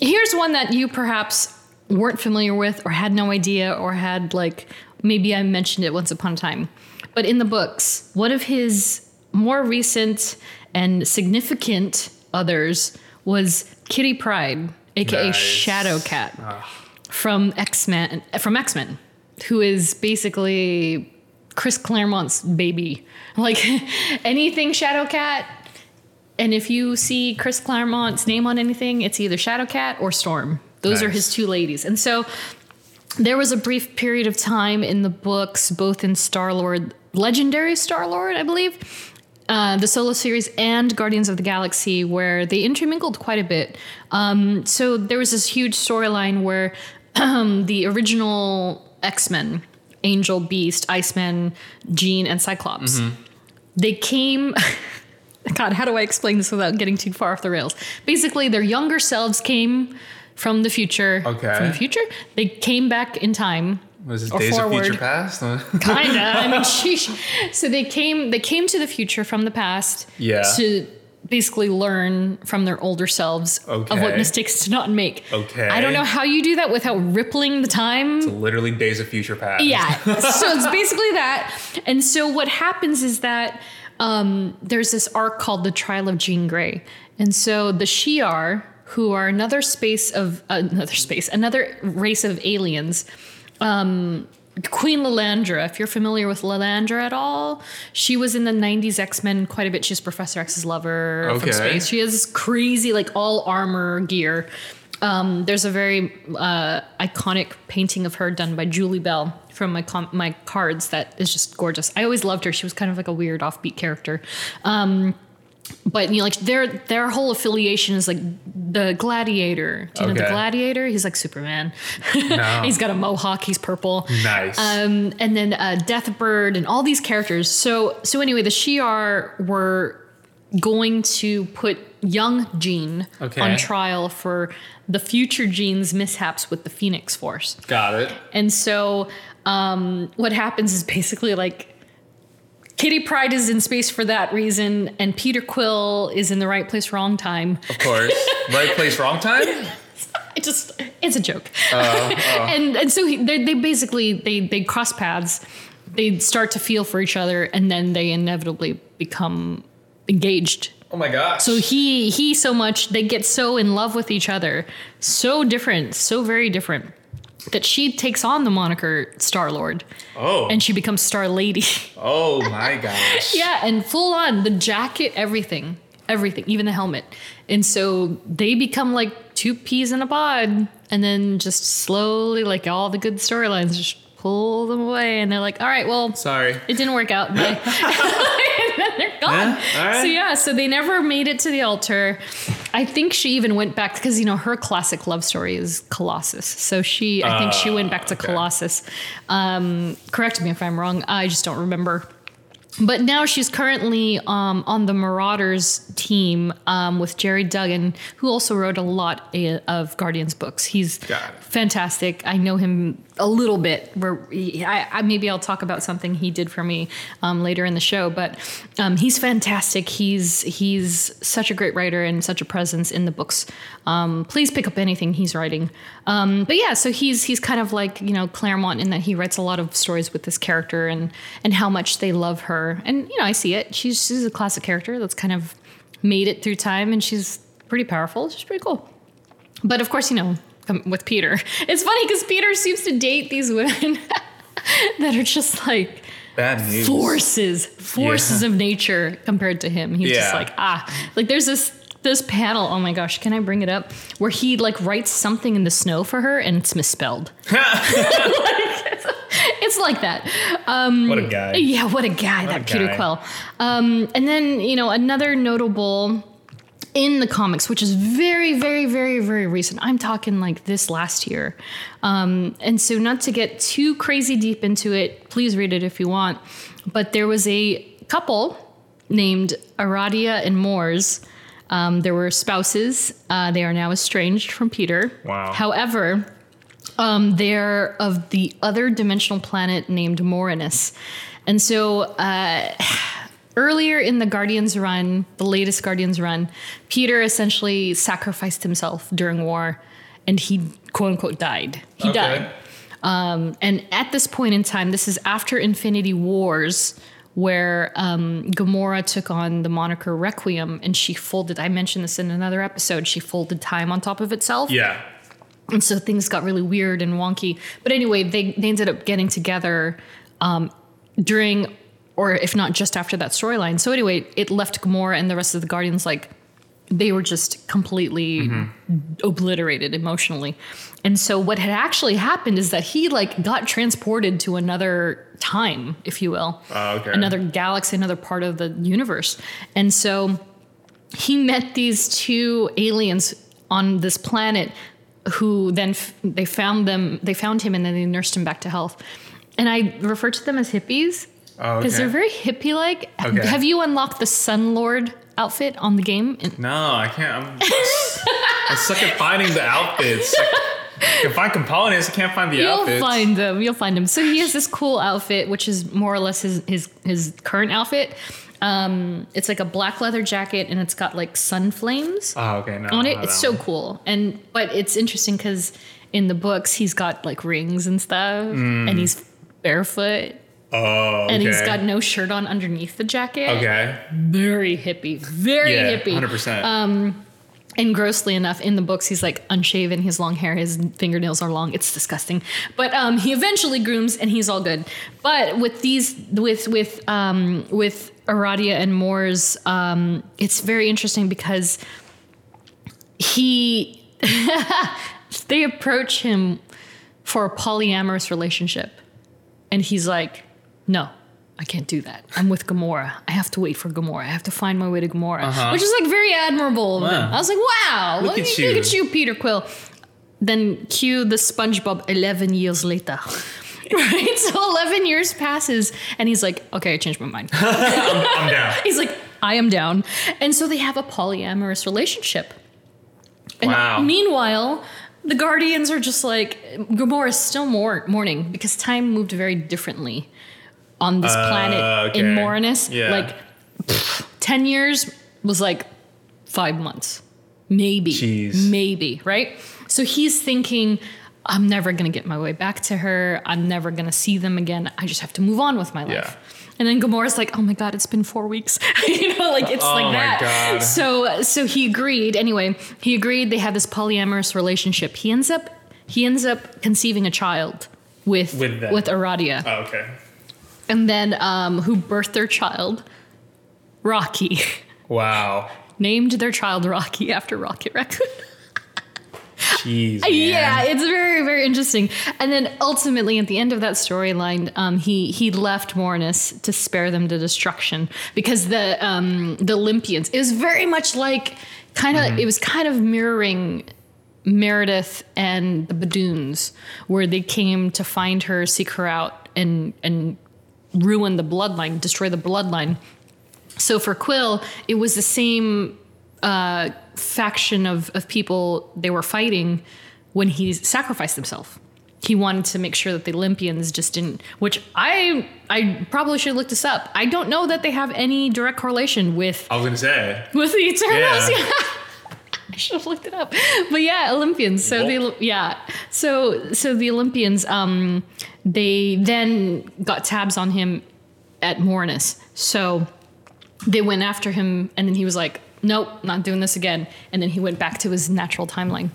here's one that you perhaps weren't familiar with or had no idea or had like, maybe I mentioned it once upon a time. But in the books, one of his more recent and significant others was Kitty Pryde, aka Nice. Shadowcat from X Men from X Men, who is basically Chris Claremont's baby. Like anything Shadowcat, and if you see Chris Claremont's name on anything, it's either Shadowcat or Storm. Those are his two ladies. And so there was a brief period of time in the books, both in Star Lord, legendary Star Lord, I believe, uh, the solo series, and Guardians of the Galaxy, where they intermingled quite a bit. Um, so there was this huge storyline where Um, the original X Men, Angel, Beast, Iceman, Jean, and Cyclops, mm-hmm. they came. God, how do I explain this without getting too far off the rails? Basically, their younger selves came from the future. Okay. From the future, they came back in time. Was this or Days forward. of Future Past? Kinda. I mean, sheesh. So they came. They came to the future from the past. Yeah. To basically learn from their older selves of what mistakes to not make. Okay. I don't know how you do that without rippling the time. It's literally Days of Future Past. Yeah. so it's basically that. And so what happens is that um, there's this arc called the Trial of Jean Grey. And so the Shi'ar, who are another space of uh, another space, another race of aliens. Um, Queen Lilandra, if you're familiar with Lilandra at all, she was in the 90s X Men quite a bit. She's Professor X's lover Okay. from space. She has crazy, like all armor gear. Um, there's a very uh, iconic painting of her done by Julie Bell from my com- my cards that is just gorgeous. I always loved her. She was kind of like a weird offbeat character. Um, but you know, like their their whole affiliation is like the Gladiator. Do you know the Gladiator? He's like Superman. No. he's got a mohawk. He's purple. Nice. Um, and then uh, Deathbird and all these characters. So so anyway, the Shi'ar were going to put young Jean Okay. on trial for the future Jean's mishaps with the Phoenix Force. Got it. And so um, what happens is basically like Kitty Pryde is in space for that reason, and Peter Quill is in the right place, wrong time. Of course. right place, wrong time? It just it's a joke. Uh, uh. and and so he, they they basically they they cross paths. They start to feel for each other, and then they inevitably become engaged. Oh my gosh. So he he so much they get so in love with each other, so different, so very different, that she takes on the moniker Star Lord, oh. and she becomes Star Lady. oh my gosh. yeah, and full on the jacket, everything, everything, even the helmet. And so they become like two peas in a pod, and then just slowly, like all the good storylines, just pull them away, and they're like, all right, well, Sorry. it didn't work out. Bye. and then they're gone. Yeah, right. So yeah, so they never made it to the altar. I think she even went back because you know her classic love story is Colossus. So she, I think she went back to okay. Colossus. Um, correct me if I'm wrong. I just don't remember. But now she's currently um, on the Marauders team um, with Gerry Duggan, who also wrote a lot of Guardians books. He's fantastic. I know him a little bit. Where he- I, I maybe I'll talk about something he did for me um, later in the show. But um, he's fantastic. He's he's such a great writer and such a presence in the books. Um, please pick up anything he's writing. Um, but yeah, so he's he's kind of like you know Claremont in that he writes a lot of stories with this character and and how much they love her. And you know I see it. She's she's a classic character that's kind of made it through time, and she's pretty powerful. She's pretty cool. But of course, you know, with Peter, it's funny because Peter seems to date these women that are just like Bad news. forces, forces Yeah. of nature compared to him. He's just like ah, like there's this this panel. Oh my gosh, can I bring it up? Where he like writes something in the snow for her and it's misspelled. It's like that. Um, What a guy. yeah, what a guy, a that Peter guy. Quill. Um, and then, you know, another notable in the comics, which is very, very, very, very recent. I'm talking like this last year. Um, and so, not to get too crazy deep into it, please read it if you want. But there was a couple named Aradia and Moors. Um, there were spouses. Uh, they are now estranged from Peter. Wow. However, um, they're of the other dimensional planet named Morinus. And so uh, earlier in the Guardians run, the latest Guardians run, Peter essentially sacrificed himself during war and he quote unquote died. He Okay. died. Um, and at this point in time, this is after Infinity Wars, where um, Gamora took on the moniker Requiem and she folded, I mentioned this in another episode, she folded time on top of itself. Yeah. And so things got really weird and wonky. But anyway, they, they ended up getting together um, during or if not just after that storyline. So anyway, it left Gamora and the rest of the Guardians like they were just completely mm-hmm. obliterated emotionally. And so what had actually happened is that he like got transported to another time, if you will. Oh, okay. Another galaxy, another part of the universe. And so he met these two aliens on this planet who then f- they found them they found him and then they nursed him back to health. And I refer to them as hippies Oh, because okay. they're very hippie like. Okay. Have you unlocked the Sun Lord outfit on the game? No, I can't. I'm, I suck at finding the outfits. I can find components. I can't find the outfits. You'll find them. You'll find them. So he has this cool outfit, which is more or less his his his current outfit. Um, it's like a black leather jacket, and it's got like sun flames oh, okay. No, on it. It's so one. cool, and but it's interesting because in the books he's got like rings and stuff, and he's barefoot, Oh, okay. and he's got no shirt on underneath the jacket. Okay. Very hippie, very Yeah, hippie. hundred percent. Um, And grossly enough, in the books, he's like unshaven. His long hair, his fingernails are long. It's disgusting. But um, he eventually grooms, and he's all good. But with these, with with um, with Aradia and Moore's, um, it's very interesting because he they approach him for a polyamorous relationship, and he's like, "No, I can't do that. I'm with Gamora. I have to wait for Gamora. I have to find my way to Gamora," Uh-huh. which is like very admirable. Wow. I was like, "Wow, Look at Look at you. you, Peter Quill." Then cue the SpongeBob. Eleven years later. Right, so eleven years passes, and he's like, "Okay, I changed my mind." I'm down. He's like, I am down. And so they have a polyamorous relationship. And Wow. meanwhile, the Guardians are just like, Gamora is still more mourning because time moved very differently on this Uh, planet in okay. Morinus. Yeah. Like, pfft, 10 years was like five months. Maybe. Jeez. Maybe, right? So he's thinking, I'm never going to get my way back to her. I'm never going to see them again. I just have to move on with my life. Yeah. And then Gamora's like, "Oh my god, it's been four weeks." you know, like it's Oh like that. God. So, so he agreed. Anyway, he agreed. They had this polyamorous relationship. He ends up, he ends up conceiving a child with With them. with Aradia, Oh, okay. And then um, who birthed their child, Rocky. Wow. Named their child Rocky after Rocket Raccoon. Jeez. Yeah, it's very, very interesting. And then ultimately, at the end of that storyline, um, he he left Mornis to spare them the destruction because the um, the Olympians. It was very much like kind of. It was kind of mirroring Meredith and the Badoons, where they came to find her, seek her out, and and ruin the bloodline, destroy the bloodline. So for Quill, it was the same uh, faction of, of people they were fighting when he sacrificed himself. He wanted to make sure that the Olympians just didn't. Which I I probably should look this up. I don't know that they have any direct correlation with I was gonna say. with the Eternals. Yeah. Yeah. I should have looked it up. But yeah, Olympians. So the yeah. So so the Olympians um they then got tabs on him at Morinus. So they went after him and then he was like, Nope, not doing this again. And then he went back to his natural timeline.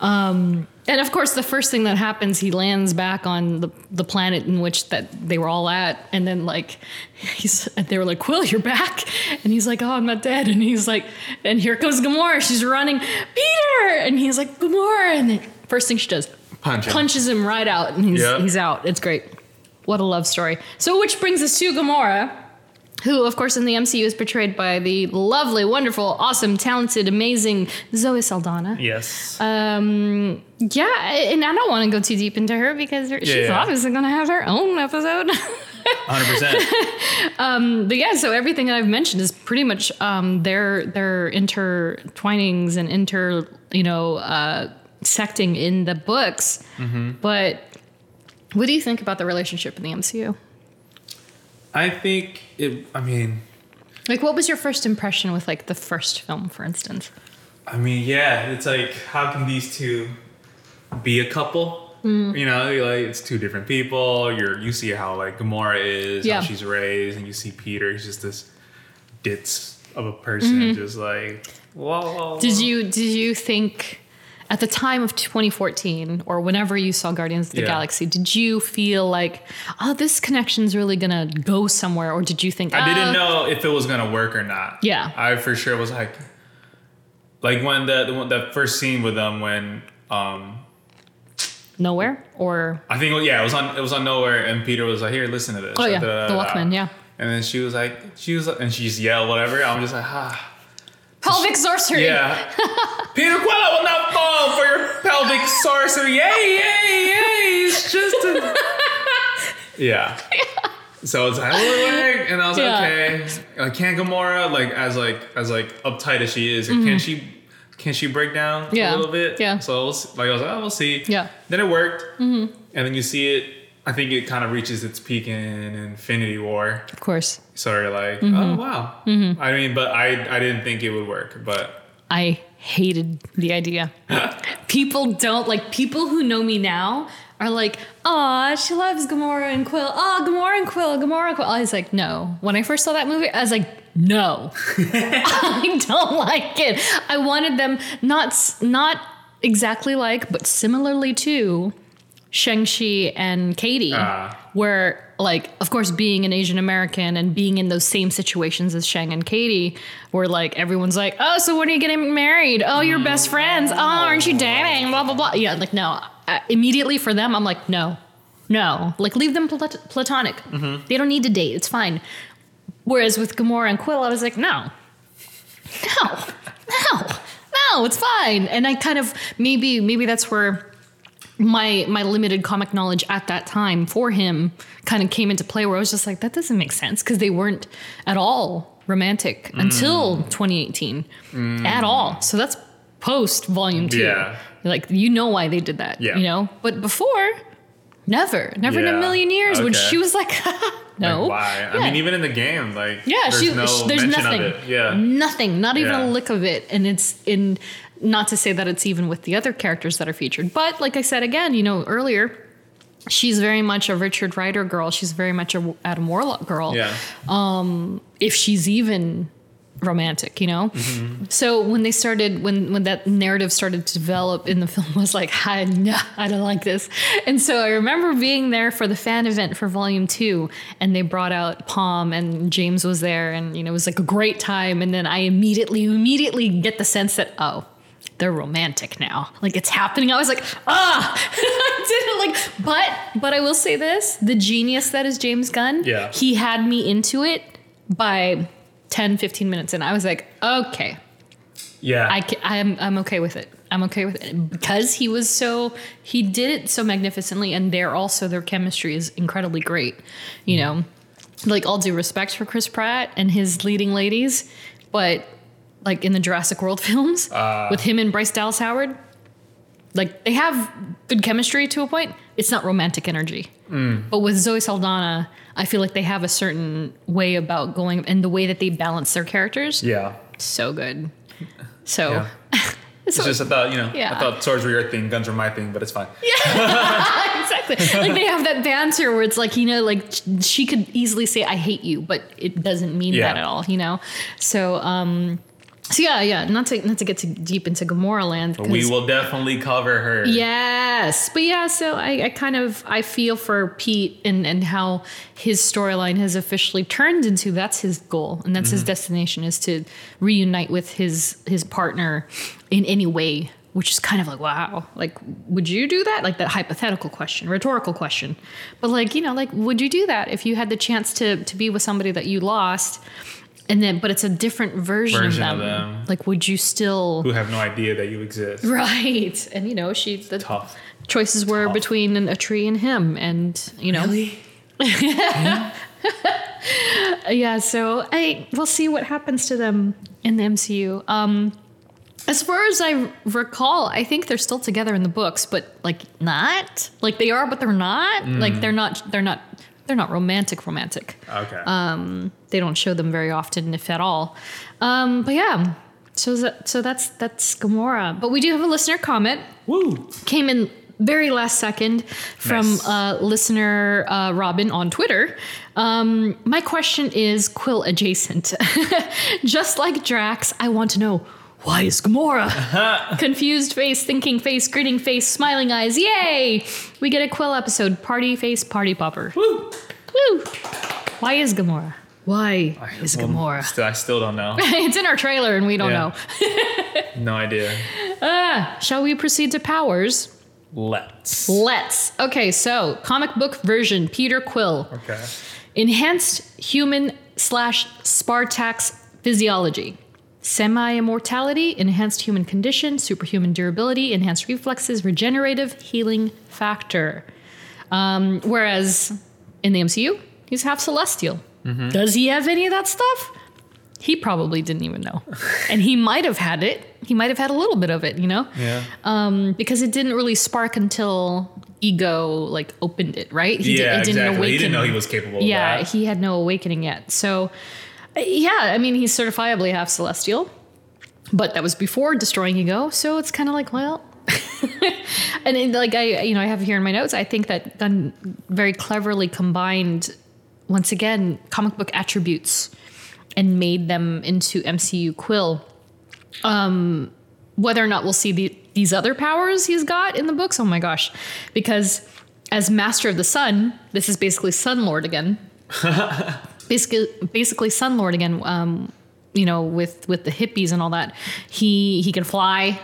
Um and of course, the first thing that happens, he lands back on the, the planet in which that they were all at, and then like he's they were like, "Quill, you're back," and he's like, "Oh, I'm not dead," and he's like, and here comes Gamora, she's running, Peter, and he's like, Gamora, and then first thing she does, Punch him. punches him right out, and he's Yep. he's out. It's great. What a love story. So, which brings us to Gamora, who, of course, in the MCU is portrayed by the lovely, wonderful, awesome, talented, amazing Zoe Saldana. Yes. Um, yeah, and I don't want to go too deep into her because her- she's yeah. obviously going to have her own episode. Hundred percent. but yeah, so everything that I've mentioned is pretty much um, their their intertwinings and inter you know uh, secting in the books. But what do you think about the relationship in the MCU? I think it. I mean, Like, what was your first impression with like the first film, for instance? I mean, yeah. It's like, how can these two be a couple? Mm. You know, like it's two different people. You're you see how like Gamora is, Yeah. how she's raised, and you see Peter. He's just this ditz of a person, just like whoa. Mm-hmm. Did you did you think at the time of 2014 or whenever you saw Guardians of the Yeah. Galaxy, did you feel like, oh, this connection's really gonna go somewhere, or did you think I didn't "Ah, know if it was gonna work or not. Yeah. I for sure was like, like when the the, one- the first scene with them when um Knowhere or I think yeah it was on it was on Knowhere and Peter was like here listen to this Oh, yeah, Da, da, the da, da. Walkman, yeah. and then she was like she was and she just yelled whatever I'm just like ah pelvic sorcery? yeah Peter Quill will not fall for your pelvic sorcery yay yay yay it's just a yeah. So it's like, "Oh, and I was Yeah. like, okay. Like, can Gamora, like, as like as like uptight as she is, can she can she break down Mm-hmm. Yeah. a little bit? Yeah. So like I was like, oh, we'll see. Yeah. Then it worked, mm-hmm. and then you see it. I think it kind of reaches its peak in Infinity War. Of course. So you're like, Mm-hmm. oh wow. I mean, but I I didn't think it would work, but I hated the idea. people don't like people who know me now are like, "Aw, she loves Gamora and Quill. Oh, Gamora and Quill, Gamora and Quill." I was like, "No." When I first saw that movie, I was like, "No, I don't like it." I wanted them not not exactly like, but similarly to Shang Chi and Katie, Ah. where like, of course, being an Asian American and being in those same situations as Shang and Katie, where like everyone's like, "Oh, so when are you getting married? Oh, you're best friends. Oh, aren't you dating? Blah blah blah." Yeah, like no. Uh, immediately for them, I'm like, no, no. Like leave them plat- platonic. They don't need to date. It's fine. Whereas with Gamora and Quill, I was like, no, no, no, no. It's fine. And I kind of maybe maybe that's where my my limited comic knowledge at that time for him kind of came into play where I was just like that doesn't make sense because they weren't at all romantic mm. until 2018 mm. at all so that's post volume 2 Yeah. like you know why they did that Yeah. you know but before never never in a million years when she was like no like, why? I mean, even in the game, like yeah, there's she, no she- there's nothing. Yeah. Nothing. Not even Yeah. a lick of it. And it's in not to say that it's even with the other characters that are featured. But like I said again, you know, earlier, she's very much a Richard Rider girl. She's very much a Adam Warlock girl. Yeah. If she's even romantic, you know? Mm-hmm. So when they started when when that narrative started to develop in the film I was like, I no, I don't like this. And so I remember being there for the fan event for volume two and they brought out Pom and James was there and you know it was like a great time and then I immediately immediately get the sense that oh they're romantic now. Like it's happening. I was like, ah, I didn't like, but but I will say this: the genius that is James Gunn. Yeah. He had me into it by 10, 15 minutes, and I was like, okay, Yeah. I ca- I'm I'm okay with it. I'm okay with it because he was so he did it so magnificently, and they're also their chemistry is incredibly great. You know, like all due respect for Chris Pratt and his leading ladies, but like in the Jurassic World films with him and Bryce Dallas Howard, like they have good chemistry to a point. It's not romantic energy, but with Zoe Saldana, I feel like they have a certain way about going and the way that they balance their characters yeah. so good. So, Yeah. It's just I thought you know Yeah. I thought swords were your thing, guns were my thing, but it's fine. Yeah. exactly. Like they have that banter where it's like, you know, like she could easily say I hate you, but it doesn't mean Yeah. that at all, you know? So um so yeah, yeah, not to not to get too deep into Gamora land. We will definitely cover her. Yes, but yeah, so I, I kind of I feel for Pete and and how his storyline has officially turned into that's his goal and that's his mm-hmm. destination is to reunite with his his partner in any way, which is kind of like wow, like would you do that? Like that hypothetical question, rhetorical question, but like you know, like would you do that if you had the chance to to be with somebody that you lost? And then, but it's a different version, Version of, of them. them. Like, would you still? Who have no idea that you exist. Right. And you know, she the Tough. choices were Tough. between an- a tree and him and you know yeah yeah so i we'll see what happens to them in the mcu um as far as i recall i think they're still together in the books but like not like they are but they're not like they're not they're not they're not romantic romantic Okay. they don't show them very often, if at all. Um, but yeah, so that, so that's that's Gamora. But we do have a listener comment. Woo. Came in very last second from Nice. uh, listener uh, Robin on Twitter. Um, my question is Quill adjacent. Just like Drax, I want to know Why is Gamora? Confused face, thinking face, grinning face, smiling eyes. Yay! We get a Quill episode. Party face, party popper. Woo! Woo! Why is Gamora? Why is Well, Gamora? Still, I still don't know. it's in our trailer and we don't Yeah. know. no idea. Uh, shall we proceed to powers? Let's. Let's. Okay, so comic book version Peter Quill. Okay. Enhanced human slash Spartax physiology. Semi immortality, enhanced human condition, superhuman durability, enhanced reflexes, regenerative healing factor. Um, whereas in the MCU, he's half celestial. Does he have any of that stuff? He probably didn't even know. and he might have had it. He might have had a little bit of it, you know? Yeah. Um, because it didn't really spark until Ego like opened it, right? He yeah, it didn't exactly. He didn't know he was capable Yeah, of that. he had no awakening yet. So, yeah, I mean, he's certifiably half celestial, but that was before destroying ego. So it's kind of like, well, and it, like I, you know, I have here in my notes. I think that Gunn very cleverly combined, once again, comic book attributes and made them into MCU Quill. Um, whether or not we'll see the, these other powers he's got in the books, oh my gosh, because as Master of the Sun, this is basically Sun Lord again. basically, basically Sun Lord again. Um, you know, with with the hippies and all that, he he can fly.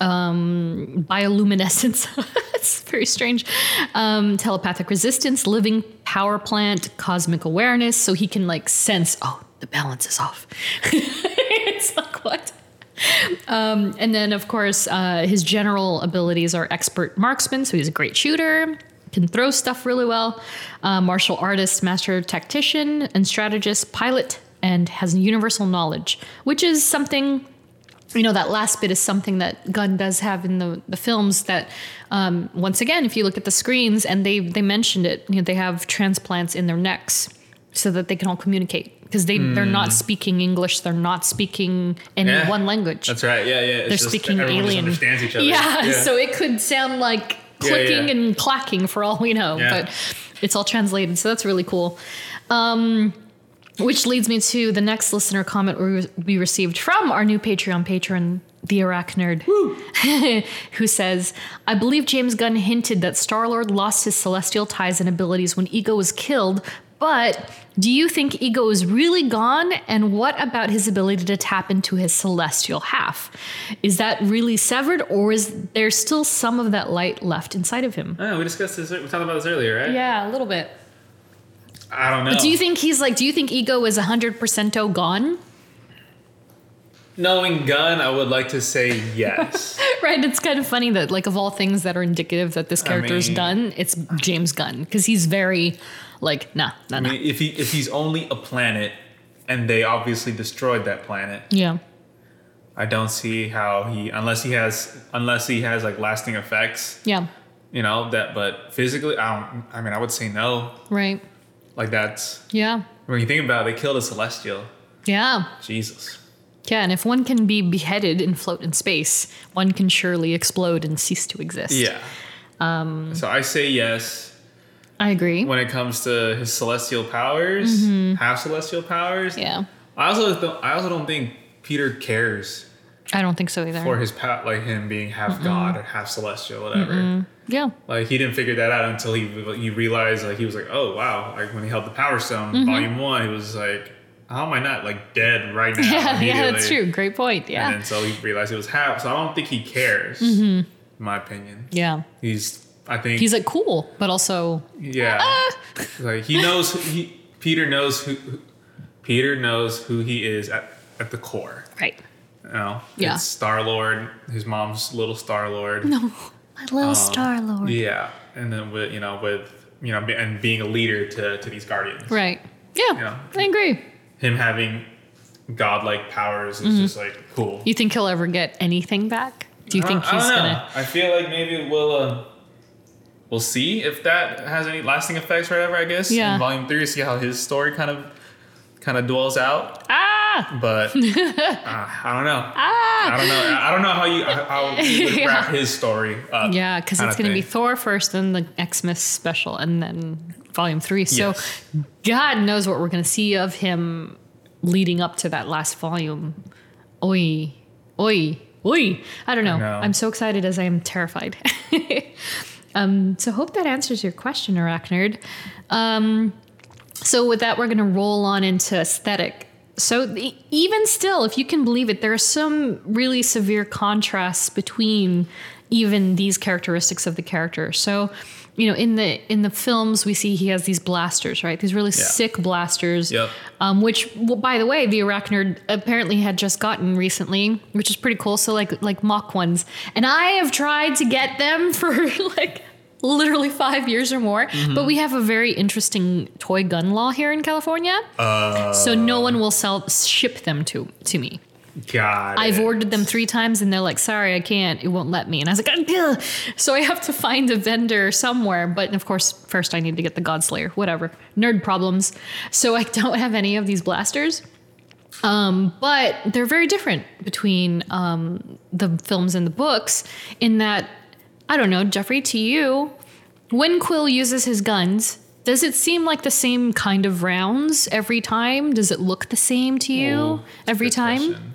Um, bioluminescence. it's very strange. Um, telepathic resistance, living power plant, cosmic awareness. So he can like sense. Oh, the balance is off. it's like what? Um, and then, of course, uh, his general abilities are expert marksman, so he's a great shooter, can throw stuff really well, uh, martial artist, master tactician, and strategist, pilot, and has universal knowledge, which is something. You know that last bit is something that Gunn does have in the, the films. That um, once again, if you look at the screens, and they they mentioned it, you know they have transplants in their necks so that they can all communicate because they they're not speaking English, they're not speaking any Yeah. one language That's right. Yeah, yeah. It's they're speaking alien. understands each other. Yeah, so it could sound like Yeah, clicking yeah. and clacking for all we know, Yeah. but it's all translated, so that's really cool. Um, which leads me to the next listener comment we, we received from our new Patreon patron, the Arachnerd, who says, I believe James Gunn hinted that Star Lord lost his celestial ties and abilities when Ego was killed, but do you think Ego is really gone? And what about his ability to tap into his celestial half? Is that really severed, or is there still some of that light left inside of him? Oh, we discussed this. We talked about this earlier, right? Yeah, a little bit. I don't know. Do you think he's like, do you think Ego is 100% gone? Knowing Gunn, I would like to say yes. Right, it's kind of funny that, like, of all things that are indicative that this character's mean- done, it's James Gunn because he's very, like, nah, nah, I nah. if he if he's only a planet, and they obviously destroyed that planet, yeah, I don't see how he unless he has unless he has like lasting effects, yeah, you know that. But physically, I don't. I mean, I would say no. right, Like that's yeah, when you think about it, they killed a celestial. yeah, Jesus. Yeah. And if one can be beheaded and float in space, one can surely explode and cease to exist. Yeah. Um. So I say yes. I agree. when it comes to his celestial powers, half celestial powers. Mm-hmm. Yeah, I also don't. I also don't think Peter cares I don't think so either. for his pat, like him being half god or half celestial, whatever. yeah, Like he didn't figure that out until he he realized like he was like, oh wow, like when he held the Power Stone, Mm-hmm. Volume One, he was like, how am I not like dead right now? yeah, yeah. That's true. Great point. Yeah, And then so he realized it was half. So I don't think he cares. Mm-hmm. In my opinion, yeah. he's. I think He's like cool, but also Yeah. Ah. like he knows he Peter knows who, who Peter knows who he is at, at the core. right. You know? Yeah. Star Lord, his mom's little Star Lord. No, my little Star Lord. Yeah. And then with you know, with you know, and being a leader to, to these guardians. Right. Yeah, Yeah. I agree. Him having godlike powers is Mm-hmm. just like cool. You think he'll ever get anything back? Do you think he's gonna? I feel like maybe we'll uh, we'll see if that has any lasting effects or whatever. I guess. Yeah. In volume three, see how his story kind of kind of dwells out. Ah, But uh, I don't know. Ah, I don't know. I don't know how you how you would Yeah. wrap his story up. yeah, because it's gonna be. Thor first, then the Xmas special, and then Volume Three. So Yes. God knows what we're gonna see of him leading up to that last volume. Oi, oi, Oi. I don't know. I'm so excited as I am terrified. um, so hope that answers your question, Arachnerd. Um, so with that, we're going to roll on into aesthetic. So the, even still, if you can believe it, there are some really severe contrasts between even these characteristics of the character. So, you know, in the in the films, we see he has these blasters, right? These really sick blasters. Yep. Um, which, well, by the way, the Arachnerd apparently had just gotten recently, which is pretty cool. So like like mock ones, and I have tried to get them for like literally five years or more. But we have a very interesting toy gun law here in California, so no one will sell ship them to to me. God. I've ordered them three times and they're like, sorry, I can't. It won't let me. And I was like, Ugh. so I have to find a vendor somewhere. But of course, first I need to get the Godslayer, whatever. Nerd problems. So I don't have any of these blasters. Um, but they're very different between um, the films and the books in that, I don't know, Geoffrey, to you, when Quill uses his guns, does it seem like the same kind of rounds every time? Does it look the same to you every time? question.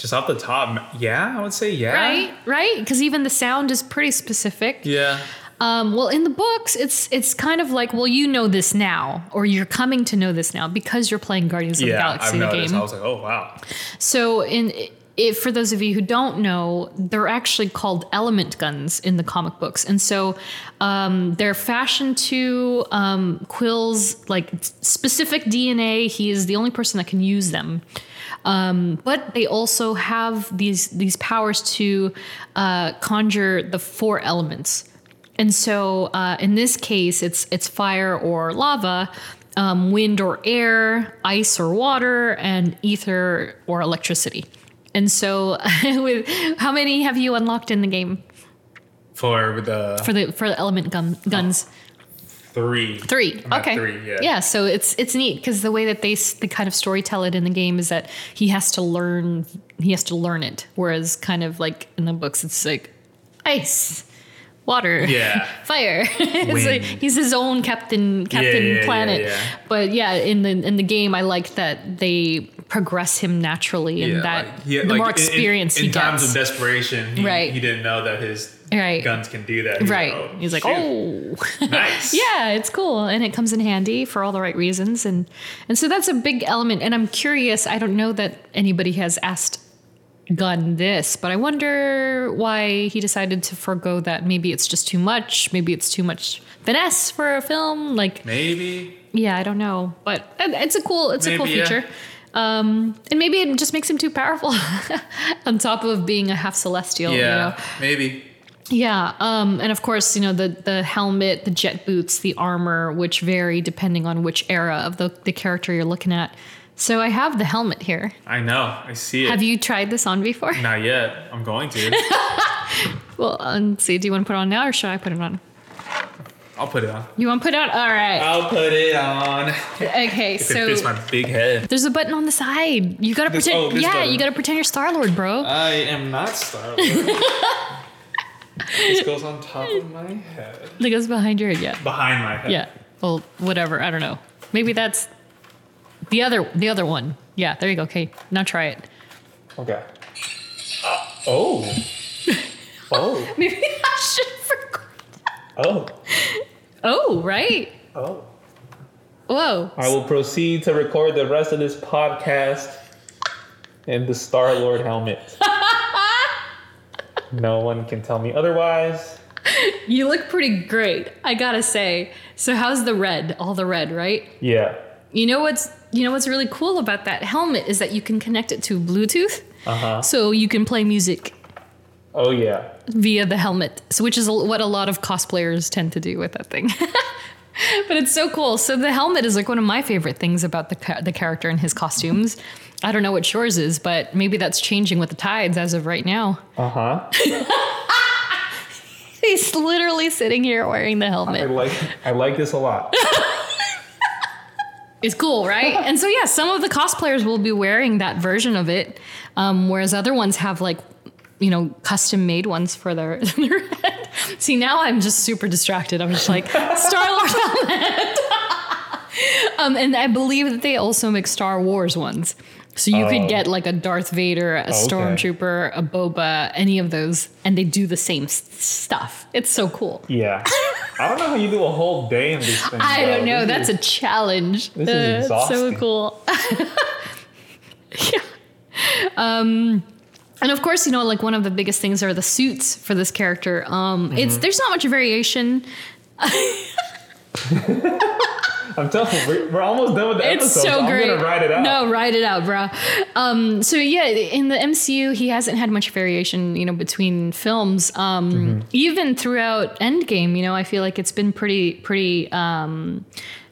Just off the top, yeah, I would say yeah. right right because even the sound is pretty specific Yeah. um, well in the books it's it's kind of like well you know this now or you're coming to know this now because you're playing guardians of the Yeah, galaxy I've the noticed. game I was like, oh wow. so in if for those of you who don't know they're actually called element guns in the comic books and so um, they're fashioned to um, quill's like specific dna he is the only person that can use them um, but they also have these these powers to uh, conjure the four elements. And so uh, in this case, it's it's fire or lava, um, wind or air, ice or water, and ether or electricity. And so, with how many have you unlocked in the game For the for the for the element gun, guns? Three. Three. Okay. Three, yeah. So it's it's neat because the way that they the kind of story tell it in the game is that he has to learn he has to learn it, whereas kind of like in the books it's like ice, water, Yeah. fire. it's like he's his own captain captain yeah, yeah, planet. yeah. But yeah, in the in the game, I like that they progress him naturally, and that like, he- the like, more in- in- experience in, he times gets. of desperation, he, Right. he didn't know that his Right. guns can do that. He's Right. Like, oh, He's like, shoot. oh. nice. yeah, it's cool and it comes in handy for all the right reasons and and so that's a big element and I'm curious, I don't know that anybody has asked Gunn this, but I wonder why he decided to forego that. Maybe it's just too much, maybe it's too much finesse for a film like Maybe. yeah, I don't know, but it's a cool it's a cool Maybe, yeah. feature. Um, and maybe it just makes him too powerful on top of being a half celestial, Yeah. you know. Maybe. Yeah, um, and of course, you know the the helmet, the jet boots, the armor, which vary depending on which era of the the character you're looking at. So I have the helmet here. I know. I see it. Have you tried this on before? Not yet. I'm going to. Well, um, see, do you want to put it on now or should I put it on? I'll put it on. You want to put it on? All right. I'll put it on. Okay, If it fits my big head. there's a button on the side. You gotta This- pretend. oh, this yeah, button. you gotta pretend you're Star Lord, bro. I am not Star Lord. this goes on top of my head. that goes behind your head. Yeah. Behind my head. Yeah. Well, whatever. I don't know. Maybe that's the other the other one. Yeah. There you go. Okay. Now try it. Okay. Uh, oh. Oh. Maybe I should record. Oh. Oh, right. Oh. Whoa. I will proceed to record the rest of this podcast in the Star Lord helmet. no one can tell me otherwise. You look pretty great, I gotta say. So how's the red? All the red, right? Yeah. You know what's you know what's really cool about that helmet is that you can connect it to Bluetooth. Uh huh. So you can play music Oh yeah. via the helmet, so which is what a lot of cosplayers tend to do with that thing. but it's so cool. So the helmet is like one of my favorite things about the ca- the character and his costumes. I don't know what yours is, but maybe that's changing with the tides as of right now. Uh huh. He's literally sitting here wearing the helmet. I like I like this a lot. It's cool, right? and so yeah, some of the cosplayers will be wearing that version of it, um, whereas other ones have like, you know, custom made ones for their, their head. See, now I'm just super distracted. I'm just like Star Lord helmet. um, and I believe that they also make Star Wars ones. So you Oh. could get like a Darth Vader, a okay. Stormtrooper, a Boba, any of those, and they do the same s- stuff. It's so cool. Yeah. I don't know how you do a whole day in these things. I don't know. This That's is- a challenge. this is Uh, it's so cool. yeah. Um, and of course, you know, like one of the biggest things are the suits for this character. Um, It's Mm-hmm. there's not much variation. I'm telling you, we're, we're almost done with the It's episode. so I'm great. gonna write it out. No, write it out, bro. Um, so yeah, in the MCU, he hasn't had much variation, you know, between films. Um, Mm-hmm. Even throughout Endgame, you know, I feel like it's been pretty, pretty, um,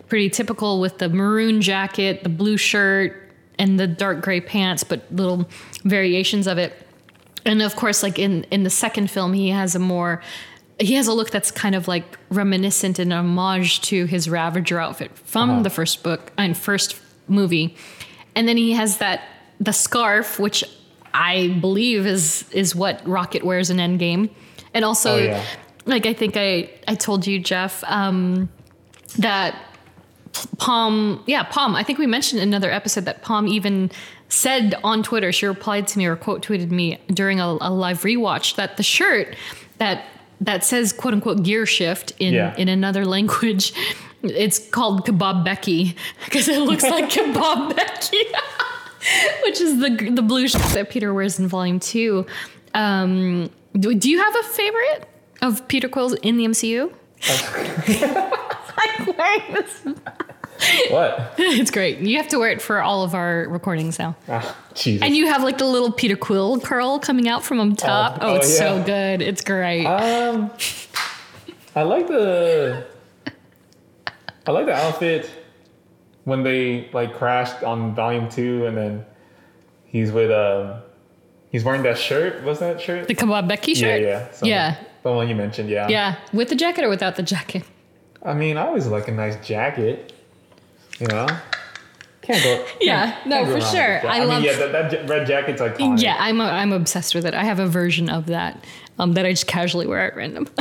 pretty typical with the maroon jacket, the blue shirt, and the dark gray pants, but little variations of it. And of course, like in in the second film, he has a more he has a look that's kind of like reminiscent and homage to his Ravager outfit from Uh-huh. the first book and first movie. And then he has that the scarf, which I believe is is what Rocket wears in Endgame. And also Oh, yeah. like I think I I told you, Jeff, um, that Pom, yeah, Pom. I think we mentioned in another episode that Pom even said on Twitter, she replied to me or quote tweeted me during a, a live rewatch that the shirt that that says quote unquote gear shift in Yeah. in another language, it's called Kebab Becky because it looks like Kebab Becky, which is the the blue shirt that Peter wears in Volume Two. Um, do, do you have a favorite of Peter Quill's in the MCU? like wearing this What? it's great. You have to wear it for all of our recordings now. Ah, Jesus. And you have like the little Peter Quill curl coming out from on top. Oh, oh, it's so good. It's great. Um, I like the I like the outfit when they like crashed on volume two, and then he's with um he's wearing that shirt. What's that shirt? the Kebab Becky shirt. Yeah, yeah, something- Yeah. The one you mentioned, yeah. Yeah. With the jacket or without the jacket? I mean, I always like a nice jacket. You know, can't go. Yeah, can't- no, can't go for sure. a jacket. I I, love- mean, yeah, that, that ja- red jacket's iconic. Yeah, I'm a, I'm obsessed with it. I have a version of that um, that I just casually wear at random.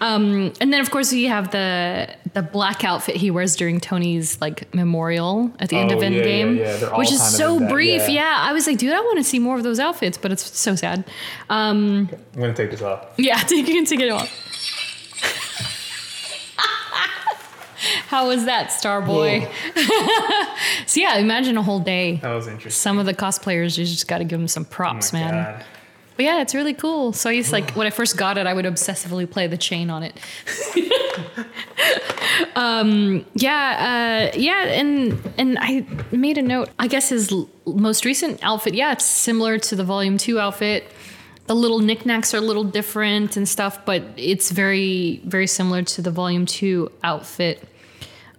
um, and then of course you have the the black outfit he wears during Tony's like memorial at the end Oh, of yeah, yeah, Endgame, yeah. They're which is so in that, brief. yeah. Yeah. I was like, dude, I want to see more of those outfits, but it's so sad. Um, I'm gonna take this off. yeah, you can take it off. How was that, Starboy? so yeah, imagine a whole day. That was interesting. Some of the cosplayers, you just got to give them some Oh props, my man. God. But yeah, it's really cool. So I used like when I first got it, I would obsessively play the chain on it. um, yeah, uh, yeah, and and I made a note. I guess his l- most recent outfit, yeah, it's similar to the Volume Two outfit. The little knickknacks are a little different and stuff, but it's very very similar to the Volume Two outfit.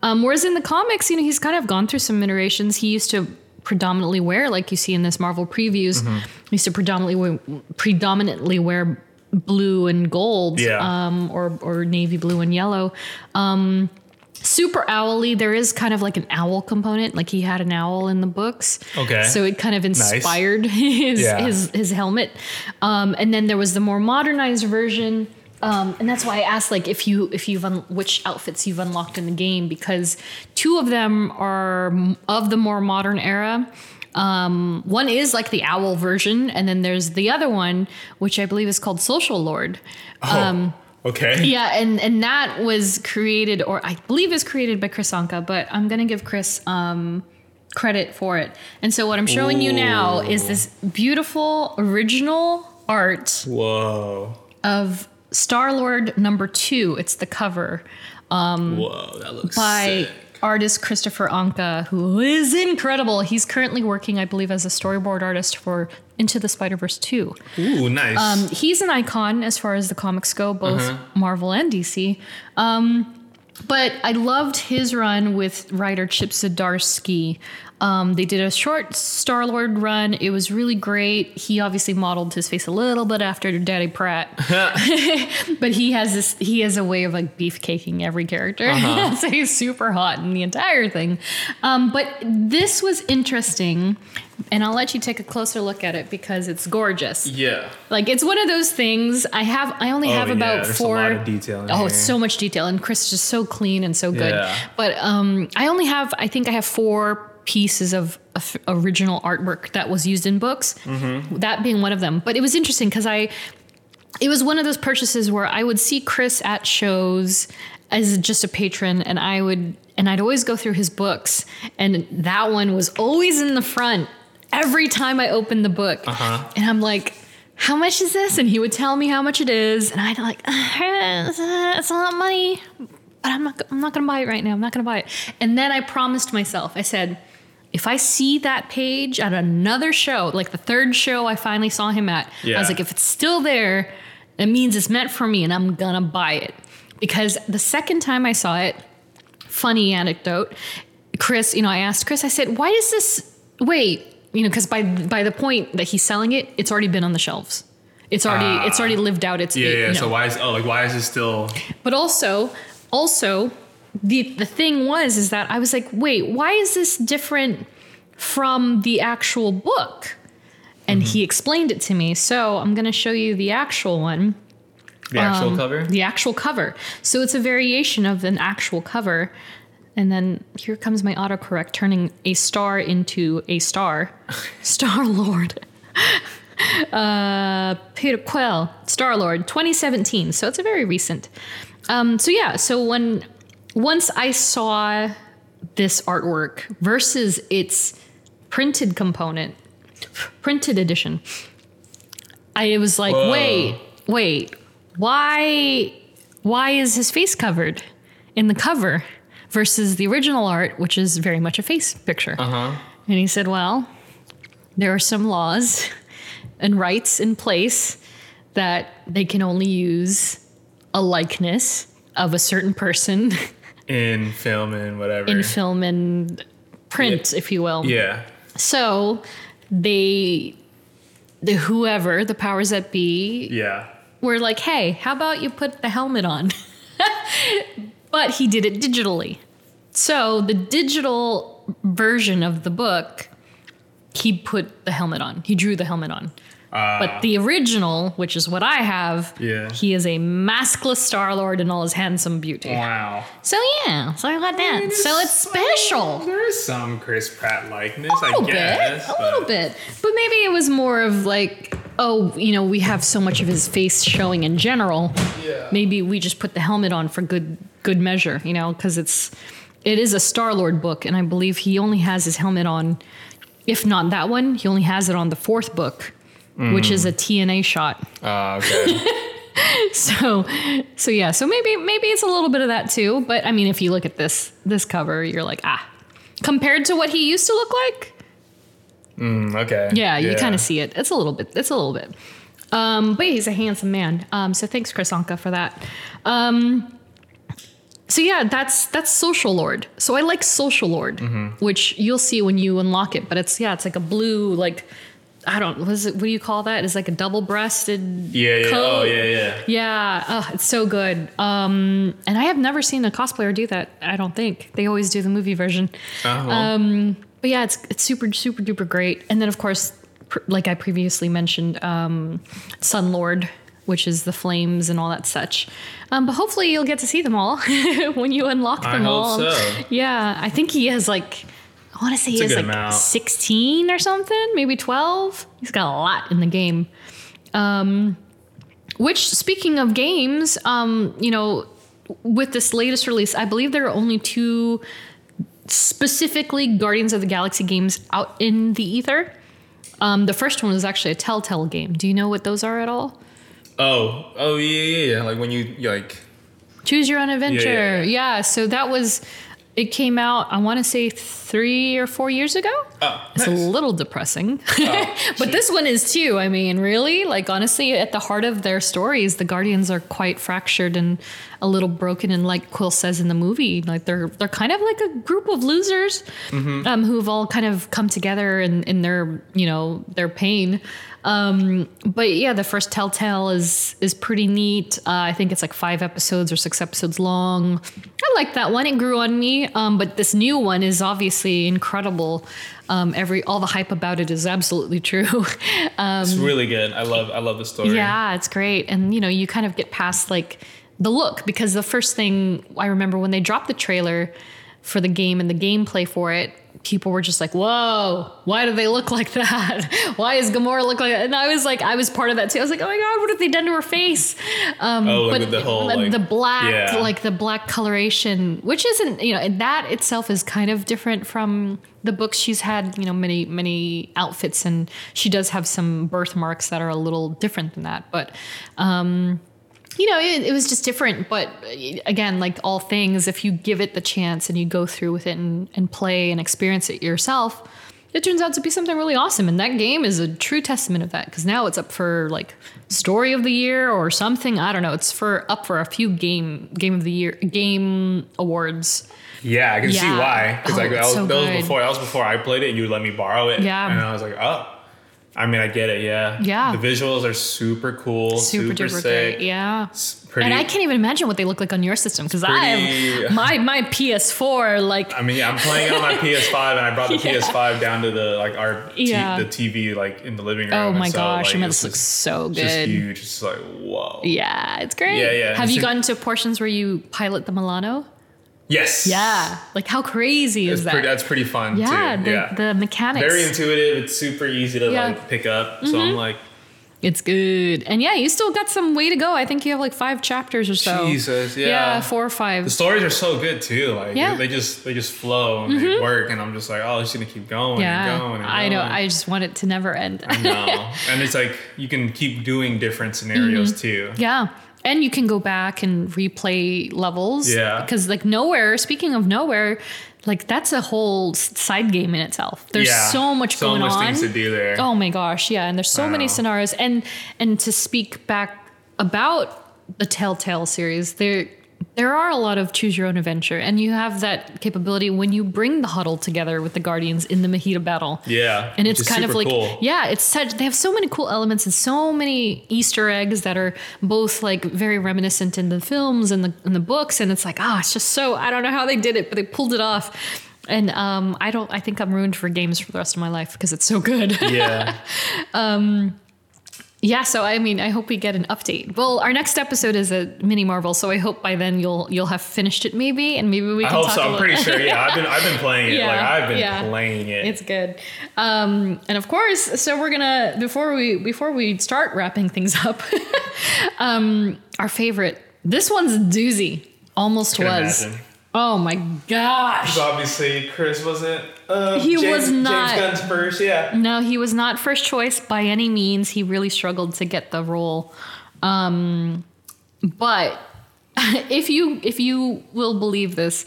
Um, whereas in the comics, you know, he's kind of gone through some iterations. He used to predominantly wear, like you see in this Marvel previews, Mm-hmm. he used to predominantly wear, predominantly wear blue and gold, Yeah. um, or or navy blue and yellow. Um, super owly. There is kind of like an owl component. Like he had an owl in the books. Okay. So it kind of inspired his Yeah. his his helmet. Um, and then there was the more modernized version. Um, and that's why I asked, like, if you if you've un- which outfits you've unlocked in the game, because two of them are of the more modern era. Um, one is like the owl version, and then there's the other one, which I believe is called Social Lord. Oh, okay. Yeah, and and that was created, or I believe is created by Kris Anka, but I'm gonna give Kris um, credit for it. And so what I'm showing you now is this beautiful original art Whoa. of Star Lord number two. It's the cover Whoa, that looks by sick. artist Christopher Anka, who is incredible. He's currently working, I believe, as a storyboard artist for Into the Spider Verse two. Ooh, nice. Um, he's an icon as far as the comics go, both Uh-huh. Marvel and DC. Um, but I loved his run with writer Chip Zdarsky. Um, they did a short Star Lord run. It was really great. He obviously modeled his face a little bit after Daddy Pratt, but he has this. He has a way of like beefcaking every character, Uh-huh. so he's super hot in the entire thing. Um, but this was interesting, and I'll let you take a closer look at it because it's gorgeous. yeah. Like it's one of those things. I have. I only Oh, have yeah, about four. detail oh, so much detail, and Kris is just so clean and so good. Yeah. But um, I only have. I think I have four pieces of, original artwork that was used in books. Mm-hmm. That being one of them. But it was interesting because I it was one of those purchases where I would see Kris at shows as just a patron and I would and I'd always go through his books and that one was always in the front every time I opened the book. Uh-huh. And I'm like how much is this? And he would tell me how much it is, and I'd like, uh, uh, it's a lot of money, but I'm not, I'm not gonna buy it right now. I'm not gonna buy it. And then I promised myself, I said, if I see that page at another show, like the third show I finally saw him at, I was like, if it's still there, it means it's meant for me, and I'm gonna buy it. Because the second time I saw it, funny anecdote, Kris, you know, I asked Kris, I said, why does this wait? You know, because by by the point that he's selling it, it's already been on the shelves. It's already it's ah. already lived out its Yeah, you yeah. So why is oh like why is it still? But also, also, the the thing was is that I was like, wait, why is this different from the actual book? And Mm-hmm. he explained it to me. So I'm gonna show you the actual one. The actual Um, cover. The actual cover. So it's a variation of an actual cover. And then here comes my autocorrect turning a star into a star. Star Lord. uh, Peter Quill, Star Lord, 2017. So it's a very recent. Um, so yeah, so when once I saw this artwork versus its printed component, printed edition, I was like, Whoa. wait, wait, why why is his face covered in the cover versus the original art, which is very much a face picture? Uh huh. And he said, Well, there are some laws and rights in place that they can only use a likeness of a certain person In film and whatever. in film and print, if you will. Yeah. So they, the whoever, the powers that be, Yeah. were like, hey, how about you put the helmet on? but he did it digitally. So the digital version of the book, he put the helmet on. He drew the helmet on. Uh, but the original, which is what I have, Yeah. he is a maskless Star Lord in all his handsome beauty. Wow. So yeah, so I got that. So it's special. There is some Chris Pratt likeness, A little I guess. bit, a little bit. But maybe it was more of like, oh, you know, we have so much of his face showing in general. Yeah. Maybe we just put the helmet on for good good measure, you know, because it's it is a Star Lord book, and I believe he only has his helmet on. If not that one, he only has it on the fourth book, which is a TNA shot. Ah, okay. So, so yeah, so maybe maybe it's a little bit of that too. But I mean, if you look at this this cover, you're like, ah, compared to what he used to look like, Mm, okay. Yeah, you kind of see it. It's a little bit. It's a little bit. Um, but he's a handsome man. Um, so thanks, Kris Anka, for that. Um, so yeah, that's that's Social Lord. So I like Social Lord, which you'll see when you unlock it. But it's yeah, it's like a blue like I don't what is it? What do you call that? It's like a double breasted. Yeah, yeah. Oh, yeah, yeah. Yeah, oh, it's so good. Um, and I have never seen a cosplayer do that. I don't think they always do the movie version. Oh. Um, but yeah, it's it's super super duper great. And then of course, pr- like I previously mentioned, um, Sun Lord, which is the flames and all that such. Um, but hopefully you'll get to see them all when you unlock I them hope all. so. Yeah, I think he has like. I want to say he It's a has good like amount. 16 or something, maybe 12. He's got a lot in the game. Um, which, speaking of games, um, you know, with this latest release, I believe there are only two specifically Guardians of the Galaxy games out in the ether. Um, the first one was actually a Telltale game. Do you know what those are at all? Oh, oh yeah, yeah, yeah. Like when you like Choose your own adventure. yeah, Yeah, yeah. so that was, it came out, I want to say three or four years ago. oh, It's nice. a little depressing. Oh, but this one is too. I mean, really? Like, honestly, at the heart of their stories, the Guardians are quite fractured and a little broken. And like Quill says in the movie, like they're they're kind of like a group of losers Mm-hmm. um, who've all kind of come together in, in their, you know, their pain. Um, but yeah, the first Telltale is is pretty neat. Uh, I think it's like five episodes or six episodes long. I like that one. It grew on me. Um, but this new one is obviously incredible. Um, every all the hype about it is absolutely true. um, it's really good. I love I love the story. yeah, it's great. And you know, you kind of get past like the look because the first thing I remember when they dropped the trailer for the game and the gameplay for it, people were just like, "Whoa, why do they look like that? why is Gamora look like that?" And I was like, I was part of that too. I was like, "Oh my god, what have they done to her face?" Um, Oh, but with the whole, the, like- the black, yeah. like the black coloration, which isn't, you know, that itself is kind of different from the books. She's had, you know, many many outfits, and she does have some birthmarks that are a little different than that, but. um you know, it, it was just different. But uh, again, like all things, if you give it the chance and you go through with it and, and play and experience it yourself, it turns out to be something really awesome. And that game is a true testament of that because now it's up for like story of the year or something. I don't know. It's for up for a few game game of the year game awards. Yeah, I can see why. Because Oh, like that was, so that was before that was before I played it. You let me borrow it. Yeah. and I was like, oh. I mean, I get it. Yeah. Yeah. The visuals are super cool. Super, Super, duper sick. great. Yeah. Pretty. and I can't even imagine what they look like on your system because I am my my PS4 like I mean, I'm playing on my PS5, and I brought the Yeah. PS5 down to the like our t- Yeah. the TV like in the living room. oh and my so, gosh, like, I mean, this looks just- so Just good. huge. It's like whoa. Yeah, it's great. Yeah, yeah. Have you gotten to portions where you pilot the Milano? Yes. Yeah. Like how crazy It's is that? pretty, that's pretty fun yeah, too. the, yeah. the mechanics. Very intuitive. It's super easy to Yeah. like pick up. So I'm like, it's good. And yeah, you still got some way to go. I think you have like five chapters or so. Jesus, yeah. Yeah, four or five. the stories are so good too. Like Yeah. Mm-hmm. they just they just flow and they work, and I'm just like, oh, it's gonna keep going yeah. and going. And I know. I just want it to never end. know. and it's like you can keep doing different scenarios Mm-hmm. too. Yeah. And you can go back and replay levels. Yeah. Because, like, Knowhere, speaking of Knowhere, like, that's a whole side game in itself. There's Yeah. so much so going much on. things to do there. Oh my gosh, yeah, and there's so many scenarios, and and to speak back about the Telltale series, there there are a lot of choose your own adventure, and you have that capability when you bring the huddle together with the Guardians in the Mahita battle. Yeah, and it's kind of like cool. yeah, it's such they have so many cool elements and so many Easter eggs that are both like very reminiscent in the films and the in the books, and it's like ah, it's just so I don't know how they did it, but they pulled it off. And um, I don't. I think I'm ruined for games for the rest of my life because it's so good. Yeah. Yeah, so I mean, I hope we get an update. Well, our next episode is a mini Marvel, so I hope by then you'll you'll have finished it maybe, and maybe we I can hope talk so. a I'm pretty sure. Yeah, I've been I've been playing it. Yeah, like I've been yeah. playing it. It's good. Um, and of course, so we're gonna before we before we start wrapping things up, um, our favorite. This one's a doozy. Almost was. imagine. Oh my gosh. So obviously, Chris wasn't. Uh, He James, was not- James Gunn's first. Yeah. No, he was not first choice by any means. He really struggled to get the role. Um, but if you if you will believe this,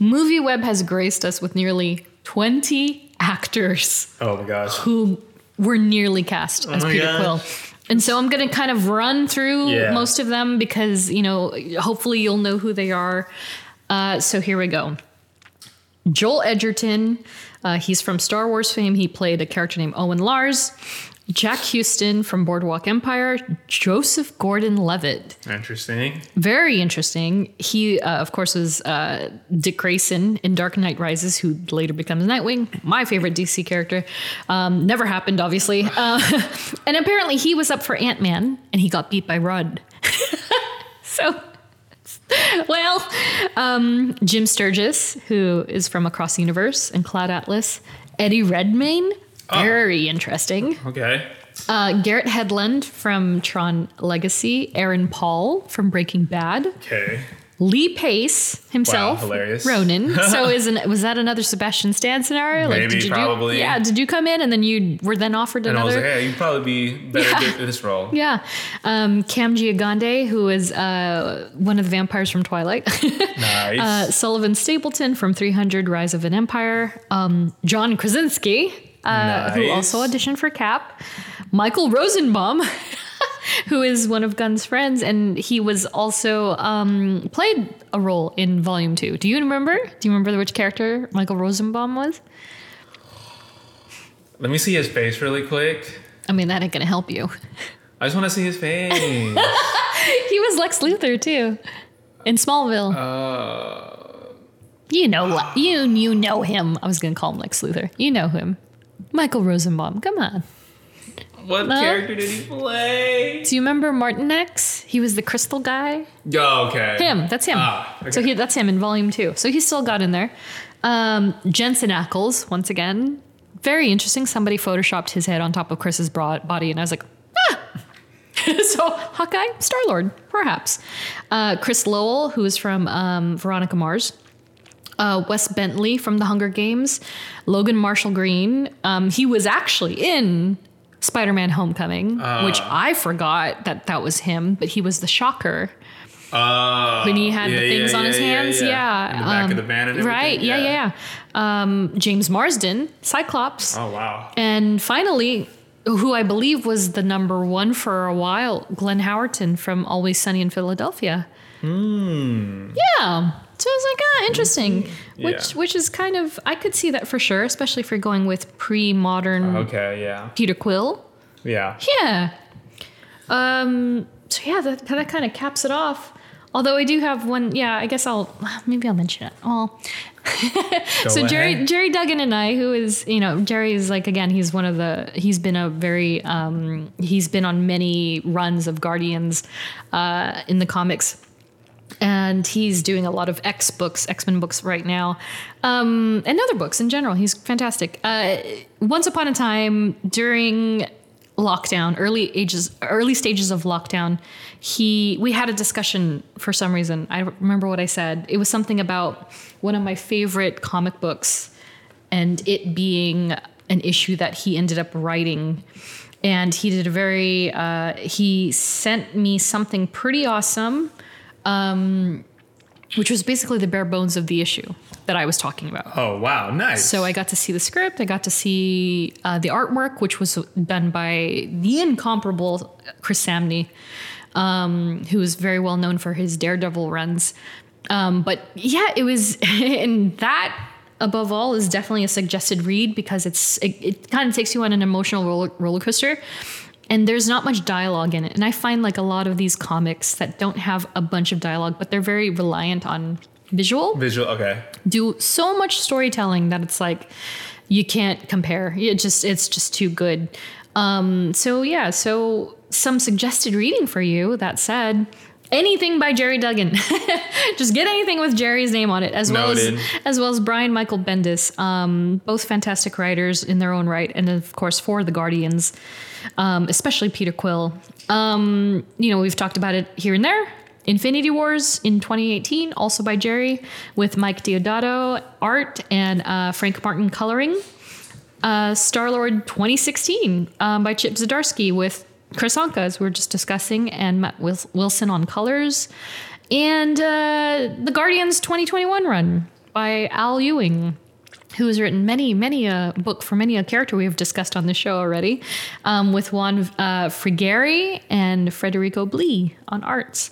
MovieWeb has graced us with nearly 20 actors Oh my gosh. who were nearly cast as Peter gosh. Quill. And so I'm going to kind of run through Yeah. most of them because, you know, hopefully you'll know who they are. Uh, so here we go. Joel Edgerton, uh, he's from Star Wars fame. He played a character named Owen Lars. Jack Huston from Boardwalk Empire. Joseph Gordon Levitt. Interesting. Very interesting. He, uh, of course, was uh, Dick Grayson in Dark Knight Rises, who later becomes Nightwing, my favorite DC character. Um, never happened, obviously. Uh, and apparently, he was up for Ant Man, and he got beat by Rudd. so, well, um, Jim Sturgis, who is from Across the Universe and Cloud Atlas. Eddie Redmayne, very interesting. Okay. Uh, Garrett Hedlund from Tron Legacy, Aaron Paul from Breaking Bad, Okay. Lee Pace himself, Wow, hilarious. Ronan. So is an, was that another Sebastian Stan scenario? Maybe, did you, probably. Yeah, did you come in and then you were then offered And I was like, hey, you'd probably be better Yeah. at this role. yeah, um, Cam Gigandet, who is uh, one of the vampires from Twilight. Nice. uh, Sullivan Stapleton from 300 Rise of an Empire. Um, John Krasinski, uh, who also auditioned for Cap. Michael Rosenbaum, who is one of Gunn's friends, and he was also um, played a role in Volume 2. Do you remember? Do you remember which character Michael Rosenbaum was? Let me see his face really quick. I mean, that ain't gonna help you. I just want to see his face. he was Lex Luthor too, in Smallville. uh, You know, you you know him. I was gonna call him Lex Luthor. You know him, Michael Rosenbaum. Come on. What character did he play? Do you remember Martinex? He was the crystal guy. Oh, okay. Him. That's him. Ah, okay. So he, that's him in volume two. So he still got in there. Um, Jensen Ackles, once again, very interesting. Somebody photoshopped his head on top of Chris's broad body, and I was like, ah. so Hawkeye, Star Lord, perhaps. Uh, Chris Lowell, who is from um, Veronica Mars. Uh, Wes Bentley from The Hunger Games, Logan Marshall Green. Um, he was actually in Spider-Man: Homecoming, which I forgot that that was him, but he was the Shocker Uh, when he had yeah, the things yeah, on his yeah, hands. Yeah, In the back um, of the van and right. Yeah, yeah, yeah. Um, James Marsden, Cyclops, Oh wow. and finally, who I believe was the number one for a while, Glenn Howerton from Always Sunny in Philadelphia. Hmm. Yeah. So I was like, ah, interesting. Which, Yeah. which is kind of, I could see that for sure, especially if you're going with pre-modern Okay. Yeah. Peter Quill. Yeah. Yeah. Um. So yeah, that that kind of caps it off. Although I do have one. Yeah, I guess I'll maybe I'll mention it. Well, so Gerry ahead. Gerry Duggan and I, who is you know Gerry is like again he's one of the he's been a very um he's been on many runs of Guardians, uh in the comics. And he's doing a lot of X books, X Men books right now, um, and other books in general. He's fantastic. Uh, once upon a time, during lockdown, early ages, early stages of lockdown, he we had a discussion for some reason. I remember what I said. It was something about one of my favorite comic books, and it being an issue that he ended up writing. And he did a very. Uh, he sent me something pretty awesome which was basically the bare bones of the issue that I was talking about. Oh wow. Nice. So I got to see the script. I got to see uh, the artwork, which was done by the incomparable Chris Samnee, um, who is very well known for his Daredevil runs. Um, but yeah, it was, and that above all is definitely a suggested read because it's it, it kind of takes you on an emotional roller, roller coaster. And there's not much dialogue in it. And I find like a lot of these comics that don't have a bunch of dialogue, but they're very reliant on visual visual. Okay. do so much storytelling that it's like you can't compare. It just it's just too good. Um, so yeah, so some suggested reading for you. That said, anything by Gerry Duggan. just get anything with Gerry's name on it, as well as as well as Brian Michael Bendis. Um, both fantastic writers in their own right, and of course for the Guardians, um, especially Peter Quill. Um, you know, we've talked about it here and there. Infinity Wars in 2018, also by Gerry, with Mike Deodato art and uh, Frank Martin coloring. Uh, Star Lord 2016 um, by Chip Zdarsky with Kris Anka, as we were just discussing, and Matt Wilson on colors. And uh, the Guardians 2021 run by Al Ewing, who has written many, many a book for many a character we have discussed on the show already, um, with Juan uh, Frigeri and Federico Blee on arts.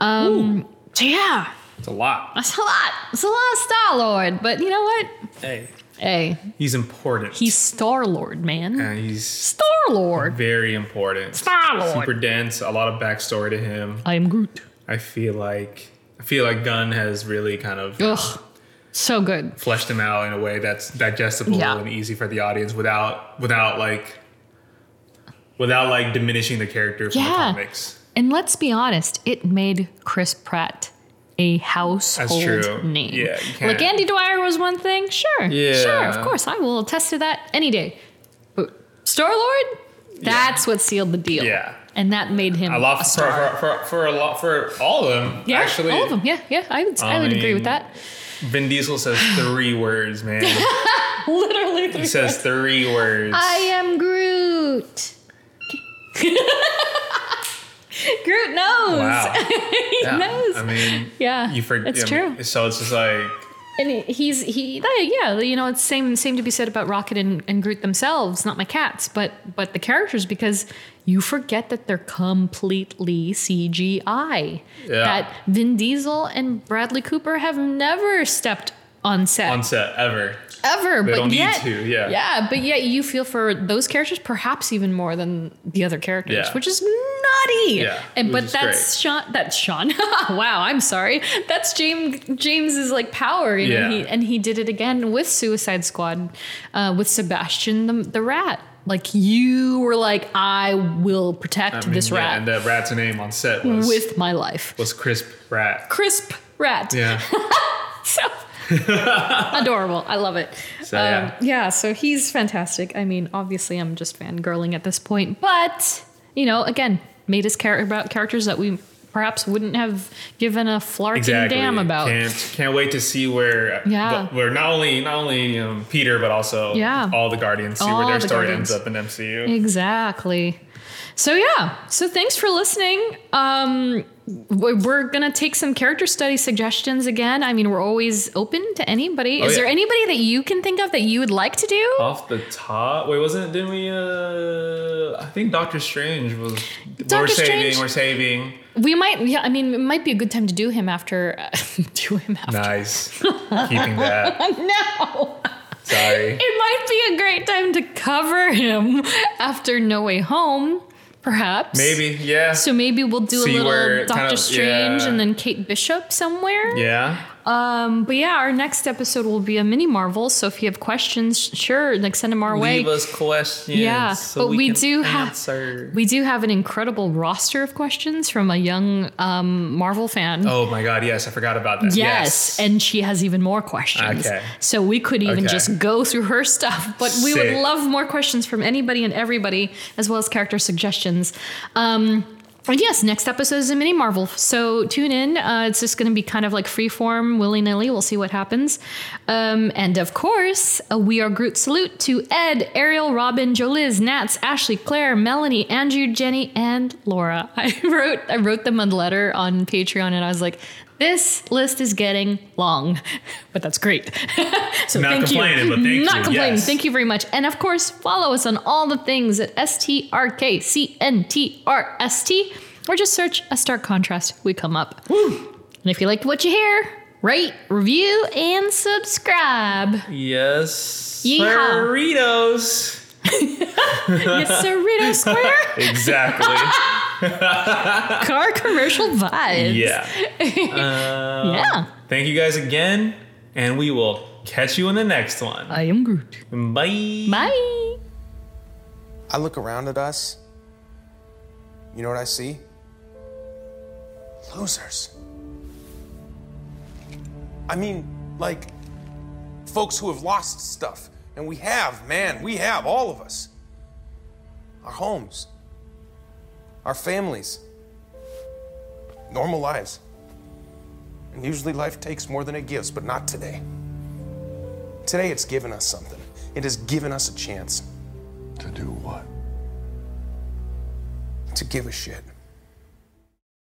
Um, so yeah, It's a lot. that's a lot. It's a lot of Star Lord, but you know what? Hey. Hey, He's important. he's Star Lord, man. and he's Star Lord. very important. Star-Lord. Super dense. A lot of backstory to him. I am Groot. I feel like I feel like Gunn has really kind of Ugh, so good. flesh them out in a way that's digestible Yeah. and easy for the audience without without like without like diminishing the character from the Yeah. comics. And let's be honest, it made Chris Pratt a household name. Yeah, like Andy Dwyer was one thing, sure, Yeah. sure, of course, I will attest to that any day. But Star Lord, that's what sealed the deal. Yeah. and that made him A lot a for, star. for, for, for a lot for all of them. yeah, actually, all of them. Yeah, yeah, I would, I I would agree with that. Vin Diesel says three words, man. Literally, He says three words. I am Groot. Groot knows. wow. he Yeah. knows. I mean, yeah, you forget. It's true. So it's just like And he's he yeah you know it's same same to be said about Rocket and, and Groot themselves not my cats but but the characters because you forget that they're completely CGI Yeah. that Vin Diesel and Bradley Cooper have never stepped on set on set ever. ever They but don't need yet to, yeah. yeah but yet you feel for those characters perhaps even more than the other characters Yeah. which is nutty Yeah, and but that's Sean that's Sean wow I'm sorry that's James James's like power you know Yeah. he and he did it again with Suicide Squad uh, with Sebastian the, the rat Like you were like, I will protect I mean, this yeah, rat and the rat's name on set was with my life. was Crisp Rat. Crisp rat. Yeah. So adorable. I love it. So, yeah. Um, yeah, so he's fantastic. I mean, obviously, I'm just fangirling at this point, but, you know, again, made us care about characters that we perhaps wouldn't have given a flarking exactly. damn about. Can't can't wait to see where Yeah. the- where not only not only um, Peter but also Yeah. all the Guardians see All where their the story Guardians. ends up in MCU. Exactly. So yeah. So thanks for listening. Um, we- we're gonna take some character study suggestions again. I mean, we're always open to anybody. Oh, Is there anybody that you can think of that you would like to do? Off the top, wait, wasn't it? Didn't we? Uh, I think Doctor Strange was. we're Doctor saving. Strange- We're saving. We might. Yeah. I mean, it might be a good time to do him after. do him after. Nice. Keeping that. No. Sorry. It might be a great time to cover him after No Way Home, perhaps. Maybe. Yeah. So maybe we'll do See a little it kind Doctor of- Strange yeah. and then Kate Bishop somewhere. yeah. Um, but yeah, our next episode will be a mini Marvel. So if you have questions, sure, like send them our way. Leave us questions. Yeah, so but we, can do have we do have an incredible roster of questions from a young um, Marvel fan. Oh my God! Yes, I forgot about that. Yes, and she has even more questions. Okay. So we could even Okay. just go through her stuff, but we Sick. would love more questions from anybody and everybody, as well as character suggestions. Um, yes, next episode is a mini Marvel. So tune in. Uh, it's just going to be kind of like freeform, willy nilly. We'll see what happens. Um, and of course, a We Are Groot salute to Ed, Ariel, Robin, Joliz, Nats, Ashley, Claire, Melanie, Andrew, Jenny, and Laura. I wrote I wrote them a letter on Patreon, and I was like, this list is getting long, but that's great. so Not thank complaining, you. but thank Not you, complaining. yes. Thank you very much. And of course, follow us on all the things at STRKCNTRST or just search a stark contrast. We come up. And if you liked what you hear, rate, review, and subscribe. Yes. Yeehaw. Burritos. yes, Cerrito Square Exactly. car commercial vibes. yeah. Um, Yeah. Thank you guys again, and we will catch you in the next one. I am Groot. Bye. Bye. I look around at us. You know what I see? Losers. I mean, like, folks who have lost stuff. And we have, man, we have, all of us. Our homes, our families, normal lives. And usually life takes more than it gives, but not today. Today it's given us something, it has given us a chance To do what? to give a shit.